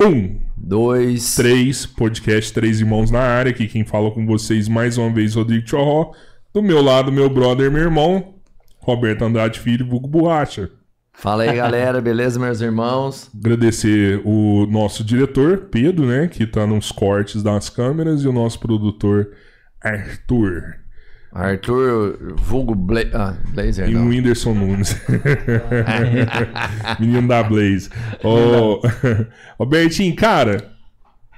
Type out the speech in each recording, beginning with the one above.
Um, Dois. três, podcast Três Irmãos na área. Aqui quem fala com vocês mais uma vez, Rodrigo Chorró. Do meu lado, meu brother, meu irmão, Roberto Andrade Filho, Vulgo Borracha. Fala aí, galera. Beleza, meus irmãos? Agradecer o nosso diretor, Pedro, né? Que tá nos cortes das câmeras, e o nosso produtor, Arthur. Arthur, vulgo Bla ah, Blazer, E o não. Whindersson Nunes. Menino da Blaze. Ô, Robertinho, cara,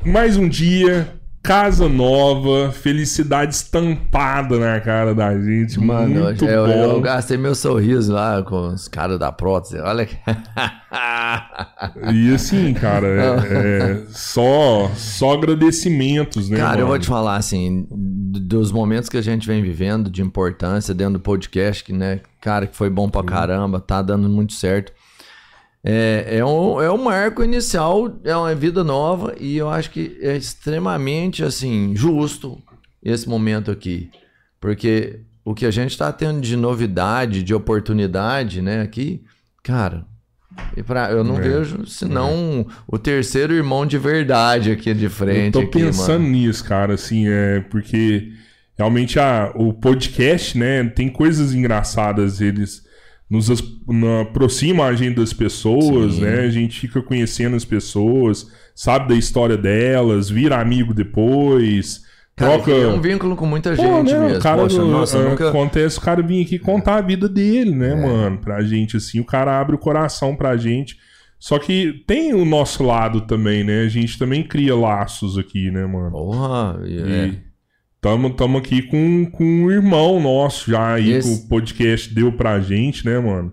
mais um dia, casa nova, felicidade estampada na cara da gente. Mano, muito eu, bom. eu gastei meu sorriso lá com os caras da prótese. Olha que... E assim, cara, é, é só, só agradecimentos, né? Cara, eu vou mano? te falar assim, dos momentos que a gente vem vivendo de importância dentro do podcast, que, né, cara, que foi bom pra caramba, tá dando muito certo. É, é, um, é um marco inicial, é uma vida nova e eu acho que é extremamente, assim, justo esse momento aqui. Porque o que a gente tá tendo de novidade, de oportunidade, né, aqui, cara... E pra, eu não É, vejo senão o terceiro irmão de verdade aqui de frente. Eu tô aqui, pensando mano. nisso, cara, assim, é porque realmente a, o podcast, né, tem coisas engraçadas, eles nos na- aproximam a gente das pessoas, Sim. né, a gente fica conhecendo as pessoas, sabe da história delas, vira amigo depois, Cara, troca... É um vínculo com muita Pô, gente né, mesmo. o cara, Poxa, nossa, é, nunca. acontece o cara vir aqui contar a vida dele, né, É. mano, pra gente, assim, o cara abre o coração pra gente, só que tem o nosso lado também, né, a gente também cria laços aqui, né, mano. Porra, é. E tamo, tamo aqui com, com um irmão nosso já aí Esse- que o podcast deu pra gente, né, mano?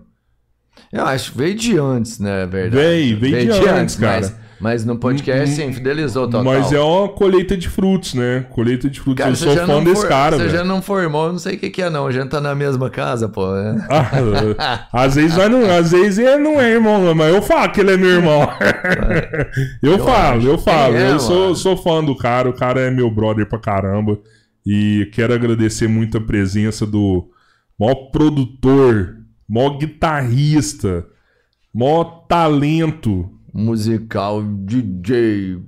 Eu acho que veio de antes, né? é Verdade. Veio, veio de antes, cara. Mas, mas no podcast, sim, fidelizou total. Mas é uma colheita de frutos, né? Colheita de frutos. Cara, eu sou já fã desse for- cara, Você velho. já não formou, eu não sei o que, que é, não. A gente tá na mesma casa, pô. né? Ah, às vezes não, às vezes ele não é irmão, mas eu falo que ele é meu irmão. eu, falo, eu falo. É, eu sou, mano. sou fã do cara, o cara é meu brother pra caramba. E quero agradecer muito a presença do maior produtor, maior guitarrista, maior talento. Musical, DJ.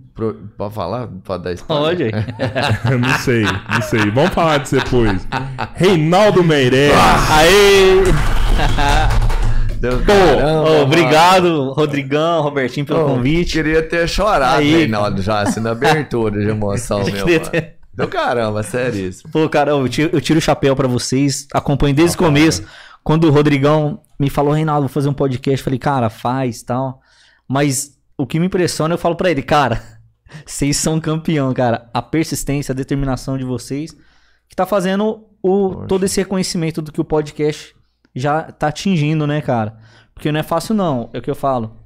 Pode falar? Pode dar spoiler? Pode. não sei, não sei. Vamos falar disso depois. Reinaldo Meirelles. Aê! Deu- Pô, Caramba, mano. obrigado, Rodrigão, Robertinho, pelo Ô, convite. Queria ter chorado, Aí. Reinaldo, já, assim, na abertura de emoção, meu, Queria ter- Do caramba, sério isso. Pô, cara, eu tiro, eu tiro o chapéu pra vocês. Acompanho desde Ah, o começo. Quando o Rodrigão me falou, Reinaldo, vou fazer um podcast, eu falei, cara, faz tal. Mas o que me impressiona, eu falo pra ele, cara, vocês são campeão, cara. A persistência, a determinação de vocês, que tá fazendo o, Poxa. todo esse reconhecimento do que o podcast já tá atingindo, né, cara? Porque não é fácil, não. É o que eu falo.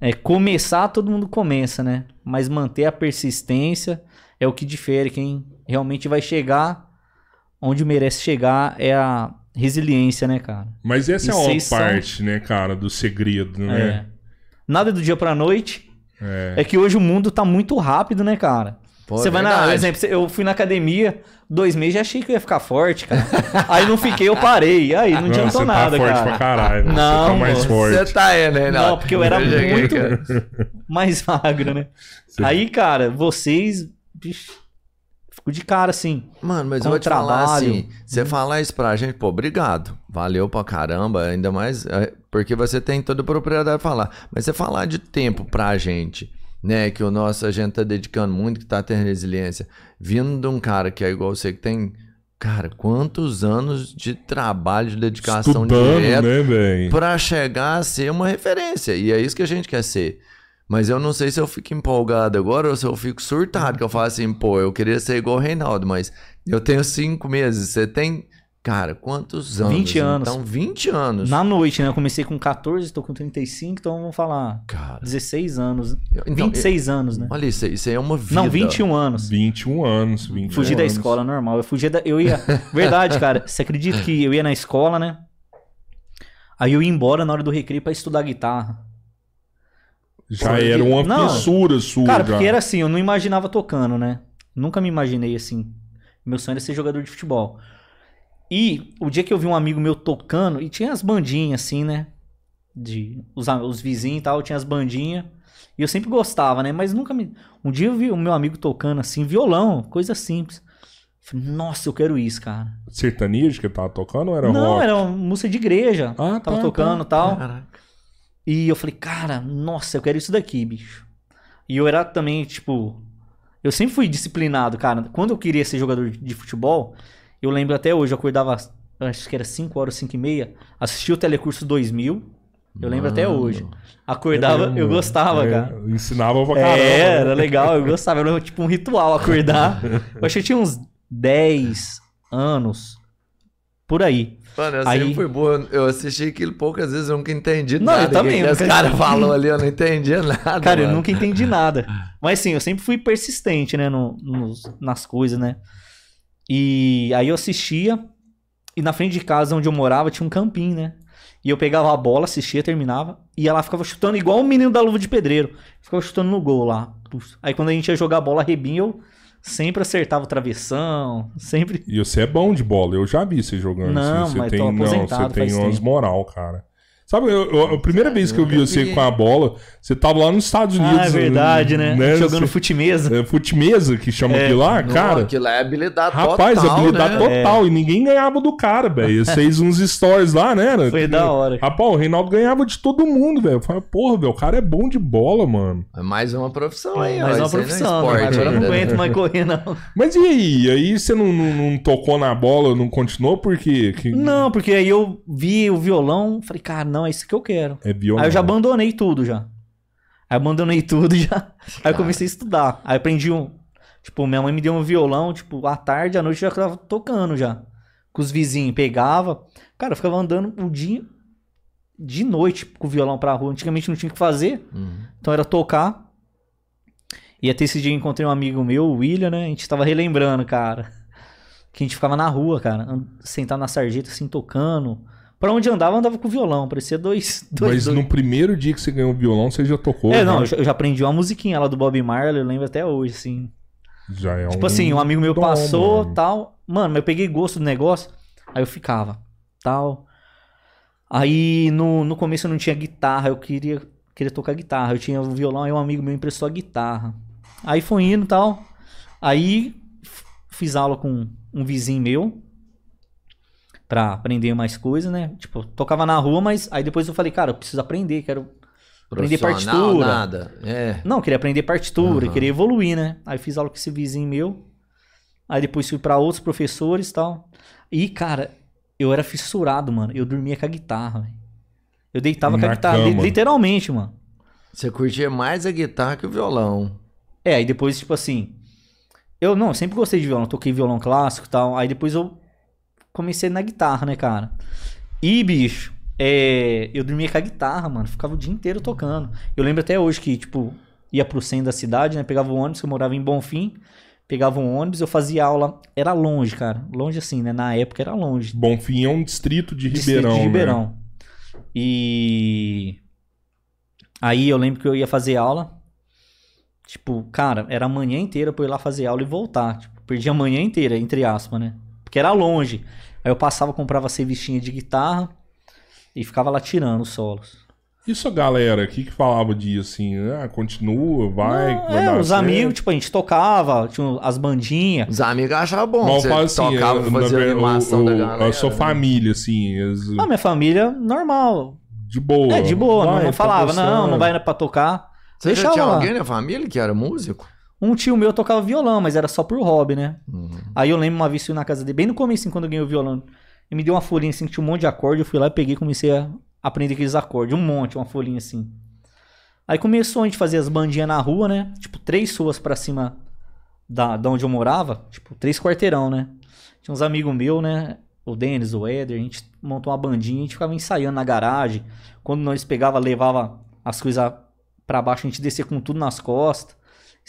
É começar, todo mundo começa, né? Mas manter a persistência é o que difere. Quem realmente vai chegar onde merece chegar é a resiliência, né, cara? Mas essa E é uma vocês são- parte, né, cara, do segredo, né? É. Nada do dia pra noite. É. É que hoje o mundo tá muito rápido, né, cara? Pô, Você vai na. verdade. Exemplo, eu fui na academia, dois meses já achei que eu ia ficar forte, cara. aí não fiquei, eu parei. Aí não Não, adiantou você nada, tá forte cara. pra caralho. né? Não, você tá mais forte. Você tá aí, né, Reinaldo? Não, porque eu era muito- cara. Mais magro, né? Você- Aí, cara, vocês. Bicho, fico de cara assim. Mano, mas eu vou te falar trabalho. assim, você falar isso pra gente, pô, obrigado. Valeu pra caramba, ainda mais é, porque você tem toda a propriedade de falar. Mas você falar de tempo pra gente, né, que o nosso a gente tá dedicando muito, que tá tendo resiliência, vindo de um cara que é igual você que tem, cara, quantos anos de trabalho, de dedicação Estudando, direta né, pra chegar a ser uma referência. E é isso que a gente quer ser. Mas eu não sei se eu fico empolgado agora ou se eu fico surtado, que eu falo assim, pô, eu queria ser igual o Reinaldo, mas eu tenho cinco meses, você tem, cara, quantos anos? 20 anos. Então, 20 anos. Na noite, né? Eu comecei com 14, tô com 35, então vamos falar. Cara, 16 anos. eu- então, 26 anos, né? eu- olha isso, isso aí é uma vida. Não, 21 anos. 21 anos. 21 Fugi da anos. escola normal. Eu fugia da. Eu ia. Verdade, cara. Você acredita que eu ia na escola, né? Aí eu ia embora na hora do recreio pra estudar guitarra. Já Pô, era uma não. fissura sua. Cara, já. porque era assim, eu não imaginava tocando, né? Nunca me imaginei assim. Meu sonho era ser jogador de futebol. E o dia que eu vi um amigo meu tocando, e tinha as bandinhas assim, né? de os, os vizinhos e tal, tinha as bandinhas. E eu sempre gostava, né? Mas nunca me. Um dia eu vi o meu amigo tocando assim, violão, coisa simples. Falei, nossa, eu quero isso, cara. Sertanejo que tava tocando ou era Não, rock? era uma música de igreja. Ah, Tava tá, tocando e tal. Caraca. E eu falei, cara, nossa, eu quero isso daqui, bicho. E eu era também, tipo. Eu sempre fui disciplinado, cara. Quando eu queria ser jogador de futebol, eu lembro até hoje, eu acordava, eu acho que era 5 horas, 5 e meia, assistia o Telecurso 2000. Eu lembro até hoje. Acordava, eu mano. gostava, É, cara. Ensinava pra caramba. É, né? era legal, eu gostava. Era tipo um ritual acordar. Eu acho que eu tinha uns 10 anos. Por aí. Mano, eu Aí- sempre fui boa. Eu assisti aquilo poucas vezes, eu nunca entendi Não, eu nada. também, O que eu esse nunca- cara falou ali, eu não entendia nada. Cara, eu mano. nunca entendi nada. Mas sim, eu sempre fui persistente, né, no- nos- nas coisas, né? E aí eu assistia, e na frente de casa onde eu morava tinha um campinho, né? E eu pegava a bola, assistia, terminava, e ela ficava chutando igual o menino da luva de pedreiro. Ficava chutando no gol lá. Aí quando a gente ia jogar a bola rebinha, eu sempre acertava o travessão, sempre. E você é bom de bola, eu já vi você jogando. Não, assim. Você mas tem, tô não, aposentado você tem umas tempo. moral, cara. Sabe, eu- eu- a primeira vez que eu vi você vi. com a bola, você tava lá nos Estados Unidos. ah, é verdade, né? Jogando Você- futimesa. é, Futimesa, que chama É. aquilo lá, Não, cara. aquilo é habilidade Rapaz, total, habilidade né? total. E ninguém ganhava do cara, velho. Fez uns stories lá, né? era? Foi da hora. Rapaz, o Reinaldo ganhava de todo mundo, velho. Eu falei, porra, velho, o cara é bom de bola, mano. É mais uma profissão aí, ó. É uma Isso aí não profissão, esporte agora eu não né? aguento mais correr, não. Mas e aí? Aí você não, não, não tocou na bola, não continuou porque que Não, porque aí eu vi o violão, falei, cara, não, é isso que eu quero. é. Aí eu já abandonei tudo já. Aí abandonei tudo já. Aí eu comecei a estudar. Aí aprendi um. Tipo, minha mãe me deu um violão, tipo, à tarde, à noite eu já tava tocando já. Com os vizinhos, pegava. Cara, eu ficava andando o dia de noite com o violão pra rua. Antigamente não tinha o que fazer. Uhum. Então era tocar. E até esse dia eu encontrei um amigo meu, o William, né? A gente tava relembrando, cara. Que a gente ficava na rua, cara. Sentado na sarjeta, assim, tocando. Pra onde andava, andava com violão. Parecia dois. dois Mas dois. no primeiro dia que você ganhou o violão, você já tocou. É, não, eu já, eu já aprendi uma musiquinha lá do Bob Marley, eu lembro até hoje, assim. já é Tipo assim, um amigo meu dom, passou, mano. tal. Mano, mas eu peguei gosto do negócio, aí eu ficava, tal. Aí no, no começo eu não tinha guitarra, eu queria, queria tocar guitarra. Eu tinha o violão, aí um amigo meu emprestou a guitarra. Aí foi indo e tal. Aí fiz aula com um vizinho meu pra aprender mais coisas, né? Tipo, tocava na rua, mas aí depois eu falei, cara, eu preciso aprender, quero Aprender partitura. nada. É. não, queria aprender partitura, Aham. queria evoluir, né? Aí fiz aula com esse vizinho meu. Aí depois fui pra outros professores e tal. E, cara, eu era fissurado, mano. Eu dormia com a guitarra. Eu deitava com a Na guitarra, cama. literalmente, mano. Você curtia mais a guitarra que o violão. É, aí depois, tipo assim. Eu não, eu sempre gostei de violão, toquei violão clássico e tal. Aí depois eu comecei na guitarra, né, cara? E, bicho, é, eu dormia com a guitarra, mano. Ficava o dia inteiro tocando. Eu lembro até hoje que, tipo, ia pro centro da cidade, né? Pegava o ônibus, que eu morava em Bonfim. Pegava um ônibus, eu fazia aula. Era longe, cara. Longe assim, né? Na época era longe. Bonfim é um distrito de Distrito Ribeirão. de né? Ribeirão. E aí eu lembro que eu ia fazer aula. Tipo, cara, era a manhã inteira pra eu ir lá fazer aula e voltar. Tipo, perdi a manhã inteira, entre aspas, né? Porque era longe. Aí eu passava, comprava revistinha de guitarra e ficava lá tirando os solos. Isso a galera aqui que falava disso assim, ah, continua, vai, Não, vai é, dar os certo. amigos, tipo, a gente tocava, tinha as bandinhas. Os amigos achavam bom. Mal você assim, tocava, na fazia ver- animação o- da galera. A sua né? família, assim, eles- Ah, minha família, normal. de boa. É, de boa, não- Vai, não, tá falava, não, gostando. não vai pra tocar. Você já Deixava tinha lá. alguém na família que era músico? Um tio meu tocava violão, mas era só por hobby, né? Uhum. Aí eu lembro uma vez fui na casa dele, bem no começo, assim, quando eu ganhei o violão. Ele me deu uma folhinha assim, que tinha um monte de acorde. Eu fui lá e peguei e comecei a aprender aqueles acordes. Um monte, uma folhinha assim. Aí começou a gente fazer as bandinhas na rua, né? Tipo, três ruas pra cima da, da onde eu morava. Tipo, três quarteirão, né? Tinha uns amigos meus, né? O Denis, o Éder. A gente montou uma bandinha, a gente ficava ensaiando na garagem. Quando nós pegava, levava as coisas pra baixo, a gente descia com tudo nas costas.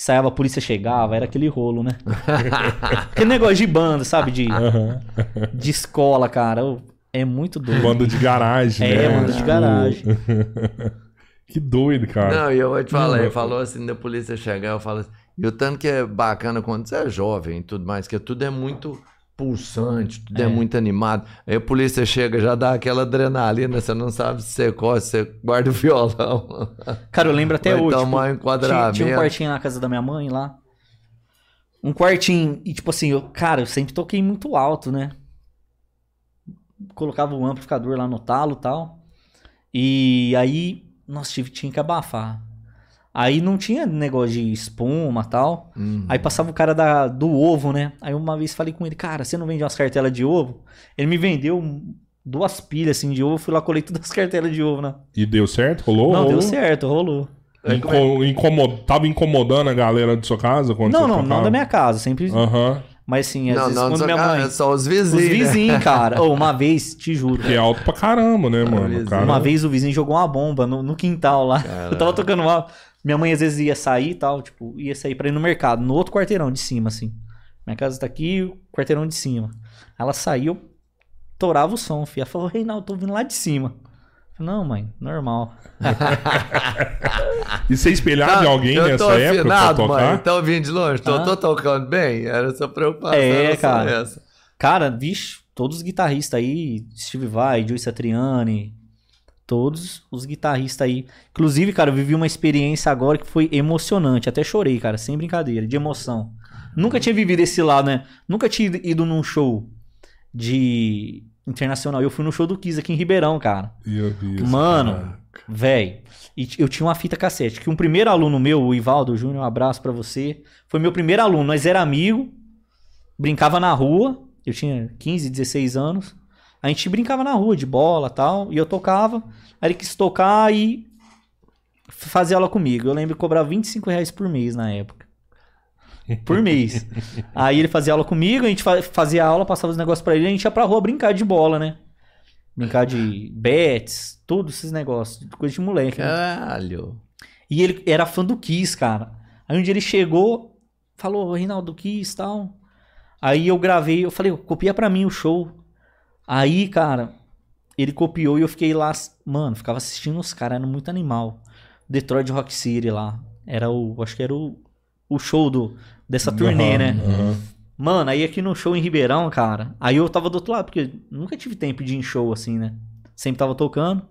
Ensaiava, a polícia chegava, era aquele rolo, né? aquele negócio de banda, sabe? De, Aham. de escola, cara. É muito doido. Banda de garagem, É, né? banda de garagem. que doido, cara. Não, e eu vou te falar, ele eu- falou assim, da polícia chegar, eu falo assim, e o tanto que é bacana quando você é jovem e tudo mais, que tudo é muito pulsante, tudo é. É. muito animado. Aí a polícia chega, já dá aquela adrenalina, você não sabe se você corre, se você guarda o violão. Cara, eu lembro até Vai hoje. tomar um tinha, enquadramento. tinha um quartinho na casa da minha mãe lá. Um quartinho. E tipo assim, eu, cara, eu sempre toquei muito alto, né? Colocava o amplificador lá no talo e tal. E aí, nossa, tive, tinha que abafar. Aí não tinha negócio de espuma e tal. Hum. Aí passava o cara da, do ovo, né? Aí uma vez falei com ele, cara, você não vende umas cartelas de ovo? Ele me vendeu duas pilhas assim de ovo, fui lá colei todas as cartelas de ovo, né? E deu certo? Rolou? Não, Rolou? deu certo, rolou. Inco- incomo- Tava incomodando a galera de sua casa quando Não, você não, tocava? não da minha casa, sempre. Aham. Mas assim, às Não, vezes não, quando só, minha cara, mãe. só os Os vizinhos. né? vizinhos, cara. Ô, uma vez, te juro. Que é alto pra caramba, né, mano? Uma vez o vizinho jogou uma bomba no, no quintal lá. Eu tava tocando mal. Minha mãe às vezes ia sair e tal, tipo, ia sair pra ir no mercado, no outro quarteirão de cima, assim. Minha casa tá aqui, o quarteirão de cima. Ela saiu, torava o som, filha. Ela falou, Reinaldo, tô vindo lá de cima. Não, mãe, normal. E você espelhava em alguém eu nessa tô época pra afinado, tocar? mãe. Tá ouvindo de longe? Tô, Ah. tô tocando bem? Era essa preocupação. É, era só cara. essa. Cara, vixe, todos os guitarristas aí, Steve Vai, Joey Satriani, todos os guitarristas aí. Inclusive, cara, eu vivi uma experiência agora que foi emocionante. Até chorei, cara, sem brincadeira, de emoção. Nunca tinha vivido esse lado, né? Nunca tinha ido- num show de internacional. Eu fui no show do Kiss aqui em Ribeirão, cara. Eu vi isso, Mano. Véi, e eu tinha uma fita cassete, que um primeiro aluno meu, o Ivaldo Júnior, um abraço pra você, foi meu primeiro aluno, nós era amigo, brincava na rua, eu tinha 15, 16 anos, a gente brincava na rua de bola tal, e eu tocava, aí ele quis tocar e fazer aula comigo, eu lembro que cobrava 25 reais por mês na época. Por mês. Aí ele fazia aula comigo, a gente fa- fazia aula, passava os negócios pra ele, a gente ia pra rua brincar de bola, né? Brincar de bets, todos esses negócios, coisa de moleque. né? Caralho. E ele era fã do Kiss, cara. Aí um dia ele chegou, falou, Reinaldo Kiss e tal. Aí eu gravei, eu falei, copia pra mim o show. Aí, cara, ele copiou e eu fiquei lá, mano, ficava assistindo os caras, era muito animal. Detroit Rock City lá. Era o, acho que era o, o show do, dessa turnê, né? aham. Mano, aí aqui no show em Ribeirão, cara, aí eu tava do outro lado, porque nunca tive tempo de ir em show assim, né? Sempre tava tocando.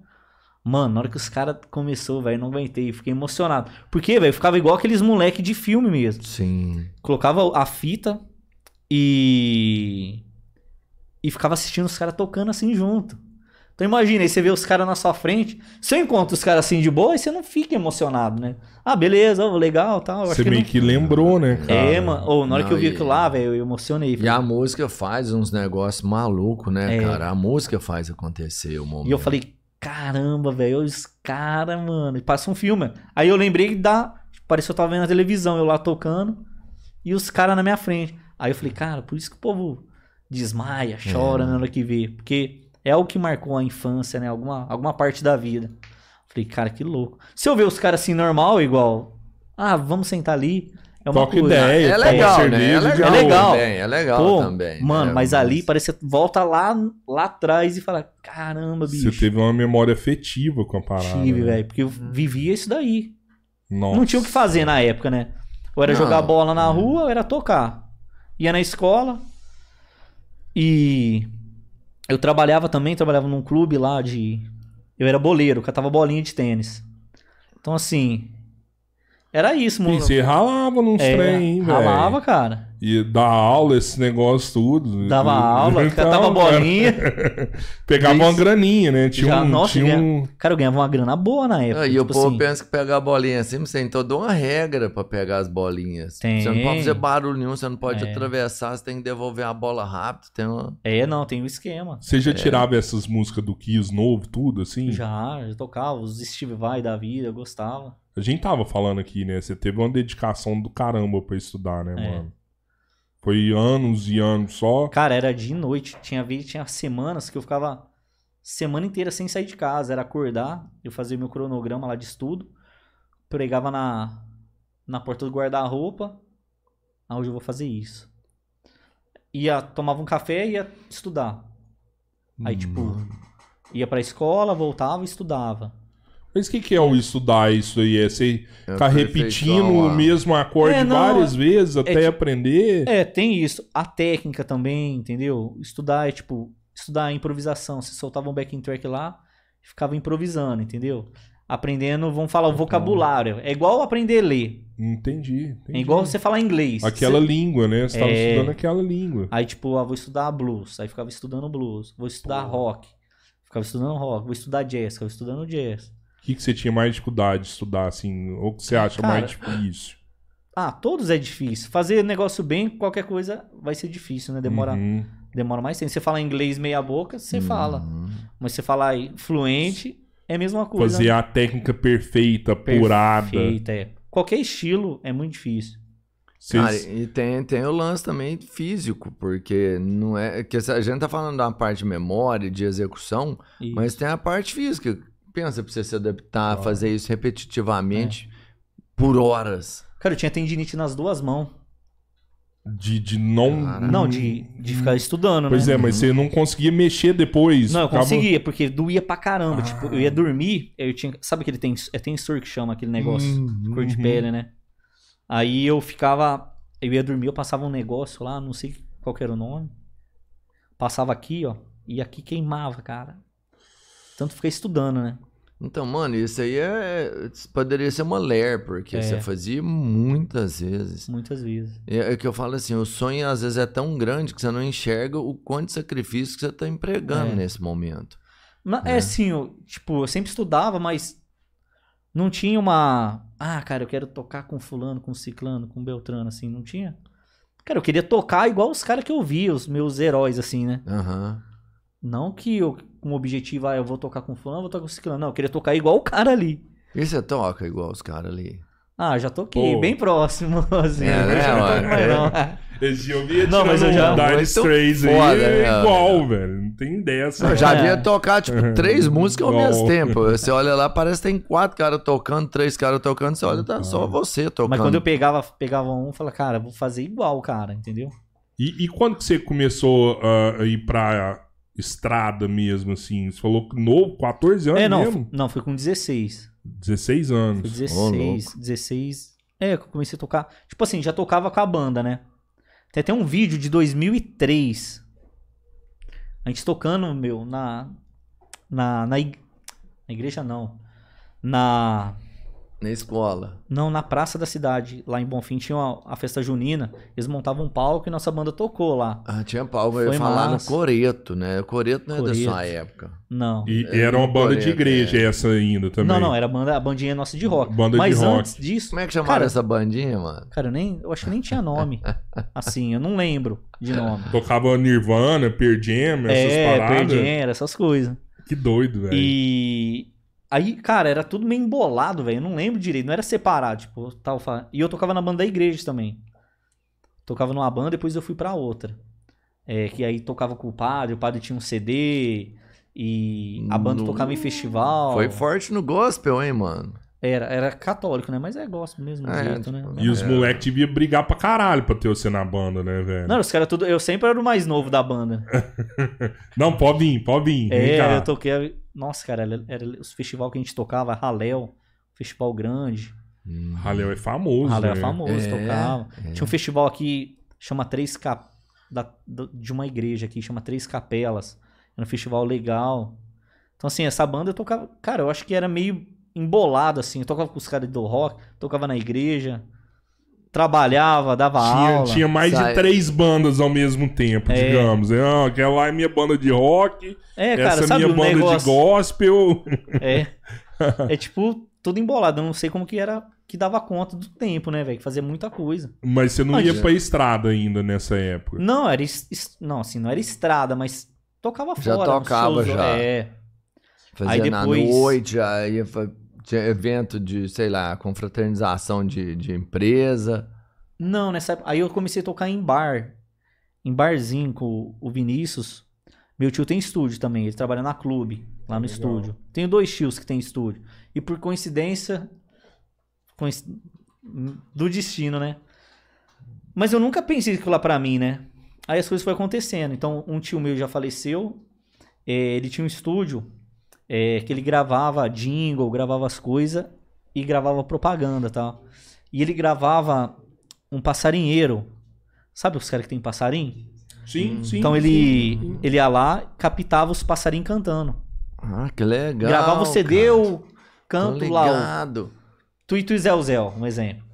Mano, na hora que os caras começou, velho, não aguentei, fiquei emocionado. Porque, velho, ficava igual aqueles moleque de filme mesmo. Sim. Colocava a fita e e ficava assistindo os caras tocando assim junto. Então imagina, aí você vê os caras na sua frente, você encontra os caras assim de boa e você não fica emocionado, né? Ah, beleza, ó, legal, tal. Você que meio não... que lembrou, né, cara? É, mano. Ou na hora que eu vi Não, e- aquilo lá, velho, eu emocionei. E a música faz uns negócios malucos, né, É. cara? A música faz acontecer o momento. E eu falei, caramba, velho, os caras, mano. E passa um filme. Aí eu lembrei da. Parecia que eu tava vendo na televisão, eu lá tocando, e os caras na minha frente. Aí eu falei, cara, por isso que o povo desmaia, chora na hora que vê. Porque é o que marcou a infância, né? Alguma, alguma parte da vida. Falei, cara, que louco. Se eu ver os caras assim, normal, igual. Ah, vamos sentar ali. É uma Troca coisa. ideia. É legal, né? É legal, É legal. também, é legal Pô, também. Mano, né? mas ali parece que volta lá, lá atrás e fala, caramba, bicho. Você teve uma memória afetiva com a parada. Tive, né? velho, porque eu vivia isso daí. Nossa. Não tinha o que fazer na época, né? Ou era Não. jogar bola na rua, ou era tocar. Ia na escola. E eu trabalhava também, trabalhava num clube lá de. Eu era boleiro, catava bolinha de tênis. Então, assim. Era isso, E mano. você ralava nos É, trem, velho? ralava, cara. E dar aula, esse negócio tudo. Dava aula, Então, catava bolinha. Pegava Isso. uma graninha, né? Tinha Já, um. nossa, tinha ganha- um... Cara, eu ganhava uma grana boa na época. Ah, e o tipo povo assim. pensa que pegar a bolinha assim, mas tem toda uma regra pra pegar as bolinhas. Tem. Você não pode fazer barulho nenhum, você não pode É. atravessar, você tem que devolver a bola rápido. Tem uma... É, não, tem um esquema. Você já tirava essas músicas do Kiss novo, tudo, assim? Já, já tocava, os Steve Vai da vida, eu gostava. A gente tava falando aqui, né? Você teve uma dedicação do caramba pra estudar, né, É. mano? Foi anos e anos só. Cara, era de noite. Tinha vez, tinha semanas que eu ficava semana inteira sem sair de casa. Era acordar, eu fazia meu cronograma lá de estudo, pregava na, na porta do guarda-roupa. Ah, hoje eu vou fazer isso. Ia, tomava um café e ia estudar. Aí, tipo, ia pra escola, voltava e estudava. Mas o que, que é o estudar isso aí? É você É ficar repetindo o mesmo acorde É, não, várias vezes até tipo- aprender? É, tem isso. A técnica também, entendeu? Estudar é tipo, estudar a improvisação. Você soltava um backing track lá e ficava improvisando, entendeu? Aprendendo, vamos falar o vocabulário. É igual aprender a ler. Entendi, entendi. É igual você falar inglês. Aquela Você- língua, né? Você tava É. estudando aquela língua. Aí, tipo, ah, vou estudar blues. Aí ficava estudando blues. Vou estudar rock. Ficava estudando rock. Vou estudar jazz. Ficava estudando jazz. O que, que você tinha mais dificuldade de estudar, assim? Ou que você acha Cara, mais difícil? Ah, todos é difícil. Fazer negócio bem, qualquer coisa vai ser difícil, né? Demora, Uhum. demora mais tempo. Você fala inglês meia boca, você Uhum. fala. Mas você falar fluente, é a mesma coisa. Fazer a técnica perfeita, apurada. Perfeita, é. Qualquer estilo é muito difícil. Vocês- Cara, e tem, tem o lance também físico, porque não é. Que a gente tá falando da parte de memória, de execução, E- mas tem a parte física. Pensa pra você se adaptar, fazer isso repetitivamente por horas. Cara, eu tinha tendinite nas duas mãos. De, de não. Cara. Não, de, de ficar estudando, Pois né? é, mas você não conseguia mexer depois. Não, eu ficava- conseguia, porque doía pra caramba. Ah. Tipo, eu ia dormir, eu tinha. Sabe aquele tem, é tensor que chama aquele negócio? Uhum, Cor de uhum. pele, né? Aí eu ficava. Eu ia dormir, eu passava um negócio lá, não sei qual que era o nome. Passava aqui, ó. E aqui queimava, cara. Tanto fiquei estudando, né? Então, mano, isso aí é. Poderia ser uma ler, porque É. você fazia muitas vezes. Muitas vezes. É, é que eu falo assim, o sonho às vezes é tão grande que você não enxerga o quanto de sacrifício que você tá empregando É. nesse momento. Mas, é assim, eu, tipo, eu sempre estudava, mas não tinha uma. Ah, cara, eu quero tocar com fulano, com ciclano, com beltrano, assim, não tinha. Cara, eu queria tocar igual os caras que eu via, os meus heróis, assim, né? Aham. Não que eu, com o objetivo, ah, eu vou tocar com fulano, vou tocar com ciclano. Não, eu queria tocar igual o cara ali. E você toca igual os caras ali? Ah, já toquei, Pô. bem próximo, assim. É, né, eu já não toco mais, É. não. Esse dia eu via Não, mas eu já- um Dire Muito Straits aí, foda, é né? igual, velho. Não tem dessa. Eu já É. via tocar, tipo, três músicas ao mesmo tempo. Você olha lá, parece que tem quatro caras tocando, três caras tocando, você olha, tá só você tocando. Mas quando eu pegava, pegava um, eu falava, cara, vou fazer igual o cara, entendeu? E, e quando que você começou ah, a ir pra estrada mesmo, assim? Você falou que novo, 14 anos é, não, mesmo? não, foi com 16. 16 Foi anos. 16, 16. É, que eu comecei a tocar. Tipo assim, já tocava com a banda, né? Tem até um vídeo de 2003. A gente tocando, meu, na. Na, na, ig- na igreja não. Na. Na escola. Não, na praça da cidade, lá em Bonfim, tinha uma- a festa junina. Eles montavam um palco e nossa banda tocou lá. Ah, tinha pau, eu ia Foi falar massa. no Coreto, né? O Coreto não é da sua época. Não. E É, era uma banda de Coreto, igreja é. essa ainda também. Não, não, era a, banda, a bandinha nossa de rock. Banda de Mas rock. antes disso. Como é que chamaram Cara, essa bandinha, mano? Cara, eu, nem, eu acho que nem tinha nome. assim, eu não lembro de nome. Tocava Nirvana, Pearl Jam, essas é, paradas. Pearl Jam, era essas coisas. Que doido, velho. E aí, cara, era tudo meio embolado, velho. Eu não lembro direito, não era separado, tipo, tal. E eu tocava na banda da igreja também. Tocava numa banda, depois eu fui pra outra. É, que aí tocava com o padre, o padre tinha um CD e a banda No- tocava em festival. Foi forte no gospel, hein, mano? Era, era católico, né? Mas é gospel mesmo, É, jeito, né? tipo, E os É. moleques deviam brigar pra caralho pra ter você na banda, né, velho? Não, os caras tudo. Eu sempre era o mais novo da banda. Não, pode vir, pode vir. Vem É, cá. eu toquei. Nossa, cara, era, era os festivais que a gente tocava, Raléu, festival grande. Raléu é famoso, Raléu é né? famoso, É, tocava. é. Tinha um festival aqui, chama Três Cap... da- de uma igreja aqui, chama Três Capelas. Era um festival legal. Então, assim, essa banda eu tocava. Cara, eu acho que era meio embolado, assim. Eu tocava com os caras do rock, tocava na igreja, trabalhava, dava Tinha, aula. tinha mais Sai- de três bandas ao mesmo tempo, É. digamos. Ah, aquela lá é minha banda de rock, É, cara, essa é sabe minha banda negócio... de gospel. É. É tipo, tudo embolado. Eu não sei como que era que dava conta do tempo, né, velho? Que fazia muita coisa. Mas você não Mas- ia pra estrada ainda nessa época. Não, era. Não, assim, não era estrada, mas tocava Já fora. nos tocava, já. É. Fazia Aí na depois- noite, já ia tinha evento de, sei lá, confraternização de, de empresa. Não, nessa época. Aí eu comecei a tocar em bar. Em barzinho com o Vinícius. Meu tio tem estúdio também, ele trabalha na clube, lá no Legal. estúdio. Tenho dois tios que têm estúdio. E por coincidência. coinc- Do destino, né? Mas eu nunca pensei aquilo lá pra mim, né? Aí as coisas foram acontecendo. Então, um tio meu já faleceu. eh, ele tinha um estúdio é, que ele gravava jingle, gravava as coisas e gravava propaganda e tal. E ele gravava um passarinheiro. Sabe os caras que tem passarinho? Sim, sim. então ele, ele ia lá, captava os passarinhos cantando. Ah, que legal. gravava o CD, cara. o canto lá, o. Tuito e Zéu Zéu, um exemplo.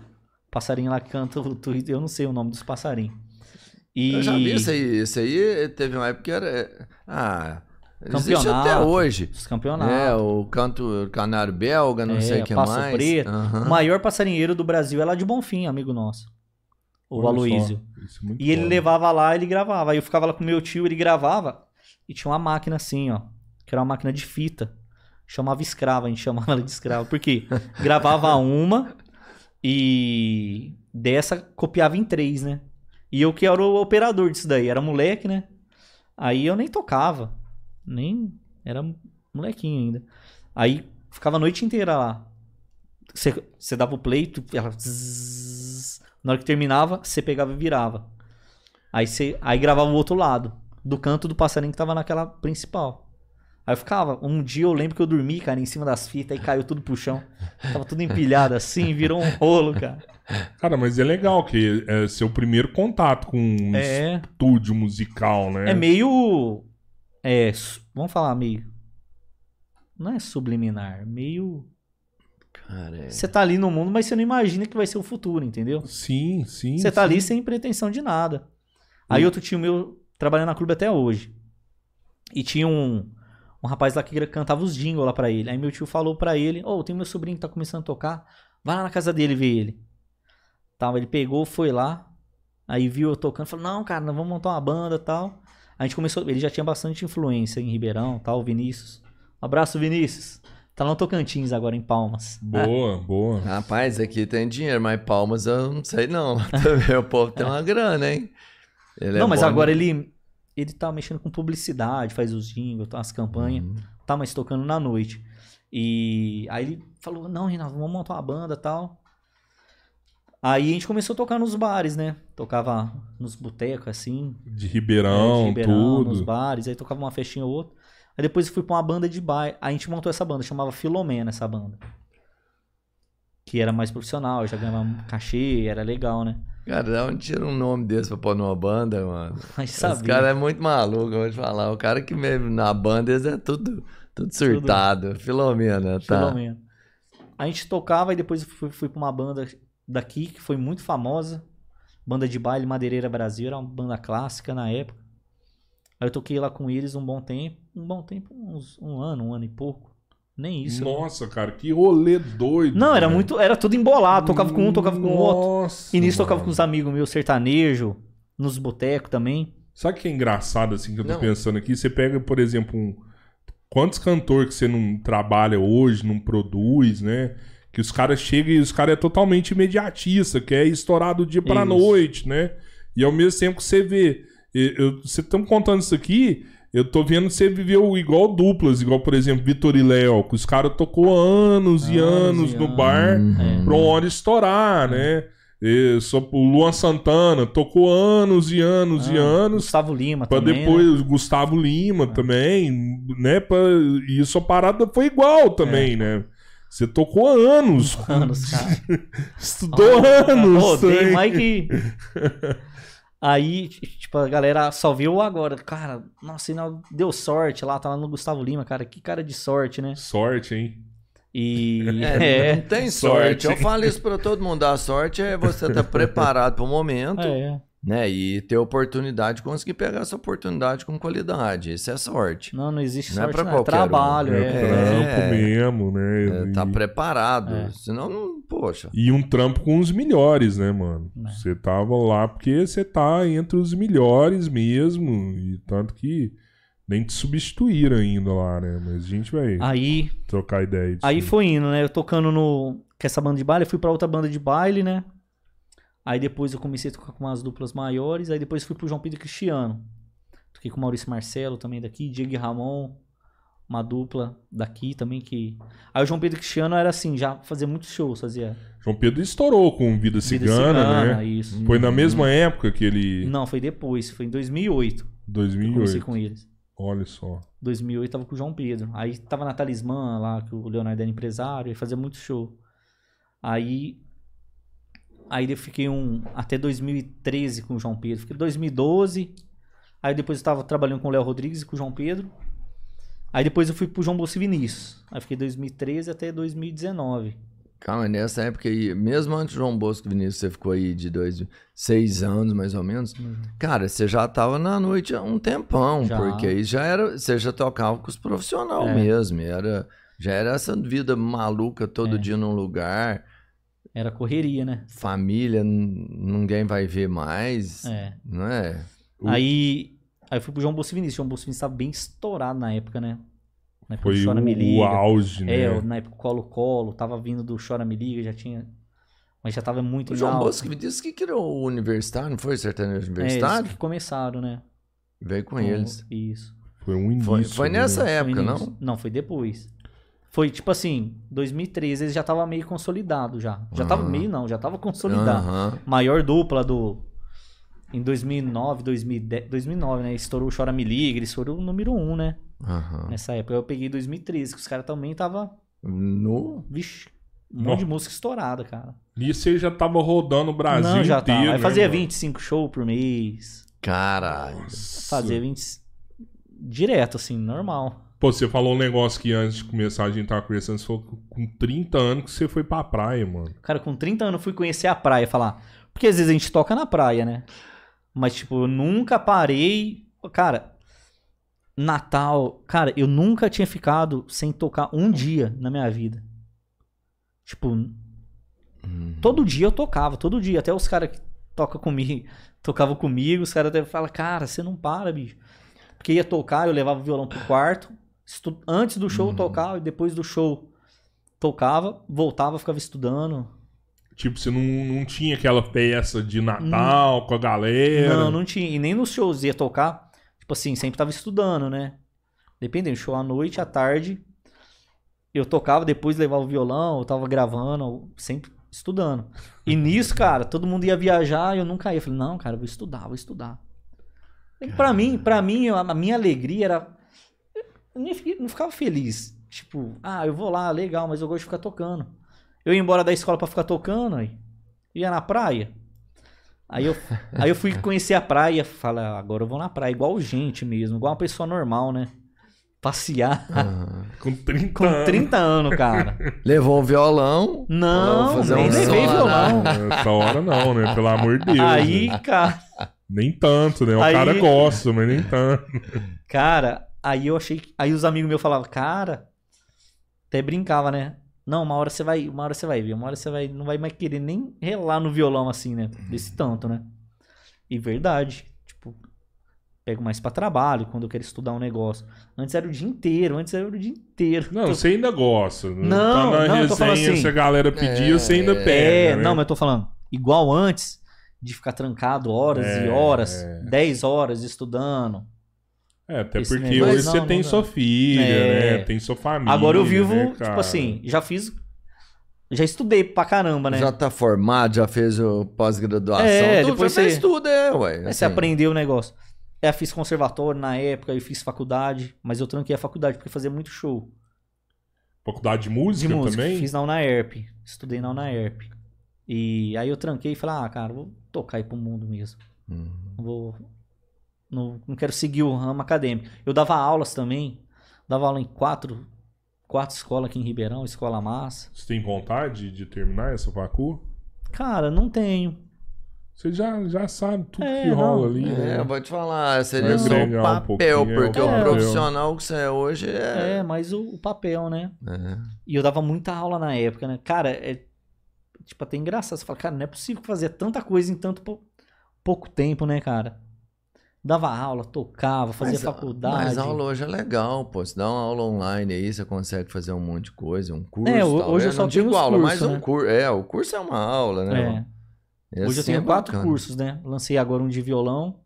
Passarinho lá que canta o Tuito, eu não sei o nome dos passarinhos. E... Eu já vi isso aí. Isso aí teve uma época que era. Ah, existe até hoje. Os campeonatos. É, o canto canário belga, não É, sei o que Passo mais. Preto. Aham. O maior passarinheiro do Brasil é lá de Bonfim, amigo nosso. O Olha isso é E ele foda. levava lá, ele gravava. Aí eu ficava lá com meu tio, ele gravava. E tinha uma máquina assim, ó. Que era uma máquina de fita. Chamava escrava, a gente chamava ela de escrava. Por quê? Gravava uma e dessa copiava em três, né? E eu que era o operador disso daí. Era moleque, né? Aí eu nem tocava. Nem. Era molequinho ainda. Aí ficava a noite inteira lá. Você, dava o play, tu, ela. zzzz. na hora que terminava, você pegava e virava. Aí, você, aí gravava o outro lado, do canto do passarinho que tava naquela principal. Aí eu ficava, um dia eu lembro que eu dormi, cara, em cima das fitas, aí caiu tudo pro chão. Tava tudo empilhado assim, virou um rolo, cara. Cara, mas é legal que é seu primeiro contato com um É, estúdio musical, né? é meio. É, vamos falar meio. Não é subliminar, meio. Cara, é. Você tá ali no mundo, mas você não imagina que vai ser o futuro, entendeu? Sim, sim. Você tá sim. ali sem pretensão de nada. Aí outro tio meu trabalhando na clube até hoje. E tinha um, um rapaz lá que cantava os jingles lá pra ele. Aí meu tio falou pra ele: Ô, tem meu sobrinho que tá começando a tocar. Vai lá na casa dele ver ele. Tal, ele pegou, foi lá. Aí viu eu tocando. Falou: Não, cara, nós vamos montar uma banda tal. A gente começou. Ele já tinha bastante influência em Ribeirão, tal, Vinícius. Um abraço, Vinícius. Tá lá no Tocantins agora, em Palmas. Boa, boa. Rapaz, aqui tem dinheiro, mas palmas eu não sei não. O povo tem uma grana, hein? Ele é não, mas bom, agora né? ele ele tá mexendo com publicidade, faz os jingles, tá, as campanhas, Uhum. tá mais tocando na noite. E aí ele falou: "Não, Renato, vamos montar uma banda, tal". Aí a gente começou a tocar nos bares, né? Tocava nos botecos assim, De né, Ribeirão, de Ribeirão, nos tudo. bares, aí tocava uma festinha ou outra. Aí depois eu fui pra uma banda de baile. Aí a gente montou essa banda, chamava Filomena essa banda. Que era mais profissional, já ganhava um cachê, era legal, né? Cara, dá onde tira um nome desse pra pôr numa banda, mano? Esse cara é muito maluco, eu vou te falar. O cara que mesmo na banda, eles é tudo, tudo surtado. Filomena, tá? Filomena. A gente tocava e depois eu fui, fui pra uma banda daqui que foi muito famosa. Banda de baile Madeireira Brasil, era uma banda clássica na época. Aí eu toquei lá com eles um bom tempo. Um bom tempo, uns, um ano, um ano e pouco. Nem isso. né? Nossa, cara, que rolê doido. Não, era cara. muito. Era tudo embolado. Tocava com um, tocava com o outro. Nossa. E nisso tocava com os amigos meus, sertanejo, nos botecos também. Sabe o que é engraçado, assim, que eu tô Não. pensando aqui? Você pega, por exemplo, um... quantos cantores que você não trabalha hoje, não produz, né? Que os caras chegam e os caras é totalmente imediatista, que é estourar do dia pra Isso. noite, né? E ao mesmo tempo que você vê. eu- eu- Você tá me contando isso aqui, eu tô vendo você viveu igual duplas, igual, por exemplo, Vitor e Léo, que os caras tocou anos, e Anos anos e no anos. bar Uhum. pra uma hora estourar, né? E só, o Luan Santana tocou anos e anos e Ah, anos Gustavo Lima Pra também. né? depois, Gustavo Lima também, né? Pra, e sua parada foi igual também, né? Você tocou anos. Anos, cara. Estudou anos. Pô, tem mais que. Aí, tipo, a galera só viu agora. Cara, nossa, ainda deu sorte lá, tá lá no Gustavo Lima, cara. Que cara de sorte, né? Sorte, hein? E. É, É. não tem Sorte. sorte. Eu falo isso pra todo mundo. A sorte é você estar preparado pro momento, É. né? E ter oportunidade, conseguir pegar essa oportunidade com qualidade. Isso é sorte. Não, não existe Não é sorte, pra não. É qualquer um. trabalho, É, é. trampo É. mesmo, né? É, e, tá preparado. É. Senão, não, poxa. e um trampo com os melhores, né, mano? É. Você tava lá porque você tá entre os melhores mesmo. E tanto que nem te substituíram ainda lá, né? Mas a gente vai Aí, trocar ideia disso. aí foi indo, né? Eu tocando no. Com essa banda de baile, eu fui pra outra banda de baile, né? Aí depois eu comecei a tocar com umas duplas maiores. Aí depois fui pro João Pedro Cristiano. Toquei com o Maurício Marcelo também daqui, Diego e Ramon, uma dupla daqui também que. Aí o João Pedro Cristiano era assim, já fazia muitos shows, fazia. João Pedro estourou com Vida Vida Cigana, né? isso. Foi na mesma época que ele. Não, foi depois, foi em 2008 que eu comecei 2008. com eles. Olha só. 2008 tava com o João Pedro. Aí tava na Talismã lá, que o Leonardo era empresário, e fazia muito show. Aí. Aí eu fiquei um. Até 2013 com o João Pedro. Fiquei 2012. Aí depois eu tava trabalhando com o Léo Rodrigues e com o João Pedro. Aí depois eu fui pro João Bolso e Vinícius. Aí fiquei 2013 até 2019. Calma, nessa época aí, mesmo antes do João Bosco Vinícius, você ficou aí de dois, seis anos mais ou menos. Cara, você já tava na noite há um tempão, Já. porque aí já era, você já tocava com os profissionais É. mesmo, era, já era essa vida maluca todo É. dia num lugar, Era correria, né? família, ninguém vai ver mais, É. não é? O- Aí, aí eu fui pro João Bolso e Vinícius. O João Bolso Vinícius tava bem estourado na época, né? Na época Foi do Chora o, Me Liga. o auge, né? É, na época do Colo Colo, tava vindo do Chora Me Liga, já tinha. Mas já tava muito O João. Bosco me disse que criou o Universitário, não foi? Sertanejo É, eles Universitário? que começaram, né? Veio com eles. Isso. Foi um início. Foi, foi né? nessa Foi época, no não? Não, foi depois. Foi tipo assim, 2013 eles já tava meio consolidado já. Já tava Aham. meio não, já tava consolidado. Aham. Maior dupla do em 2009, 2010, 2009, né? Estourou o Chora Me Liga, ele estourou o número 1, né? Aham. Nessa época eu peguei 2013, que os caras também tava, No... vixe, um monte de música estourada, cara. Nisso você já tava rodando o Brasil não, já inteiro. tava. Aí né, fazia mano? 25 shows por mês. Caralho. Fazia 20 direto assim, normal. Pô, você falou um negócio que antes de começar a gente tava conversando, você falou que com 30 anos que você foi pra praia, mano. Cara, com 30 anos eu fui conhecer a praia, falar. Porque às vezes a gente toca na praia, né? Mas, tipo, eu nunca parei. Cara, Natal. Cara, eu nunca tinha ficado sem tocar um dia na minha vida. Tipo, Uhum. todo dia eu tocava, todo dia. Até os caras que tocam comigo, tocavam comigo, os caras até falam, cara, você não para, bicho. Porque ia tocar, eu levava o violão pro quarto. Estu- Antes do show eu tocava e depois do show tocava, voltava, ficava estudando. Tipo, você não, não tinha aquela peça de Natal com a galera. Não, não tinha. E nem nos shows ia tocar. Tipo assim, sempre tava estudando, né? Dependendo, show à noite, à tarde. Eu tocava, depois levava o violão, eu tava gravando, sempre estudando. E nisso, cara, todo mundo ia viajar e eu nunca ia. Eu falei, não, cara, eu vou estudar, vou estudar. Pra mim, pra mim, a minha alegria era. Eu nem fi- não ficava feliz. Tipo, ah, eu vou lá, legal, mas eu gosto de ficar tocando. Eu ia embora da escola pra ficar tocando, aí ia na praia. Aí eu, aí eu fui conhecer a praia, fala, agora eu vou na praia, igual gente mesmo, igual uma pessoa normal, né? Passear Aham. Com 30 com anos. 30 anos, cara. Levou o violão. Não, fazer nem um levei violão. Essa hora não, né? Pelo amor de Deus. Aí, né? cara, Nem tanto, né? O Aí- cara gosta, mas nem tanto. cara, aí eu achei, que- aí os amigos meus falavam, cara, até brincava, né? Não, uma hora você vai, uma hora você vai ver, uma hora você vai, não vai mais querer nem relar no violão assim, né? Desse tanto, né? E verdade, tipo, pego mais pra trabalho quando eu quero estudar um negócio. Antes era o dia inteiro, antes era o dia inteiro. Não, você ainda gosta. né? Não, tá na não, eu tô falando resenha, assim. se a galera pedir, É, você ainda é. pega. É, né? não, mas eu tô falando, igual antes de ficar trancado horas É, e horas, é. 10 horas estudando. É, até Esse porque negócio- hoje Não, você não tem dá. sua filha, É. né? Tem sua família. Agora eu vivo, né, tipo cara? assim, já fiz. Já estudei pra caramba, né? Já tá formado, já fez o pós-graduação. É, tudo, depois fez você- tudo, é, ué. Aí assim. você aprendeu o negócio. É, fiz conservatório na época, eu fiz faculdade, mas eu tranquei a faculdade porque fazia muito show Faculdade de de música, música. também? Fiz na UNAERP, estudei na UNAERP. E aí eu tranquei e falei, ah, cara, vou tocar aí pro mundo mesmo. Hum. Não vou. Não, não quero seguir o ramo acadêmico. Eu dava aulas também. Dava aula em quatro, quatro escolas aqui em Ribeirão, escola massa. Você tem vontade de terminar essa facu? Cara, não tenho. Você já, já sabe tudo É, que rola não. ali. É, né? eu vou te falar, seria Vai só o um papel, pouquinho, porque é o papel. profissional que você é hoje é. É, mas o, o papel, né? é. E eu dava muita aula na época, né? Cara, é. Tipo, até engraçado. Você fala, cara, não é possível fazer tanta coisa em tanto pou- pouco tempo, né, cara? Dava aula, tocava, fazia Mas- faculdade. Mas a aula hoje é legal, pô. Você dá uma aula online aí, você consegue fazer um monte de coisa, um curso. É, tal, hoje né? eu só Não digo tenho os aula, mas cursos, um né? curso. É, o curso é uma aula, né? É. Hoje eu sim tenho é quatro bacana. cursos, né? Lancei agora um de violão,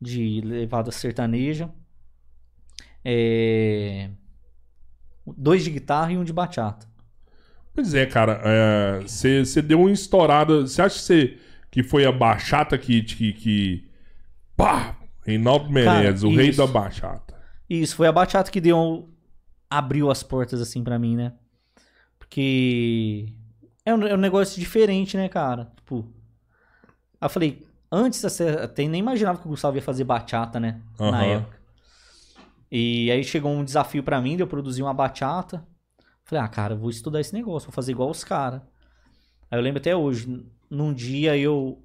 de levada sertaneja, é, dois de guitarra e um de bachata. Pois é, cara. é, Você você deu uma estourada. Você acha que, você, que foi a bachata que. que, que... Pá! Reinaldo Menezes, o rei isso. da bachata. Isso, foi a bachata que deu. abriu as portas assim pra mim, né? Porque. É um, é um negócio diferente, né, cara? Tipo. Eu falei, antes até nem imaginava que o Gustavo ia fazer bachata, né? Na Aham. época. E aí chegou um desafio pra mim de eu produzir uma bachata. Falei, ah, cara, eu vou estudar esse negócio, vou fazer igual os caras. Aí eu lembro até hoje, num dia eu,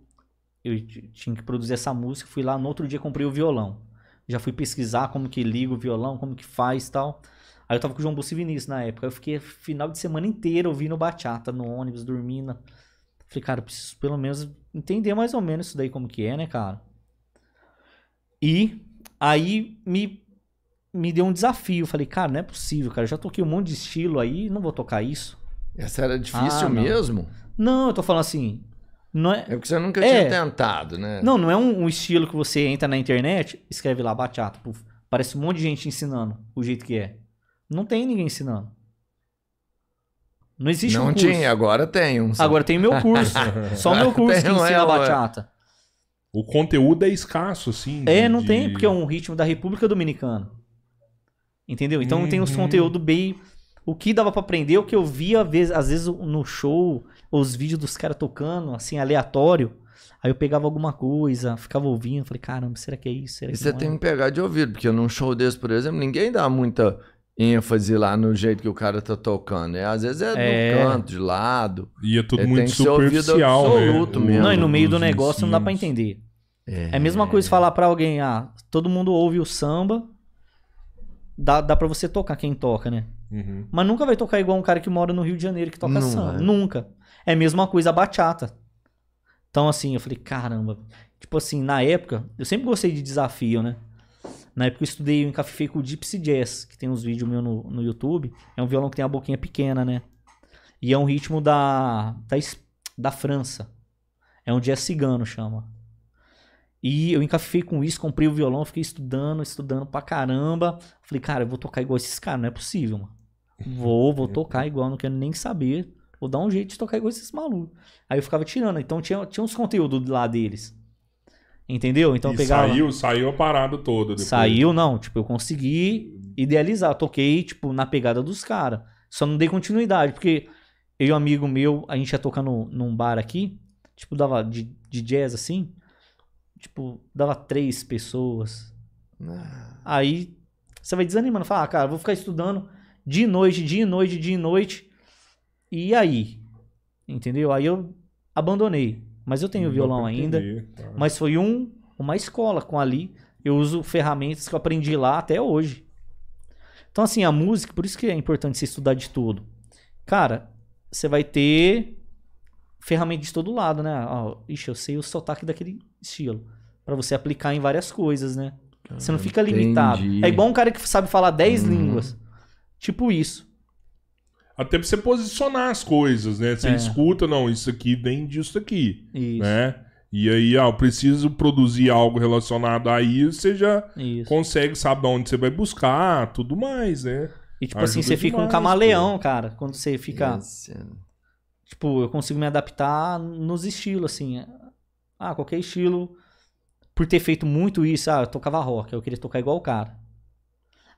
eu tinha que produzir essa música, fui lá, no outro dia comprei o violão. Já fui pesquisar como que liga o violão, como que faz e tal. Aí eu tava com o João Bussi Vinícius na época. Eu fiquei final de semana inteiro ouvindo bachata no ônibus, dormindo. Falei, cara, eu preciso pelo menos entender mais ou menos isso daí como que é, né, cara? E aí me, me deu um desafio. Falei, cara, não é possível, cara. Eu já toquei um monte de estilo aí, não vou tocar isso. Essa era difícil Ah, mesmo? Não, eu tô falando assim. Não é, É porque você nunca É. tinha tentado, né? não, não é um, um estilo que você entra na internet, escreve lá bachata. puf, parece um monte de gente ensinando o jeito que é. Não tem ninguém ensinando. Não existe não um curso. tinha, agora tem um. Agora tem o meu curso. Só o meu curso que Tem, não é, ensina ué. bachata. O conteúdo é escasso, assim. É, de- não de- tem, porque é um ritmo da República Dominicana. Entendeu? Então tem os Uhum. conteúdos bem. O que dava pra aprender, o que eu via, às vezes, às vezes no show, os vídeos dos caras tocando, assim, aleatório. Aí eu pegava alguma coisa, ficava ouvindo, falei, caramba, será que é isso? Será E que você tem é? que pegar de ouvido, porque num show desse, por exemplo, ninguém dá muita ênfase lá no jeito que o cara tá tocando. né? Às vezes é, É. no canto, de lado. E é tudo É, muito superficial, absoluto né? mesmo. Não, e no meio do negócio não dá pra ensinos. entender. É a mesma coisa falar pra alguém, ah, todo mundo ouve o samba, dá, dá pra você tocar quem toca, né? Uhum. Mas nunca vai tocar igual um cara que mora no Rio de Janeiro que toca Não samba. vai. Nunca. É a mesma coisa a bachata. Então, assim, eu falei, caramba. Tipo assim, na época, eu sempre gostei de desafio, né? Na época eu estudei, eu encafifei com o Gypsy Jazz, que tem uns vídeos meus no, no YouTube. É um violão que tem a boquinha pequena, né? E é um ritmo da, da, da França. É um jazz cigano, chama. E eu encafifei com isso, comprei o violão, fiquei estudando, estudando pra caramba. Falei, cara, eu vou tocar igual esses caras, não é possível, mano. Vou, vou tocar igual, não quero nem saber. Vou dar um jeito de tocar igual esses malucos. Aí eu ficava tirando. Então tinha, tinha uns conteúdos lá deles. Entendeu? Então eu e pegava. saiu, saiu a parada toda depois. Saiu, não. Tipo, eu consegui idealizar. Toquei, tipo, na pegada dos caras. Só não dei continuidade, porque eu e um amigo meu, a gente ia tocar no, num bar aqui. Tipo, dava de, de jazz assim. Tipo, dava três pessoas. Ah, Aí você vai desanimando. Fala, ah, cara, vou ficar estudando de noite, dia e noite, dia e noite. E aí? Entendeu? Aí eu abandonei. Mas eu tenho Não violão ainda. entender, tá. Mas foi um, uma escola com ali. Eu uso ferramentas que eu aprendi lá até hoje. Então, assim, a música, por isso que é importante você estudar de tudo. Cara, você vai ter ferramenta de todo lado, né? Ó, ixi, eu sei o sotaque daquele estilo. Pra você aplicar em várias coisas, né? Você não fica limitado. entendi. É igual um cara que sabe falar 10 Uhum. línguas. Tipo isso. Até pra você posicionar as coisas, né? Você É. escuta, não, isso aqui vem disso aqui, Isso. né? E aí, ah, eu preciso produzir algo relacionado a isso, você já Isso. consegue, sabe de onde você vai buscar, tudo mais, né? E tipo assim, Ajuda você fica um demais, camaleão, cara. Quando você fica. esse- Tipo, eu consigo me adaptar nos estilos, assim. Ah, qualquer estilo. Por ter feito muito isso, ah, eu tocava rock, eu queria tocar igual o cara.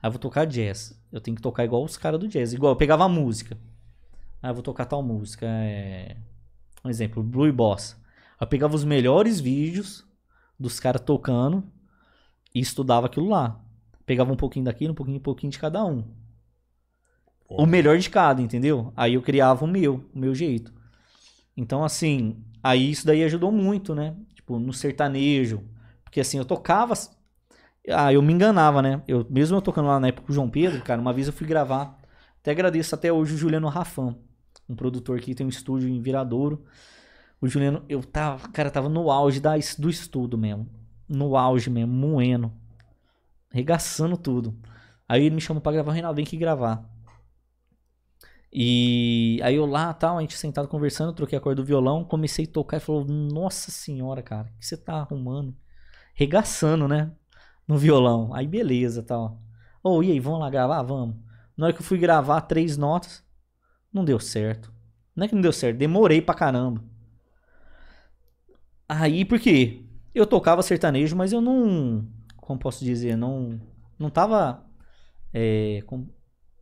Aí eu vou tocar jazz. Eu tenho que tocar igual os caras do jazz. Igual, eu pegava a música. Ah, eu vou tocar tal música. É... Um exemplo, Blue Bossa. Eu pegava os melhores vídeos dos caras tocando e estudava aquilo lá. Pegava um pouquinho daquilo, um pouquinho, um pouquinho de cada um. Pô. O melhor de cada, entendeu? Aí eu criava o meu, o meu jeito. Então, assim, aí isso daí ajudou muito, né? Tipo, no sertanejo. Porque assim, eu tocava. Ah, eu me enganava, né? Eu, mesmo eu tocando lá na época com o João Pedro, cara, uma vez eu fui gravar. Até agradeço até hoje o Juliano Rafan, um produtor que tem um estúdio em Viradouro. O Juliano, eu tava, cara, tava no auge da, do estudo mesmo. No auge mesmo, moendo. Regaçando tudo. Aí ele me chamou pra gravar, Reinaldo, vem aqui gravar. E aí eu lá, tal, a gente sentado conversando, troquei a cor do violão, comecei a tocar e falou: "Nossa senhora, cara, o que você tá arrumando?" Regaçando, né? No violão. Aí beleza, tal. Ô, e aí, vamos lá gravar? Vamos. Na hora que eu fui gravar três notas, não deu certo. Não é que não deu certo, demorei pra caramba. Aí, por quê? Eu tocava sertanejo, mas eu não, como posso dizer, não não tava é, com-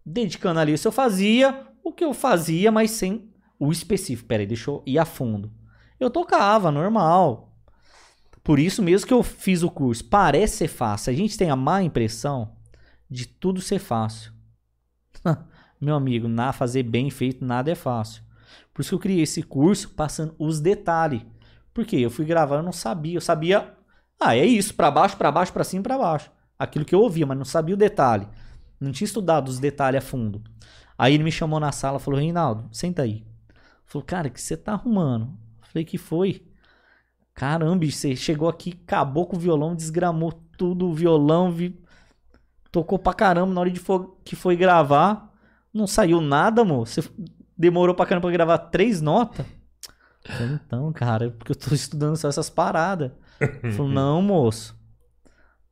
dedicando ali. Se eu fazia o que eu fazia, mas sem o específico. Peraí, deixa eu ir a fundo. Eu tocava, normal. Por isso mesmo que eu fiz o curso. Parece ser fácil. A gente tem a má impressão de tudo ser fácil. Meu amigo, na fazer bem feito, nada é fácil. Por isso que eu criei esse curso passando os detalhes. Porque eu fui gravar, eu não sabia. Eu sabia, ah, é isso, pra baixo, pra baixo, pra cima, pra baixo. Aquilo que eu ouvia, mas não sabia o detalhe. Não tinha estudado os detalhes a fundo. Aí ele me chamou na sala, falou: "Reinaldo, senta aí". Falou: "Cara, o que você tá arrumando?" Falei: "Que foi?" Caramba, você chegou aqui, acabou com o violão, desgramou tudo o violão, vi... tocou pra caramba na hora de fo- que foi gravar. Não saiu nada, moço. Você demorou pra caramba pra gravar três notas. Falei, então, cara, porque eu tô estudando só essas paradas. Falou, não, moço.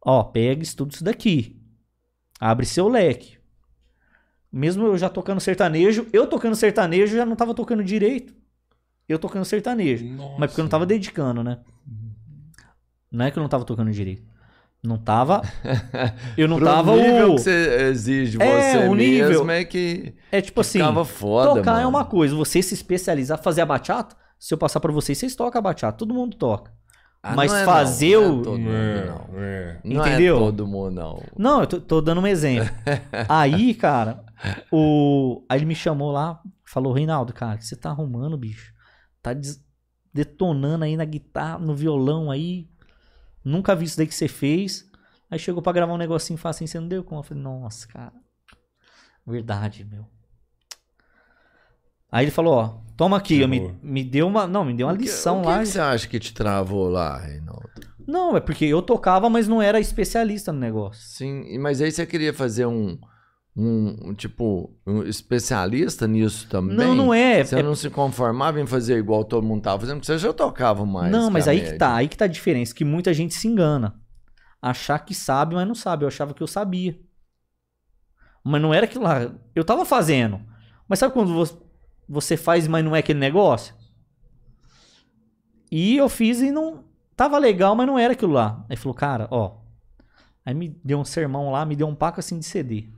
Ó, pega estuda isso daqui. Abre seu leque. Mesmo eu já tocando sertanejo, eu tocando sertanejo já não tava tocando direito. Eu tocando sertanejo. Mas porque eu não tava dedicando, né? Não é que eu não tava tocando direito. Não tava. Eu não tava nível o. que você exige de É, você o nível. mesmo é que, É tipo que assim. ficava foda, tocar é mano. uma coisa, você se especializar, fazer a bachata. Se eu passar pra vocês, vocês tocam a bachata, todo mundo toca. Ah, mas não é fazer não, não o- é todo mundo, É, não. é. Não Entendeu? é todo mundo, não. Não, eu tô, tô dando um exemplo. Aí, cara, o. Aí ele me chamou lá, falou, Reinaldo, cara, o que você tá arrumando, bicho? Tá detonando aí na guitarra, no violão aí. Nunca vi isso daí que você fez. Aí chegou pra gravar um negocinho fácil assim, você não deu conta. Eu falei, nossa, cara. Verdade, meu. Aí ele falou, ó, toma aqui, me, me deu uma. Não, me deu uma O que- lição o que lá. que você acha que te travou lá, Reinaldo? Não, é porque eu tocava, mas não era especialista no negócio. Sim, mas aí você queria fazer um, um, tipo, um especialista nisso também? Não, não é. Você é não se conformava em fazer igual todo mundo tava fazendo, porque você já tocava mais. Não, mas aí que média. tá, aí que tá a diferença, que muita gente se engana. Achar que sabe, mas não sabe. Eu achava que eu sabia. Mas não era aquilo lá. Eu tava fazendo. Mas sabe quando vo- você faz, mas não é aquele negócio? E eu fiz e não. Tava legal, mas não era aquilo lá. Aí falou, cara, ó. Aí me deu um sermão lá, me deu um paco assim de CD.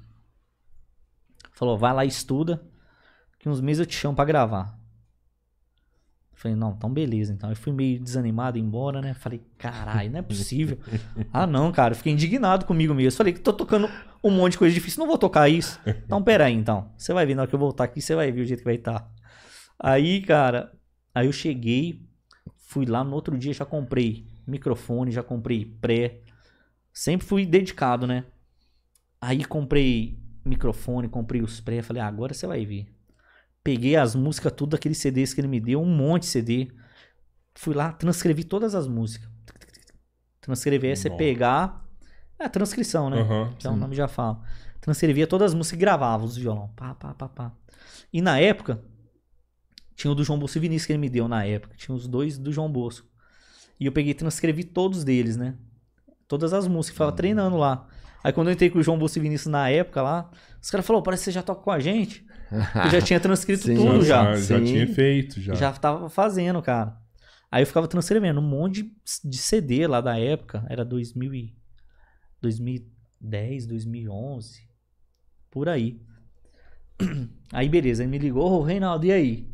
Falou, vai lá estuda. Que uns meses eu te chamo pra gravar. Falei, não, então beleza. Então eu fui meio desanimado embora, né? Falei, caralho, não é possível. ah, não, cara, eu fiquei indignado comigo mesmo. Falei, tô tocando um monte de coisa difícil, não vou tocar isso. Então, pera aí, então. Você vai ver, na hora que eu voltar aqui, você vai ver o jeito que vai estar. Aí, cara, aí eu cheguei, fui lá no outro dia, já comprei microfone, já comprei pré. Sempre fui dedicado, né? Aí comprei microfone, comprei os pré. Falei, ah, agora você vai ver. Peguei as músicas, tudo aqueles CDs que ele me deu, um monte de CD. Fui lá, transcrevi todas as músicas. Transcrever é você pegar. É a transcrição, né? Aham, Já o nome já fala. Transcrevia todas as músicas e gravava os violão. Pá, pá, pá, pá. E na época, tinha o do João Bosco e Vinícius que ele me deu na época. Tinha os dois do João Bosco. E eu peguei e transcrevi todos deles, né? Todas as músicas. Ficava treinando lá. Aí quando eu entrei com o João e Vinícius na época lá, os caras falaram, parece que você já toca com a gente. Eu já tinha transcrito Sim. tudo já. já, já tinha feito, já. Já tava fazendo, cara. Aí eu ficava transcrevendo um monte de, de CD lá da época. Era 2000 e, 2010, 2011. Por aí. Aí beleza, ele me ligou, ô Reinaldo, e aí?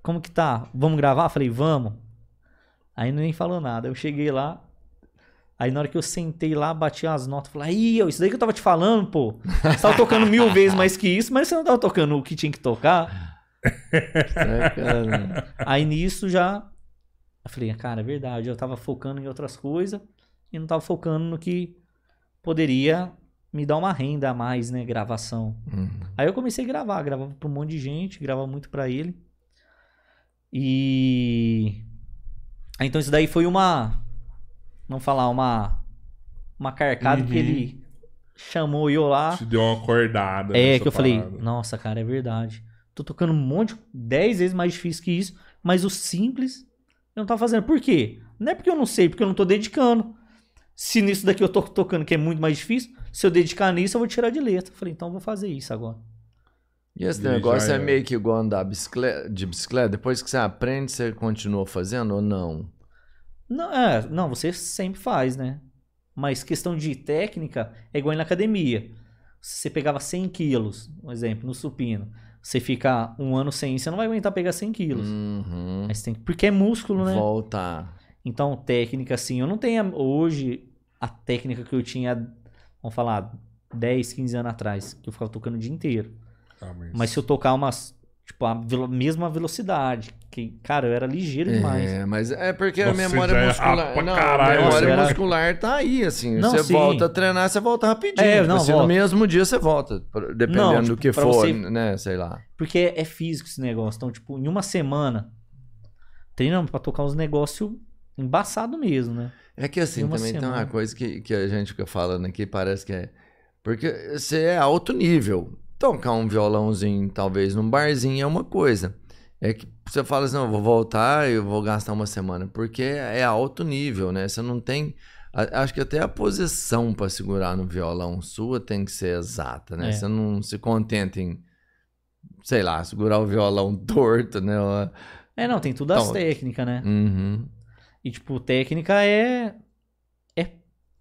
Como que tá? Vamos gravar? Falei, vamos. Aí nem falou nada. Eu cheguei lá. Aí na hora que eu sentei lá, bati as notas, falei, aí, isso daí que eu tava te falando, pô. Você tava tocando mil vezes mais que isso, mas você não tava tocando o que tinha que tocar. Aí nisso já. Eu falei, cara, é verdade. Eu tava focando em outras coisas e não tava focando no que poderia me dar uma renda a mais, né? Gravação. Uhum. Aí eu comecei a gravar, gravava pra um monte de gente, gravava muito pra ele. E. Então isso daí foi uma. Vamos falar, uma. Uma carcada que Uhum. ele chamou eu lá. Te deu uma acordada. É, que eu falei, parada. nossa, cara, é verdade. Tô tocando um monte, 10 vezes mais difícil que isso, mas o simples eu não tava fazendo. Por quê? Não é porque eu não sei, porque eu não tô dedicando. Se nisso daqui eu tô tocando que é muito mais difícil, se eu dedicar nisso eu vou tirar de letra. Eu falei, então eu vou fazer isso agora. E esse E negócio é meio que igual andar de bicicleta? Depois que você aprende, você continua fazendo ou não? Não, é, não, você sempre faz, né? Mas questão de técnica é igual na academia. Se você pegava 100 quilos, um exemplo, no supino, você ficar um ano sem isso, você não vai aguentar pegar 100 quilos. Uhum. Mas tem, porque é músculo, né? Voltar. Então, técnica, assim, eu não tenho hoje a técnica que eu tinha, vamos falar, 10, 15 anos atrás, que eu ficava tocando o dia inteiro. Ah, Mas se eu tocar umas, tipo, a mesma velocidade, que, cara, eu era ligeiro demais. É, mas é porque a memória é muscular. não, caralho, a memória era- muscular tá aí, assim. Não, você sim. volta a treinar, você volta rapidinho. É, Tipo não, assim, no mesmo dia você volta. Dependendo Não, do tipo, que pra for, você- né? Sei lá. Porque é, é físico esse negócio. Então, tipo, em uma semana, treinando pra tocar uns negócios embaçado mesmo, né? É que assim, também tem uma semana. coisa que, que a gente fica falando aqui, parece que é. Porque você é alto nível. Tocar um violãozinho, talvez, num barzinho é uma coisa. É que você fala assim, não, eu vou voltar e eu vou gastar uma semana. Porque é alto nível, né? Você não tem. Acho que até a posição para segurar no violão sua tem que ser exata, né? É. Você não se contenta em, sei lá, segurar o violão torto, né? É, não, tem tudo as Então- técnicas, né? Uhum. E, tipo, técnica é. É,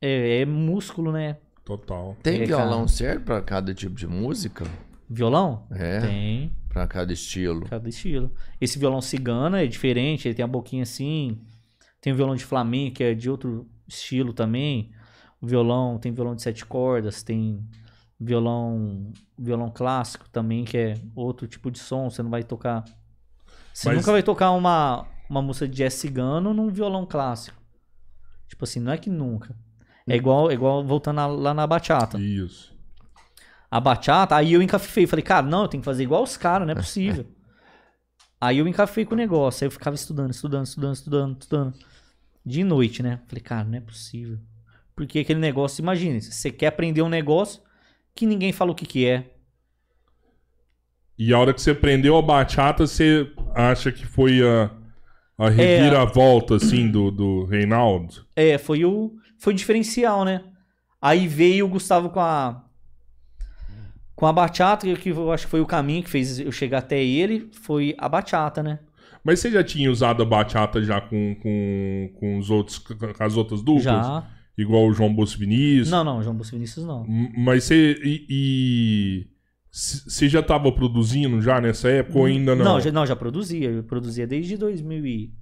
é, é músculo, né? Total. Tem violão certo para cada tipo de música? Violão? É. Tem, Pra cada estilo. cada estilo. Esse violão cigana é diferente, ele tem a boquinha assim. Tem o violão de flamenco, que é de outro estilo também. O violão, tem violão de sete cordas, tem violão violão clássico também, que é outro tipo de som, você não vai tocar. Você Mas- nunca vai tocar uma, uma música de jazz cigano num violão clássico. Tipo assim, não é que nunca. É igual, é igual voltando lá na bachata. Isso. A bachata, aí eu encafifei. Falei, cara, não, eu tenho que fazer igual os caras, não é possível. aí eu encafifei com o negócio. Aí eu ficava estudando, estudando, estudando, estudando, estudando. De noite, né? Falei, cara, não é possível. Porque aquele negócio, imagine, você quer aprender um negócio que ninguém fala o que, que é. E a hora que você aprendeu a bachata, você acha que foi a, a reviravolta, assim, do, do Reinaldo? É, foi o. Foi diferencial, né? Aí veio o Gustavo com a. Com a bachata, que eu acho que foi o caminho que fez eu chegar até ele, foi a bachata, né? Mas você já tinha usado a bachata já com, com, com, os outros, com as outras duplas? Já. Igual o João Bosco Vinícius? Não, não, João Bosco Vinícius não. Mas você. E. Você já estava produzindo já nessa época ou ainda não? Não, já, não, já produzia. Eu produzia desde 2000 e...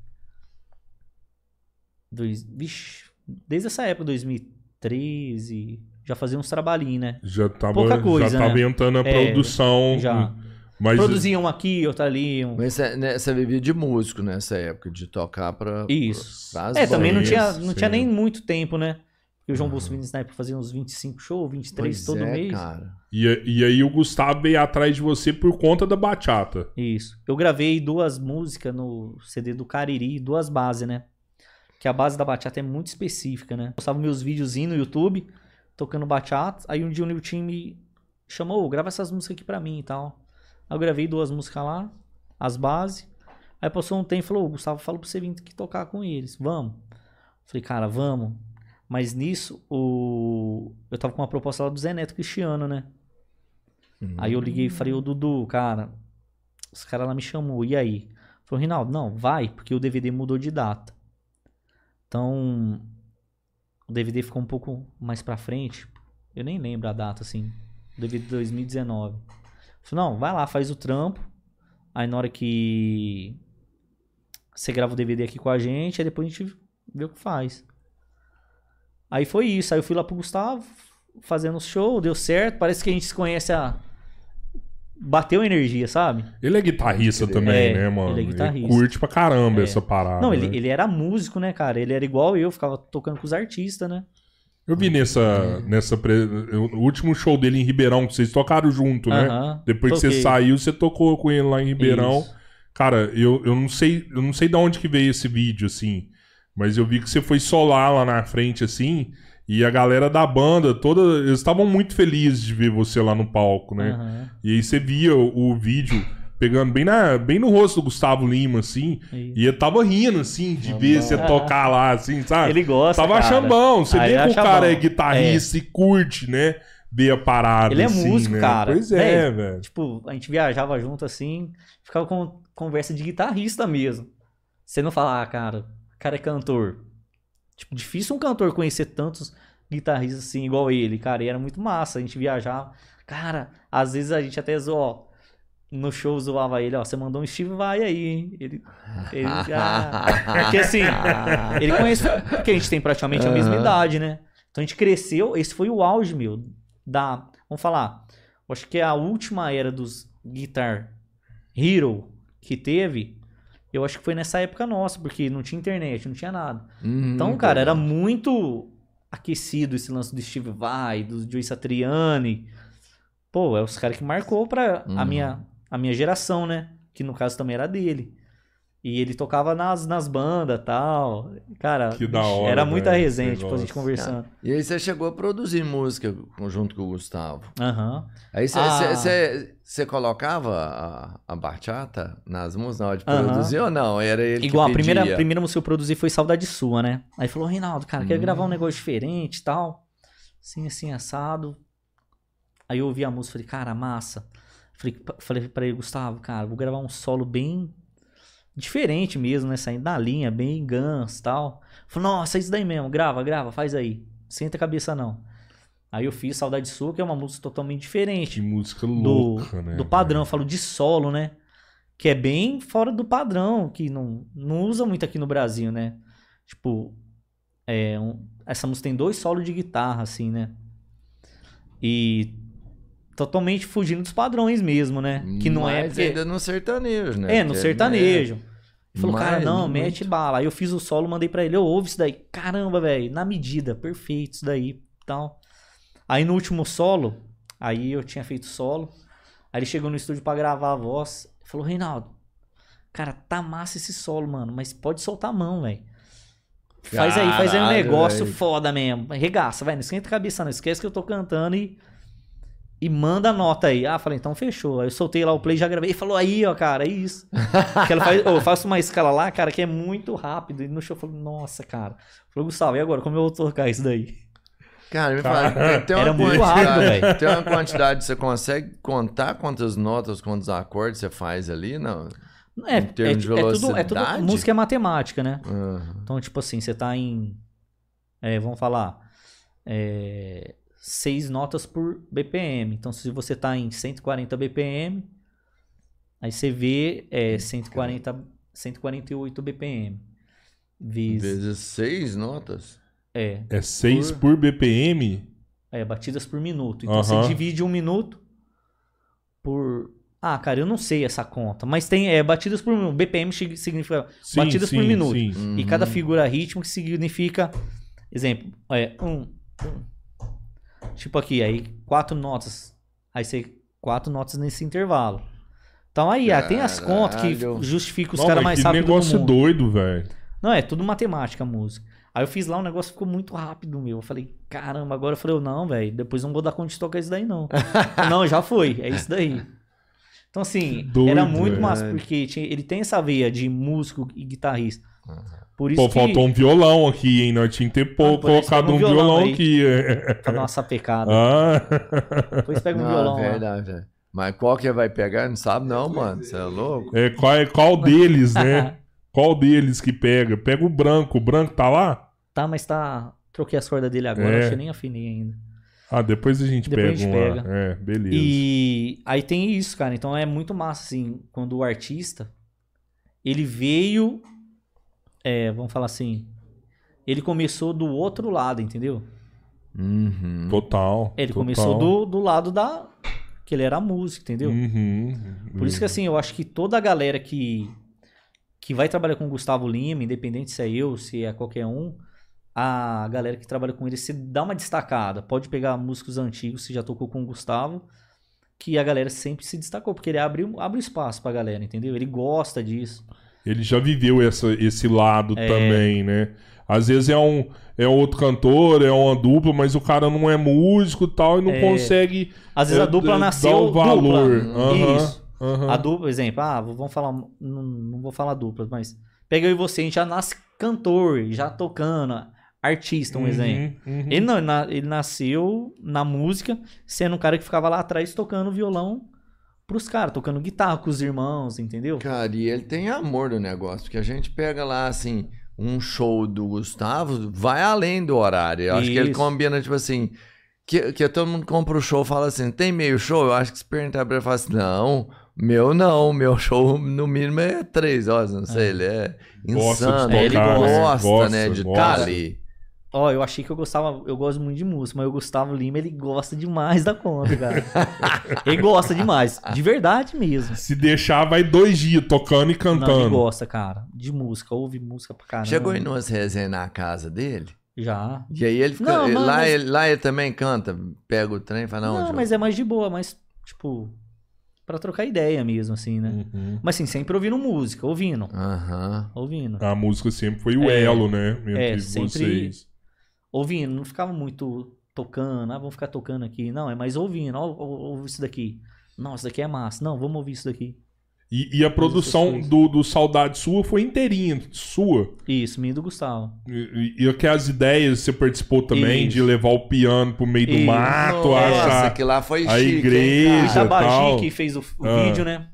Dois... Vixe, desde essa época, 2013. Já fazia uns trabalhinhos, né? Já tava, Pouca coisa, já tava né? entrando a É, produção. já. Mas Produzia um aqui, outro ali. Um... Mas você, né, você vivia de músico nessa época, de tocar pra. Isso. pras É, também não tinha, Sim, não tinha nem muito tempo, né? Porque o João Bosco Vinícius na época fazia uns 25 shows, 23 Pois todo é, mês. cara. E, e aí o Gustavo veio atrás de você por conta da bachata. Isso. Eu gravei duas músicas no CD do Cariri, duas bases, né? Que a base da bachata é muito específica, né? Eu postava meus videozinhos no YouTube, tocando bachata. Aí um dia o Nilton me chamou, "Ô, grava essas músicas aqui pra mim e tal. Aí eu gravei duas músicas lá, as bases. Aí passou um tempo e falou, "Ô, Gustavo, fala pra você vir aqui tocar com eles. Vamos. Falei, cara, vamos. Mas nisso, o... eu tava com uma proposta lá do Zé Neto Cristiano, né? Aí eu liguei e falei, ô Dudu, cara, os caras lá me chamou, e aí? Falou, Rinaldo, não, vai, porque o DVD mudou de data. Então, o DVD ficou um pouco mais pra frente. Eu nem lembro a data, assim. O DVD de 2019. Falei, não, vai lá, faz o trampo. Aí na hora que você grava o DVD aqui com a gente, aí depois a gente vê o que faz. Aí foi isso. Aí eu fui lá pro Gustavo, fazendo o show, deu certo. Parece que a gente se conhece a. Bateu energia, sabe? Ele é guitarrista crer. também, É, né, mano? ele é guitarrista. curte pra caramba É. essa parada. Não, ele, né? ele era músico, né, cara? Ele era igual eu, ficava tocando com os artistas, né? Eu vi nessa. nessa pre- O último show dele em Ribeirão, que vocês tocaram junto, né? Aham, Depois que você toquei. saiu, você tocou com ele lá em Ribeirão. Isso. Cara, eu, eu não sei, eu não sei de onde que veio esse vídeo, assim. Mas eu vi que você foi solar lá na frente, assim. E a galera da banda, toda. Eles estavam muito felizes de ver você lá no palco, né? Aham, E aí você via o, o vídeo pegando bem, na, bem no rosto do Gustavo Lima, assim. isso. E ele tava rindo, assim, de ver você tocar lá, assim, sabe? Ele gosta, Tava cara. achando bom. Você vê que o cara bom. é guitarrista e curte, né? Ver a parada. Ele é assim, músico, né? cara. Pois é, Véi, velho. Tipo, a gente viajava junto assim, ficava com conversa de guitarrista mesmo. Você não fala, ah, cara, o cara é cantor. Tipo, difícil um cantor conhecer tantos guitarrista assim, igual ele, cara. E era muito massa. A gente viajava. Cara, às vezes a gente até zoou, no show zoava ele, ó, você mandou um Steve Vai aí, hein? Ele, ele ah, porque assim, ele conhece, porque a gente tem praticamente a mesma idade, né? Então a gente cresceu, esse foi o auge, meu, da, vamos falar, acho que é a última era dos Guitar Hero que teve, eu acho que foi nessa época nossa, porque não tinha internet, não tinha nada. Uhum, Então, cara, era muito aquecido esse lance do Steve Vai, do Joey Satriani. Pô, é os caras que marcou pra a, Uhum. minha, a minha geração, né? Que no caso também era dele. E ele tocava nas, nas bandas e tal. Cara, Que da hora, era muita velho, resenha, tipo, a gente conversando. E aí você chegou a produzir música junto com o Gustavo. Aham. Aí você Ah. você- você colocava a, a bachata nas músicas na hora de produzir ou não? Era ele Igual, que a primeira, a primeira música que eu produzi foi Saudade Sua, né? Aí falou, Reinaldo, cara, quero Hum. gravar um negócio diferente e tal. Assim, assim, assado. Aí eu ouvi a música, falei, cara, massa. Falei, falei pra ele, Gustavo, cara, vou gravar um solo bem diferente mesmo, né? Saindo da linha, bem Guns e tal. Falei, nossa, é isso daí mesmo, grava, grava, faz aí. Senta a cabeça não. Aí eu fiz Saudade Sua, que é uma música totalmente diferente Que música do, louca, né? do padrão, eu falo de solo, né? Que é bem fora do padrão, que não, não usa muito aqui no Brasil, né? Tipo, é um- essa música tem dois solos de guitarra, assim, né? E totalmente fugindo dos padrões mesmo, né? Que não é. Mas Porque... ainda no sertanejo, né? É, no Porque, sertanejo. né, Ele falou, cara, não, muito. mete bala. Aí eu fiz o solo, mandei pra ele, eu ouve isso daí. Caramba, velho, na medida, perfeito isso daí, tal. Aí no último solo, aí eu tinha feito solo. Aí ele chegou no estúdio pra gravar a voz. Falou, Reinaldo, cara, tá massa esse solo, mano, mas pode soltar a mão, velho. Faz aí, faz aí um negócio velho. foda mesmo. Regaça, vai, não esquenta a cabeça, não. Esquece que eu tô cantando e. E manda a nota aí. Ah, falei, então fechou. Aí eu soltei lá o play, já gravei. Ele falou, aí, ó, cara, é isso. que ela faz, ô, eu faço uma escala lá, cara, que é muito rápido. E no show eu falei, nossa, cara. Falei, Gustavo, e agora? Como eu vou tocar isso daí? Cara, me fala, tem, uma Era muito quantidade, rápido, velho. Tem uma quantidade, você consegue contar quantas notas, quantos acordes você faz ali? Não. É, Em termos de é, é tudo, é tudo. velocidade? Música é matemática, né? Aham. Então, tipo assim, você tá em. é, vamos falar. É, seis notas por BPM. Então, se você tá em 140 BPM, aí você vê é, 140, 148 BPM. Vezes. Vezes seis notas? É, É 6 por BPM? é, batidas por minuto. Então, você divide um minuto por. Ah, cara, eu não sei essa conta. Mas tem é, batidas por minuto. BPM sig- significa Sim, batidas sim, por minuto. sim. E cada Uhum. figura rítmica significa, exemplo, é um, um. Tipo aqui, aí quatro notas. Aí você quatro notas nesse intervalo. Então aí, ah, tem as contas que Caralho. justificam os caras mais que rápido do negócio mundo. doido, velho. Não, é tudo matemática a música. Aí eu fiz lá, o negócio ficou muito rápido, meu. Eu falei, caramba, agora eu falei, não, velho, depois eu não vou dar conta de tocar isso daí, não. não, já foi, é isso daí. Então, assim, Doido, era muito velho. massa, porque tinha- ele tem essa veia de músico e guitarrista. Por isso Pô, que... faltou um violão aqui, hein? Nós tínhamos que ter pô, Ah, colocado um violão, violão aqui. é. Pra dar uma sapecada. Ah. Depois pega um Não, violão verdade, é. Mas qual que vai pegar? Não sabe não, mano. Você é louco? É, qual, é, qual deles, né? qual deles que pega? Pega o branco. O branco tá lá? Tá, mas tá... Troquei as cordas dele agora, É. acho que nem afinei ainda. Ah, depois a gente Depois pega a gente um pega. É, beleza. E aí tem isso, cara. Então é muito massa, assim, quando o artista, ele veio, é, vamos falar assim, ele começou do outro lado, entendeu? Uhum. Total. Ele total. começou do, do lado da... que ele era músico, entendeu? Uhum. Por isso que assim, eu acho que toda a galera que, que vai trabalhar com o Gustavo Lima, independente se é eu, se é qualquer um, a galera que trabalha com ele se dá uma destacada. Pode pegar músicos antigos que já tocou com o Gustavo, que a galera sempre se destacou, porque ele abre, abre espaço pra galera, entendeu? Ele gosta disso. Ele já viveu essa, esse lado É. também, né? Às vezes é um é outro cantor, é uma dupla, mas o cara não é músico e tal e não É. consegue Às vezes a é, dupla é, nasceu o valor. dupla. Aham, Isso. aham. A dupla, exemplo, ah, vamos falar, não, não vou falar duplas, mas pega eu e você, a gente já nasce cantor, já tocando, artista, um Uhum, exemplo. uhum. Ele não, ele nasceu na música, sendo um cara que ficava lá atrás tocando violão pros caras, tocando guitarra com os irmãos, entendeu? Cara, e ele tem amor do negócio, porque a gente pega lá, assim, um show do Gustavo vai além do horário. Eu acho que ele Isso. combina, tipo assim, que, que todo mundo compra o show fala assim, tem meio show? Eu acho que se perguntar pra ele, fala assim, não, meu não, meu show no mínimo é três horas, não sei, ele é Gosta de insano, tocar, ele né? gosta, né, de gosta. estar ali. Ó, eu achei que eu gostava, eu gosto muito de música, mas o Gustavo Lima, ele gosta demais da conta, cara. ele gosta demais, de verdade mesmo. Se deixar, vai dois dias tocando e Não, ele cantando. gosta, cara, de música, ouve música pra caramba. Chegou em umas resenhas na casa dele, Já. e aí ele fica, Não, ele- mas- lá, mas- ele, lá ele também canta, pega o trem e fala, não, Não, mas é mais de boa, mas, tipo, pra trocar ideia mesmo, assim, né? Uhum. Mas assim, sempre ouvindo música, ouvindo, Aham. ouvindo. A música sempre foi o É. elo, né? Entre É, sempre- vocês. Ouvindo, não ficava muito tocando, ah, vamos ficar tocando aqui. Não, é mais ouvindo, ó, ó, ouve isso daqui. Não, isso daqui é massa. Não, vamos ouvir isso daqui. E, e a produção do, do Saudade Sua foi inteirinha, sua. Isso, minha e do Gustavo. E, e, e que as ideias você participou também Isso. de levar o piano pro meio do Isso. mato, Nossa, achar. que lá foi a chique, hein, igreja. Tabagi tal. que fez o, o Ah. vídeo, né?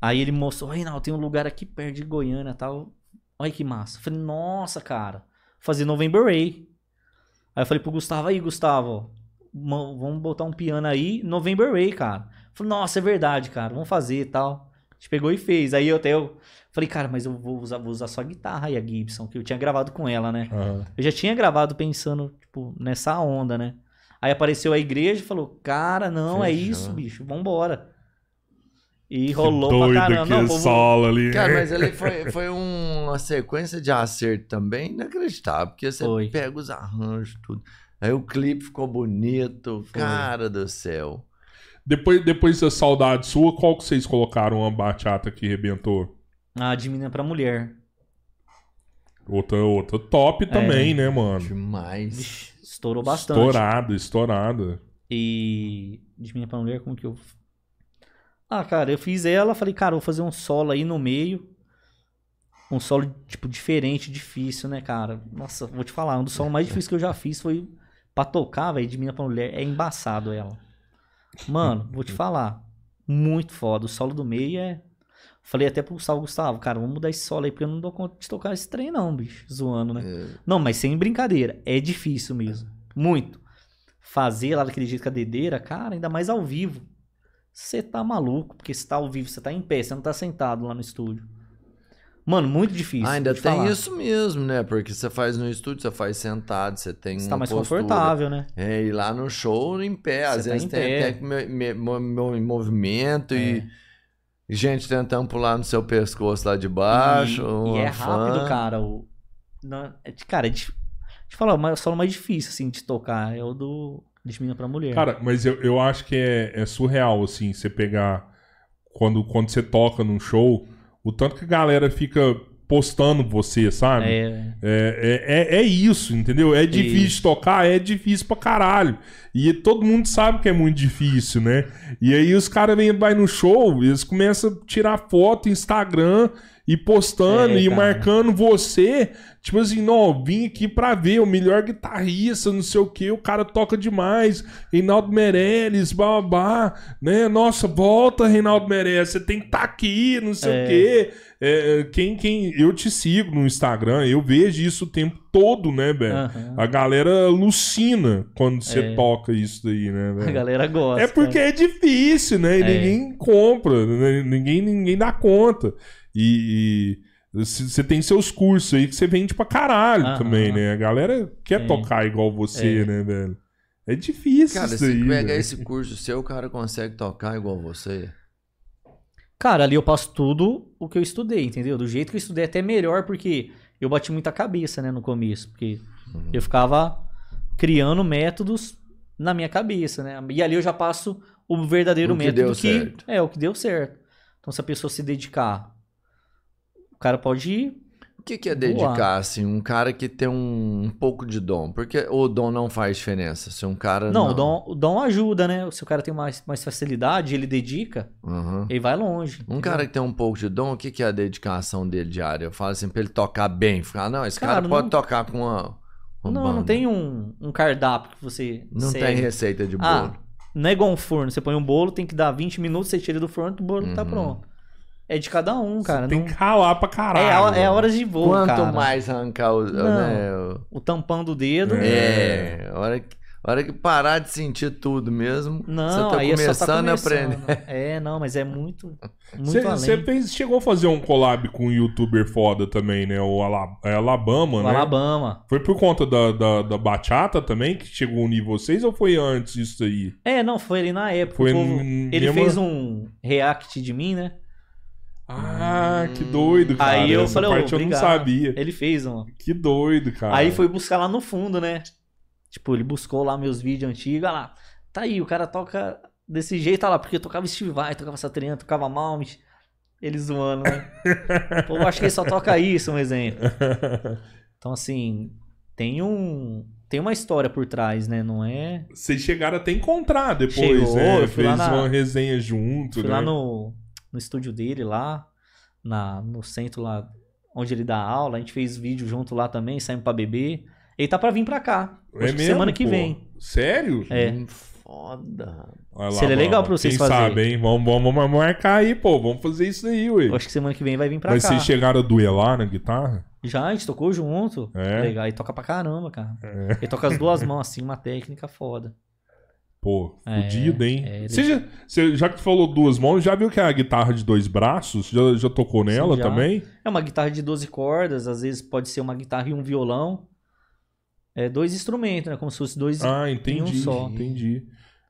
Aí ele mostrou, Reinaldo, tem um lugar aqui perto de Goiânia e tal. Olha que massa. Eu falei, nossa, cara, fazer November Ray. Aí eu falei pro Gustavo, aí, Gustavo, vamos botar um piano aí, November Ray, cara. Falei, nossa, é verdade, cara, vamos fazer e tal. A gente pegou e fez. Aí eu até eu falei, cara, mas eu vou usar, vou usar só a guitarra e a Gibson, que eu tinha gravado com ela, né? Aham. Eu já tinha gravado pensando, tipo, nessa onda, né? Aí apareceu a igreja e falou, cara, não, é Fechou. isso, bicho, vambora. E rolou Doido pra caramba. Não, aquele o povo- solo ali. Cara, mas ele foi, foi um- uma sequência de acerto também inacreditável, porque você Foi. pega os arranjos, tudo. Aí o clipe ficou bonito, cara do céu. Depois, depois da Saudade Sua, qual que vocês colocaram uma bachata que rebentou? Ah, de menina pra mulher. Outra, outra top É. também, né, mano? Demais. Estourou bastante. Estourada, estourada. E de menina pra mulher, como que eu. Ah, cara, eu fiz ela, falei, cara, vou fazer um solo aí no meio. Um solo, tipo, diferente, difícil, né, cara? Nossa, vou te falar, um dos solos mais difíceis que eu já fiz foi pra tocar, velho, de menina pra mulher. É embaçado ela. Mano, vou te falar. Muito foda. O solo do meio é. Falei até pro Gustavo, Gustavo, cara, vamos mudar esse solo aí, porque eu não dou conta de tocar esse trem, não, bicho. Zoando, né? É, Não, mas sem brincadeira. É difícil mesmo. Muito. Fazer lá daquele jeito com a dedeira, cara, ainda mais ao vivo. Você tá maluco, porque você tá ao vivo, você tá em pé, você não tá sentado lá no estúdio. Mano, muito difícil. Ah, ainda tem falar. isso mesmo, né? Porque você faz no estúdio, você faz sentado, você tem Você tá mais postura. confortável, né? É, e lá no show, em pé. Às Você tá vezes em tem até movimento É. e gente tentando pular no seu pescoço lá de baixo. E, e é rápido, fã. cara. O, é cara, é de, te falar, o solo mais difícil, assim, de tocar é o do de menina pra mulher. Cara, mas eu, eu acho que é, é surreal, assim, você pegar. Quando, quando você toca num show, o tanto que a galera fica postando você, sabe? é, É, é, é, é isso, entendeu? É difícil Isso. de tocar, é difícil pra caralho. E todo mundo sabe que é muito difícil, né? E aí os caras vêm vai no show, eles começam a tirar foto, Instagram e postando É, e cara. marcando você. Tipo assim, não, vim aqui pra ver o melhor guitarrista, não sei o que, o cara toca demais. Reinaldo Meirelles, babá, né? Nossa, volta, Reinaldo Meirelles, você tem que estar aqui, não sei É. o quê. É, quem, quem eu te sigo no Instagram, eu vejo isso o tempo todo, né, velho? aham. A galera alucina quando você É. toca isso daí, né, A velho? galera gosta. É porque é difícil, né? E É. ninguém compra, né? ninguém, ninguém dá conta. E você tem seus cursos aí que você vende pra caralho Aham. também, né? A galera quer Sim. tocar igual você, É. né, velho? É difícil Cara, isso se aí. pega velho. esse curso seu, o cara consegue tocar igual você. Cara, ali eu passo tudo o que eu estudei, entendeu? Do jeito que eu estudei, até melhor, porque eu bati muita cabeça, né, no começo. Porque Uhum. eu ficava criando métodos na minha cabeça, né? E ali eu já passo o verdadeiro O que método deu que certo. é o que deu certo. Então, se a pessoa se dedicar, o cara pode ir. O que, que é dedicar, assim, um cara que tem um, um pouco de dom? Porque o dom não faz diferença. Se um cara. Não, O, dom, o dom ajuda, né? Se o cara tem mais, mais facilidade, ele dedica, Uhum. ele vai longe. Um entendeu? cara que tem um pouco de dom, o que, que é a dedicação dele diária? Eu falo assim, pra ele tocar bem. Falar, não, esse cara, Cara, pode não- tocar com uma. uma Não, banda. não tem um, um cardápio que você. Não segue. tem receita de bolo. Ah, não é igual um forno. Você põe um bolo, tem que dar 20 minutos, você tira do forno, o bolo tá Uhum. pronto. É de cada um, cara. Tem não- que ralar pra É, caralho. a- é horas de voo, Quanto cara. mais arrancar o, né, o- O tampão do dedo. É, a hora que, hora que parar de sentir tudo mesmo, Não, você tá aí é só começando, tá a começando. aprender. É, não, mas é muito, muito além. Você chegou a fazer um collab com um youtuber foda também, né? O Ala- é Alabama, O né? Alabama. Foi por conta da, da, da bachata também que chegou a unir vocês ou foi antes disso aí? É, não, foi ali na época. Foi povo- ele mesmo- fez um react de mim, né? Ah, que doido, cara. Aí eu Essa falei, parte eu não sabia. Ele fez um. Que doido, cara. Aí foi buscar lá no fundo, né? Tipo, ele buscou lá meus vídeos antigos, olha lá. Tá aí, o cara toca desse jeito, olha lá, porque eu tocava Steve Vai, tocava Satriano, tocava Malmit. Ele zoando, né? Pô, eu acho que ele só toca isso, um exemplo. Então, assim, tem um. Tem uma história por trás, né? Não é. Vocês chegaram até encontrar depois, Chegou, né? Fez na- uma resenha junto, Fui né? lá no, no estúdio dele, lá, na, no centro lá onde ele dá aula. A gente fez vídeo junto lá também, saímos pra beber. Ele tá pra vir pra cá. É mesmo, semana que pô? vem. Sério? É. Hum, Foda. Olha Seria legal pra vocês Quem fazerem. sabe, hein? Vamos, vamos, vamos marcar aí, pô. Vamos fazer isso aí, ué. Eu acho que semana que vem vai vir pra Mas cá. vocês chegaram a duelar na guitarra? Já, a gente tocou junto. É? Legal. E toca pra caramba, cara. Ele toca as duas mãos, assim, uma técnica foda. Pô, É, fudido, hein? é, ele- Você já, você- já que tu falou duas mãos, já viu que é a guitarra de dois braços? Já, já tocou nela já. também? É uma guitarra de 12 cordas, às vezes pode ser uma guitarra e um violão. É dois instrumentos, né? Como se fosse dois. Ah, entendi. um só. Entendi.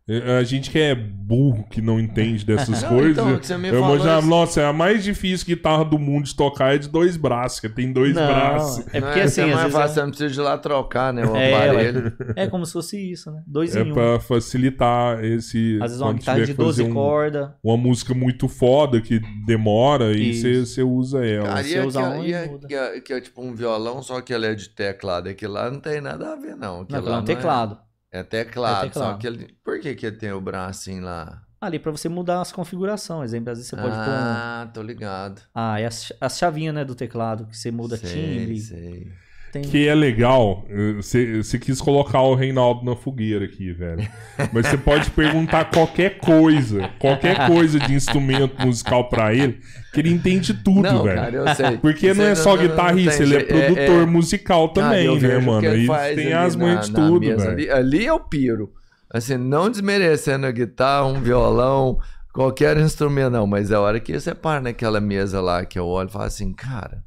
É, A gente que é burro, que não entende dessas Não, coisas. então, que você me eu falou imaginava, isso- nossa, é a mais difícil guitarra do mundo de tocar é de dois braços, que tem dois Não, braços. É Não porque assim, é às mais vezes fácil, você não precisa de ir lá trocar, né? O É, aparelho. é, é como se fosse isso, né? Dois É em um. pra facilitar esse. Às vezes uma guitarra de que fazer 12 um- cordas. Uma música muito foda que demora e Isso. você você usa ela. Cara, Você e, usa aquela- um e e que é, que é tipo um violão, só que ele é de teclado. Aquilo lá não tem nada a ver, não. Aquilo Não, lá é um não teclado. É, teclado, É teclado. só que ele... Por que que ele tem o bracinho lá? Ali pra você mudar as configurações. Exemplo, às vezes você pode pôr. um- ah, tô ligado. Ah, é as, as chavinhas, né, do teclado, que você muda sei, timbre. Sei. Tem... Que é legal, você você quis colocar o Reinaldo na fogueira aqui, velho. Mas você pode perguntar qualquer coisa, qualquer coisa de instrumento musical pra ele, que ele entende tudo, não, velho. cara, eu sei. Porque não é só não- não guitarrista, ele é jeito. produtor musical Ah, também, eu né, mano? que ele tem ali as manhas de tudo, mesa. velho. Ali, ali é o piro. Assim, não desmerecendo a guitarra, um violão, qualquer instrumento, não. Mas a hora que você para naquela mesa lá, que eu olho e falo assim, cara,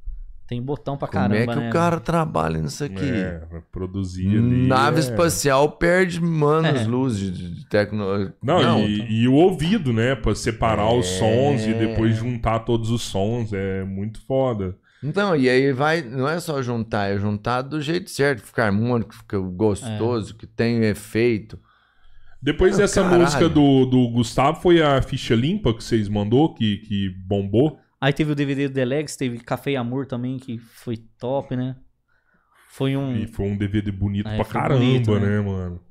Tem botão pra como caramba, é que né? o cara trabalha nisso aqui? É, produzir ali. Nave é. espacial perde anos É. luz de, de tecnologia. Não, e, e o ouvido, né? Pra separar os É. sons e depois juntar todos os sons. É muito foda. Então, e aí vai, não é só juntar, é juntar do jeito certo, ficar harmônico, fica gostoso, que tem efeito. Depois Ah, dessa caralho. música do, do Gustavo, foi a ficha limpa que vocês mandou, que, que bombou. Aí teve o DVD do Delex, teve Café e Amor também, que foi top, né? Foi um. E foi um DVD bonito É, pra caramba, bonito, né? né? mano?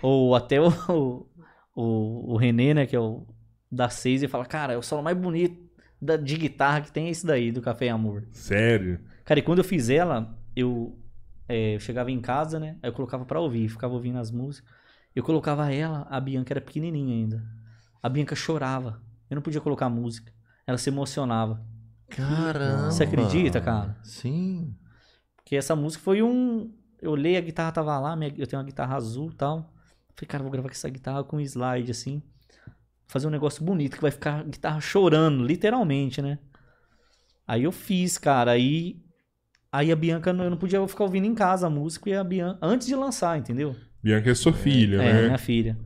Ou até o, o, o René, né, que é o da Seis, ele fala, cara, é o solo mais bonito da, de guitarra que tem é esse daí, do Café e Amor. Sério. Cara, e quando eu fiz ela, eu, é, eu chegava em casa, né? Aí eu colocava pra ouvir, ficava ouvindo as músicas. Eu colocava ela, a Bianca era pequenininha ainda. A Bianca chorava. Eu não podia colocar música. Ela se emocionava. Caramba. Você acredita, cara? Sim. Porque essa música foi um. Eu olhei, a guitarra tava lá, minha- eu tenho uma guitarra azul e tal. Falei, cara, vou gravar com essa guitarra com um slide assim. Fazer um negócio bonito, que vai ficar a guitarra chorando, literalmente, né? Aí eu fiz, cara. Aí, aí a Bianca, eu não podia ficar ouvindo em casa a música e a Bianca. Antes de lançar, entendeu? Bianca é sua filha, É, né? minha filha.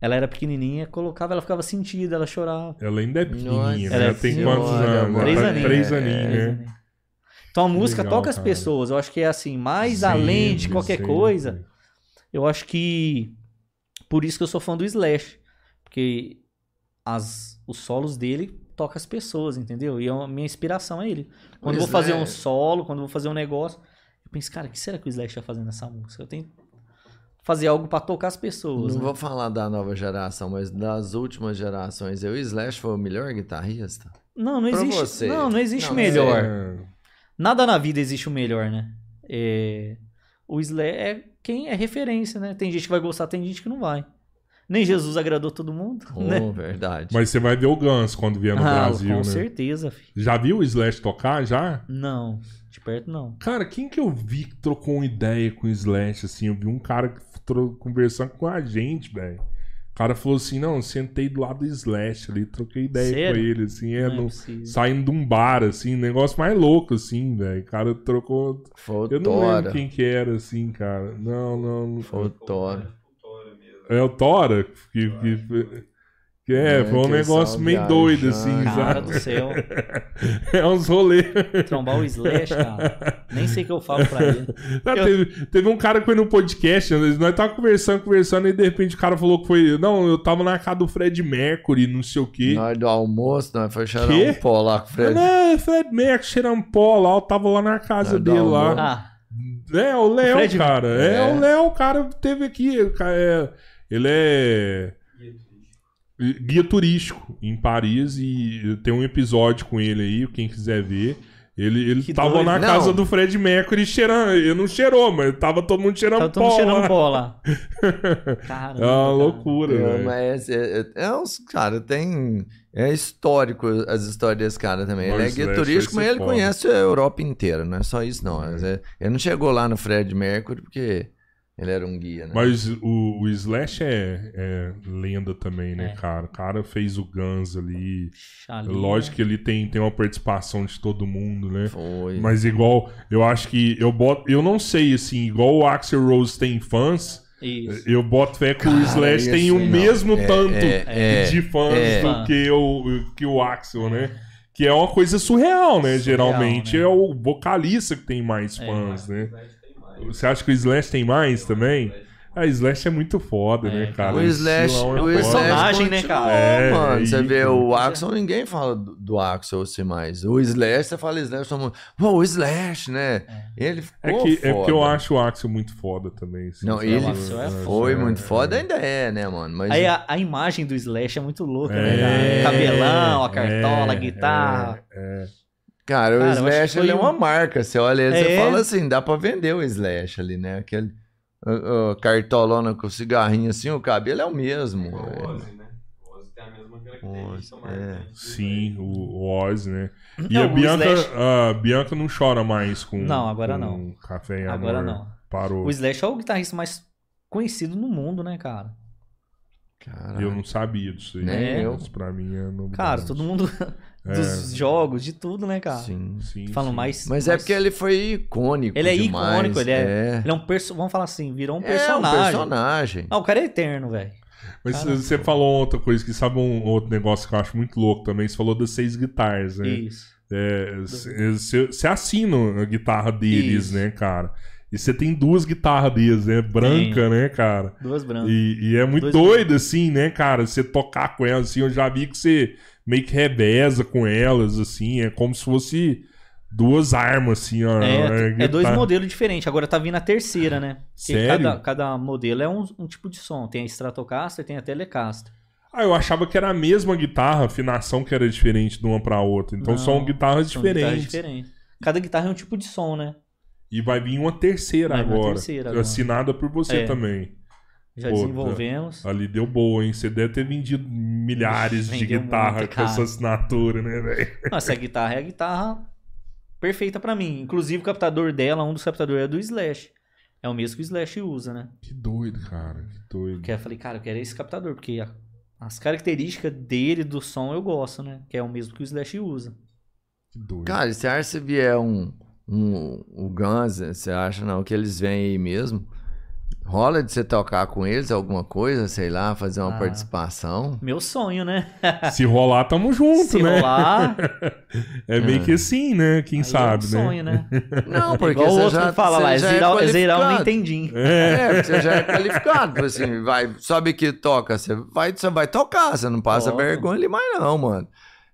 Ela era pequenininha, colocava, ela ficava sentida, ela chorava. Ela ainda é pequenininha, Nossa né? Ela é Tem senhora, quantos anos? mano. Três Ela tá- aninhos. Três É, aninhos, Três né? aninhos. Então a música legal, toca as cara. pessoas. Eu acho que é assim, mais Sempre, além de qualquer sempre. coisa. Eu acho que por isso que eu sou fã do Slash, porque as, os solos dele toca as pessoas, entendeu? E a minha inspiração é ele. Quando eu vou fazer um Slash- solo, quando eu vou fazer um negócio, eu penso, cara, o que será que o Slash tá fazendo nessa música? Eu tenho fazer algo pra tocar as pessoas. Não né? vou falar da nova geração, mas das últimas gerações, eu, o Slash foi o melhor guitarrista? Não, não Pra existe. você. Não, não existe Não, melhor. É, Nada na vida existe o melhor, né? É, O Slash é quem é referência, né? Tem gente que vai gostar, tem gente que não vai. Nem Jesus agradou todo mundo, Oh, né? verdade. Mas você vai ver o Guns quando vier no Ah, Brasil, com né? certeza, filho. Já viu o Slash tocar, já? Não, de perto não. Cara, quem que eu vi que trocou uma ideia com o Slash, assim? Eu vi um cara que conversando com a gente, velho. O cara falou assim, não, eu sentei do lado do Slash ali, troquei ideia Sério? com ele, assim, é, é no- possível. saindo de um bar, assim, negócio mais louco, assim, velho. O cara trocou... Foi o Eu não lembro quem que era, assim, cara. Não, não... não- Foi o Tora. É o Tora? Que, que, que é, É, foi um negócio meio doido, assim. Cara sabe? do céu. É uns rolês. Trombar o Slash, cara. Nem sei o que eu falo pra ele. Não, Eu- teve, teve um cara que foi no podcast, nós nós tava conversando, conversando, e de repente o cara falou que foi. Não, eu tava na casa do Fred Mercury, não sei o quê. Na hora do almoço, nós foi cheirar um pó lá com o Fred. Não, Fred Mercury cheirando pó lá, eu tava lá na casa Na dele lá. Ah, É, o Léo, Fred- cara. É. É. o Léo, o cara teve aqui. é- ele é. Guia turístico em Paris e tem um episódio com ele aí, quem quiser ver. Ele, ele Que tava doido. na Não. casa do Fred Mercury cheirando. Ele não cheirou, mas tava todo mundo cheirando tá todo pó. mundo cheirando pó lá. Caramba. É uma cara. loucura, É, velho. mas é, é, é uns, cara, tem. É histórico as histórias desse cara também. Mas ele é guia turístico, mas ele foda. conhece a Europa inteira, não é só isso, não. É- ele não chegou lá no Fred Mercury porque ele era um guia, né? Mas o, o Slash é, é lenda também, né, É. cara? O cara fez o Guns ali. Chalinha. Lógico que ele tem, tem uma participação de todo mundo, né? Foi. Mas igual, eu acho que eu boto, eu não sei assim, igual o Axel Rose tem fãs, Isso. eu boto fé que o Cara, Slash tem o não. mesmo É, tanto é, é, de fãs é. do que o, que o Axel, né? Que é uma coisa surreal, né? Surreal, Geralmente né? é o vocalista que tem mais É. fãs, né? Você acha que o Slash tem mais também? A Slash é muito foda, É, né, cara. O Slash, estilão é o foda. Personagem, né, cara? É, mano. Você é vê o Axel, ninguém fala do, do Axel assim mais. O Slash, você fala Slash, todo mundo. Pô, o Slash, né? Ele É, que, é porque eu foda. acho o Axel muito foda também. assim, Não, ele Axel é foi É, muito é. foda, ainda é, né, mano? Mas Aí a, a imagem do Slash é muito louca, É, né? cara? Cabelão, a cartola, é, a guitarra. é, é. Cara, o Cara, acho Slash ele é um- uma marca. Você olha ele, você É. fala assim, dá pra vender o Slash ali, né? Aquele uh, uh, cartolona com cigarrinho assim, o cabelo é o mesmo. O é. Ozzy, né? O Ozzy tem a mesma Ozzy, característica. é. do Sim, o, o Ozzy, né? E Não, a o Bianca, Slash- a Bianca não chora mais com Não, agora com não. Café e Agora Amor. não. Parou. O Slash é o guitarrista mais conhecido no mundo, né, cara? Caralho. Eu não sabia disso aí. Eu. Mas pra mim é novidade. Cara, todo mundo É. dos jogos, de tudo, né, cara? Sim. Sim, Falam sim. mais. Mas é mais- porque ele foi icônico. Ele é demais. icônico, ele é- É, Ele é um perso... Vamos falar assim, virou um É, um personagem. personagem. Ah, o cara é eterno, velho. Mas Cara, você falou outra coisa, que sabe um outro negócio que eu acho muito louco também? Você falou das seis guitarras, né? Isso. É, Você você assina a guitarra deles, Isso. né, cara? E você tem duas guitarras deles, né? Branca, né, cara? Duas brancas. E, e é muito Dois doido, assim, né, cara? Você tocar com elas, assim, eu já vi que você meio que reveza com elas, assim, é como se fosse duas armas, assim, ó. É, é dois modelos diferentes. Agora tá vindo a terceira, né? Porque Sério? Cada, cada modelo é um, um tipo de som. Tem a Stratocaster, tem a Telecaster. Ah, eu achava que era a mesma guitarra, a afinação que era diferente de uma pra outra. Então Não, são guitarras São guitarras diferentes. diferentes. Cada guitarra é um tipo de som, né? E vai vir uma terceira Vai vir uma agora. terceira agora. Assinada por você É. também. Já Pô, desenvolvemos. Ali deu boa, hein? Você deve ter vendido milhares de guitarra muito, com essa assinatura, né, velho? Nossa, a guitarra é a guitarra perfeita pra mim. Inclusive o captador dela, um dos captadores é do Slash. É o mesmo que o Slash usa, né? Que doido, cara. Que doido. Porque eu falei, cara, eu quero esse captador, porque a- as características dele, do som, eu gosto, né? Que é o mesmo que o Slash usa. Que doido. Cara, e se se vier um, um, o Guns, você acha não que eles vêm aí mesmo? Rola de você tocar com eles alguma coisa, sei lá, fazer uma Ah. participação? Meu sonho, né? Se rolar, tamo junto, Se né? rolar, É meio Ah. que assim, né? Quem aí sabe, é um né? sonho, né? Não, porque Igual o você outro já, que fala lá, é já é zerar, é zerar o qualificado. Nintendinho. É. É, porque você já é qualificado. tipo assim, vai, sobe que toca, você vai, você vai tocar, você não passa Toca. vergonha ali mais não, mano.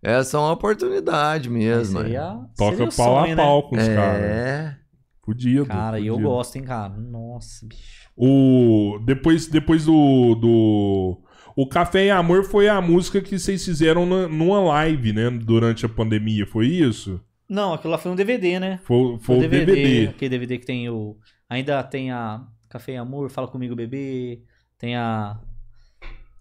Essa é uma oportunidade mesmo. Aí é. é- Toca seria o pau sonho, a né? pau com os caras. É. Fudido. Cara, e eu gosto, hein, cara. Nossa, bicho. O... Depois, depois do, do... O Café e Amor foi a música que vocês fizeram na- numa live, né? Durante a pandemia, foi isso? Não, aquilo lá foi um DVD, né? Foi, foi o o DVD, DVD. Aquele DVD que tem o. Ainda tem a Café e Amor, Fala Comigo Bebê. Tem a.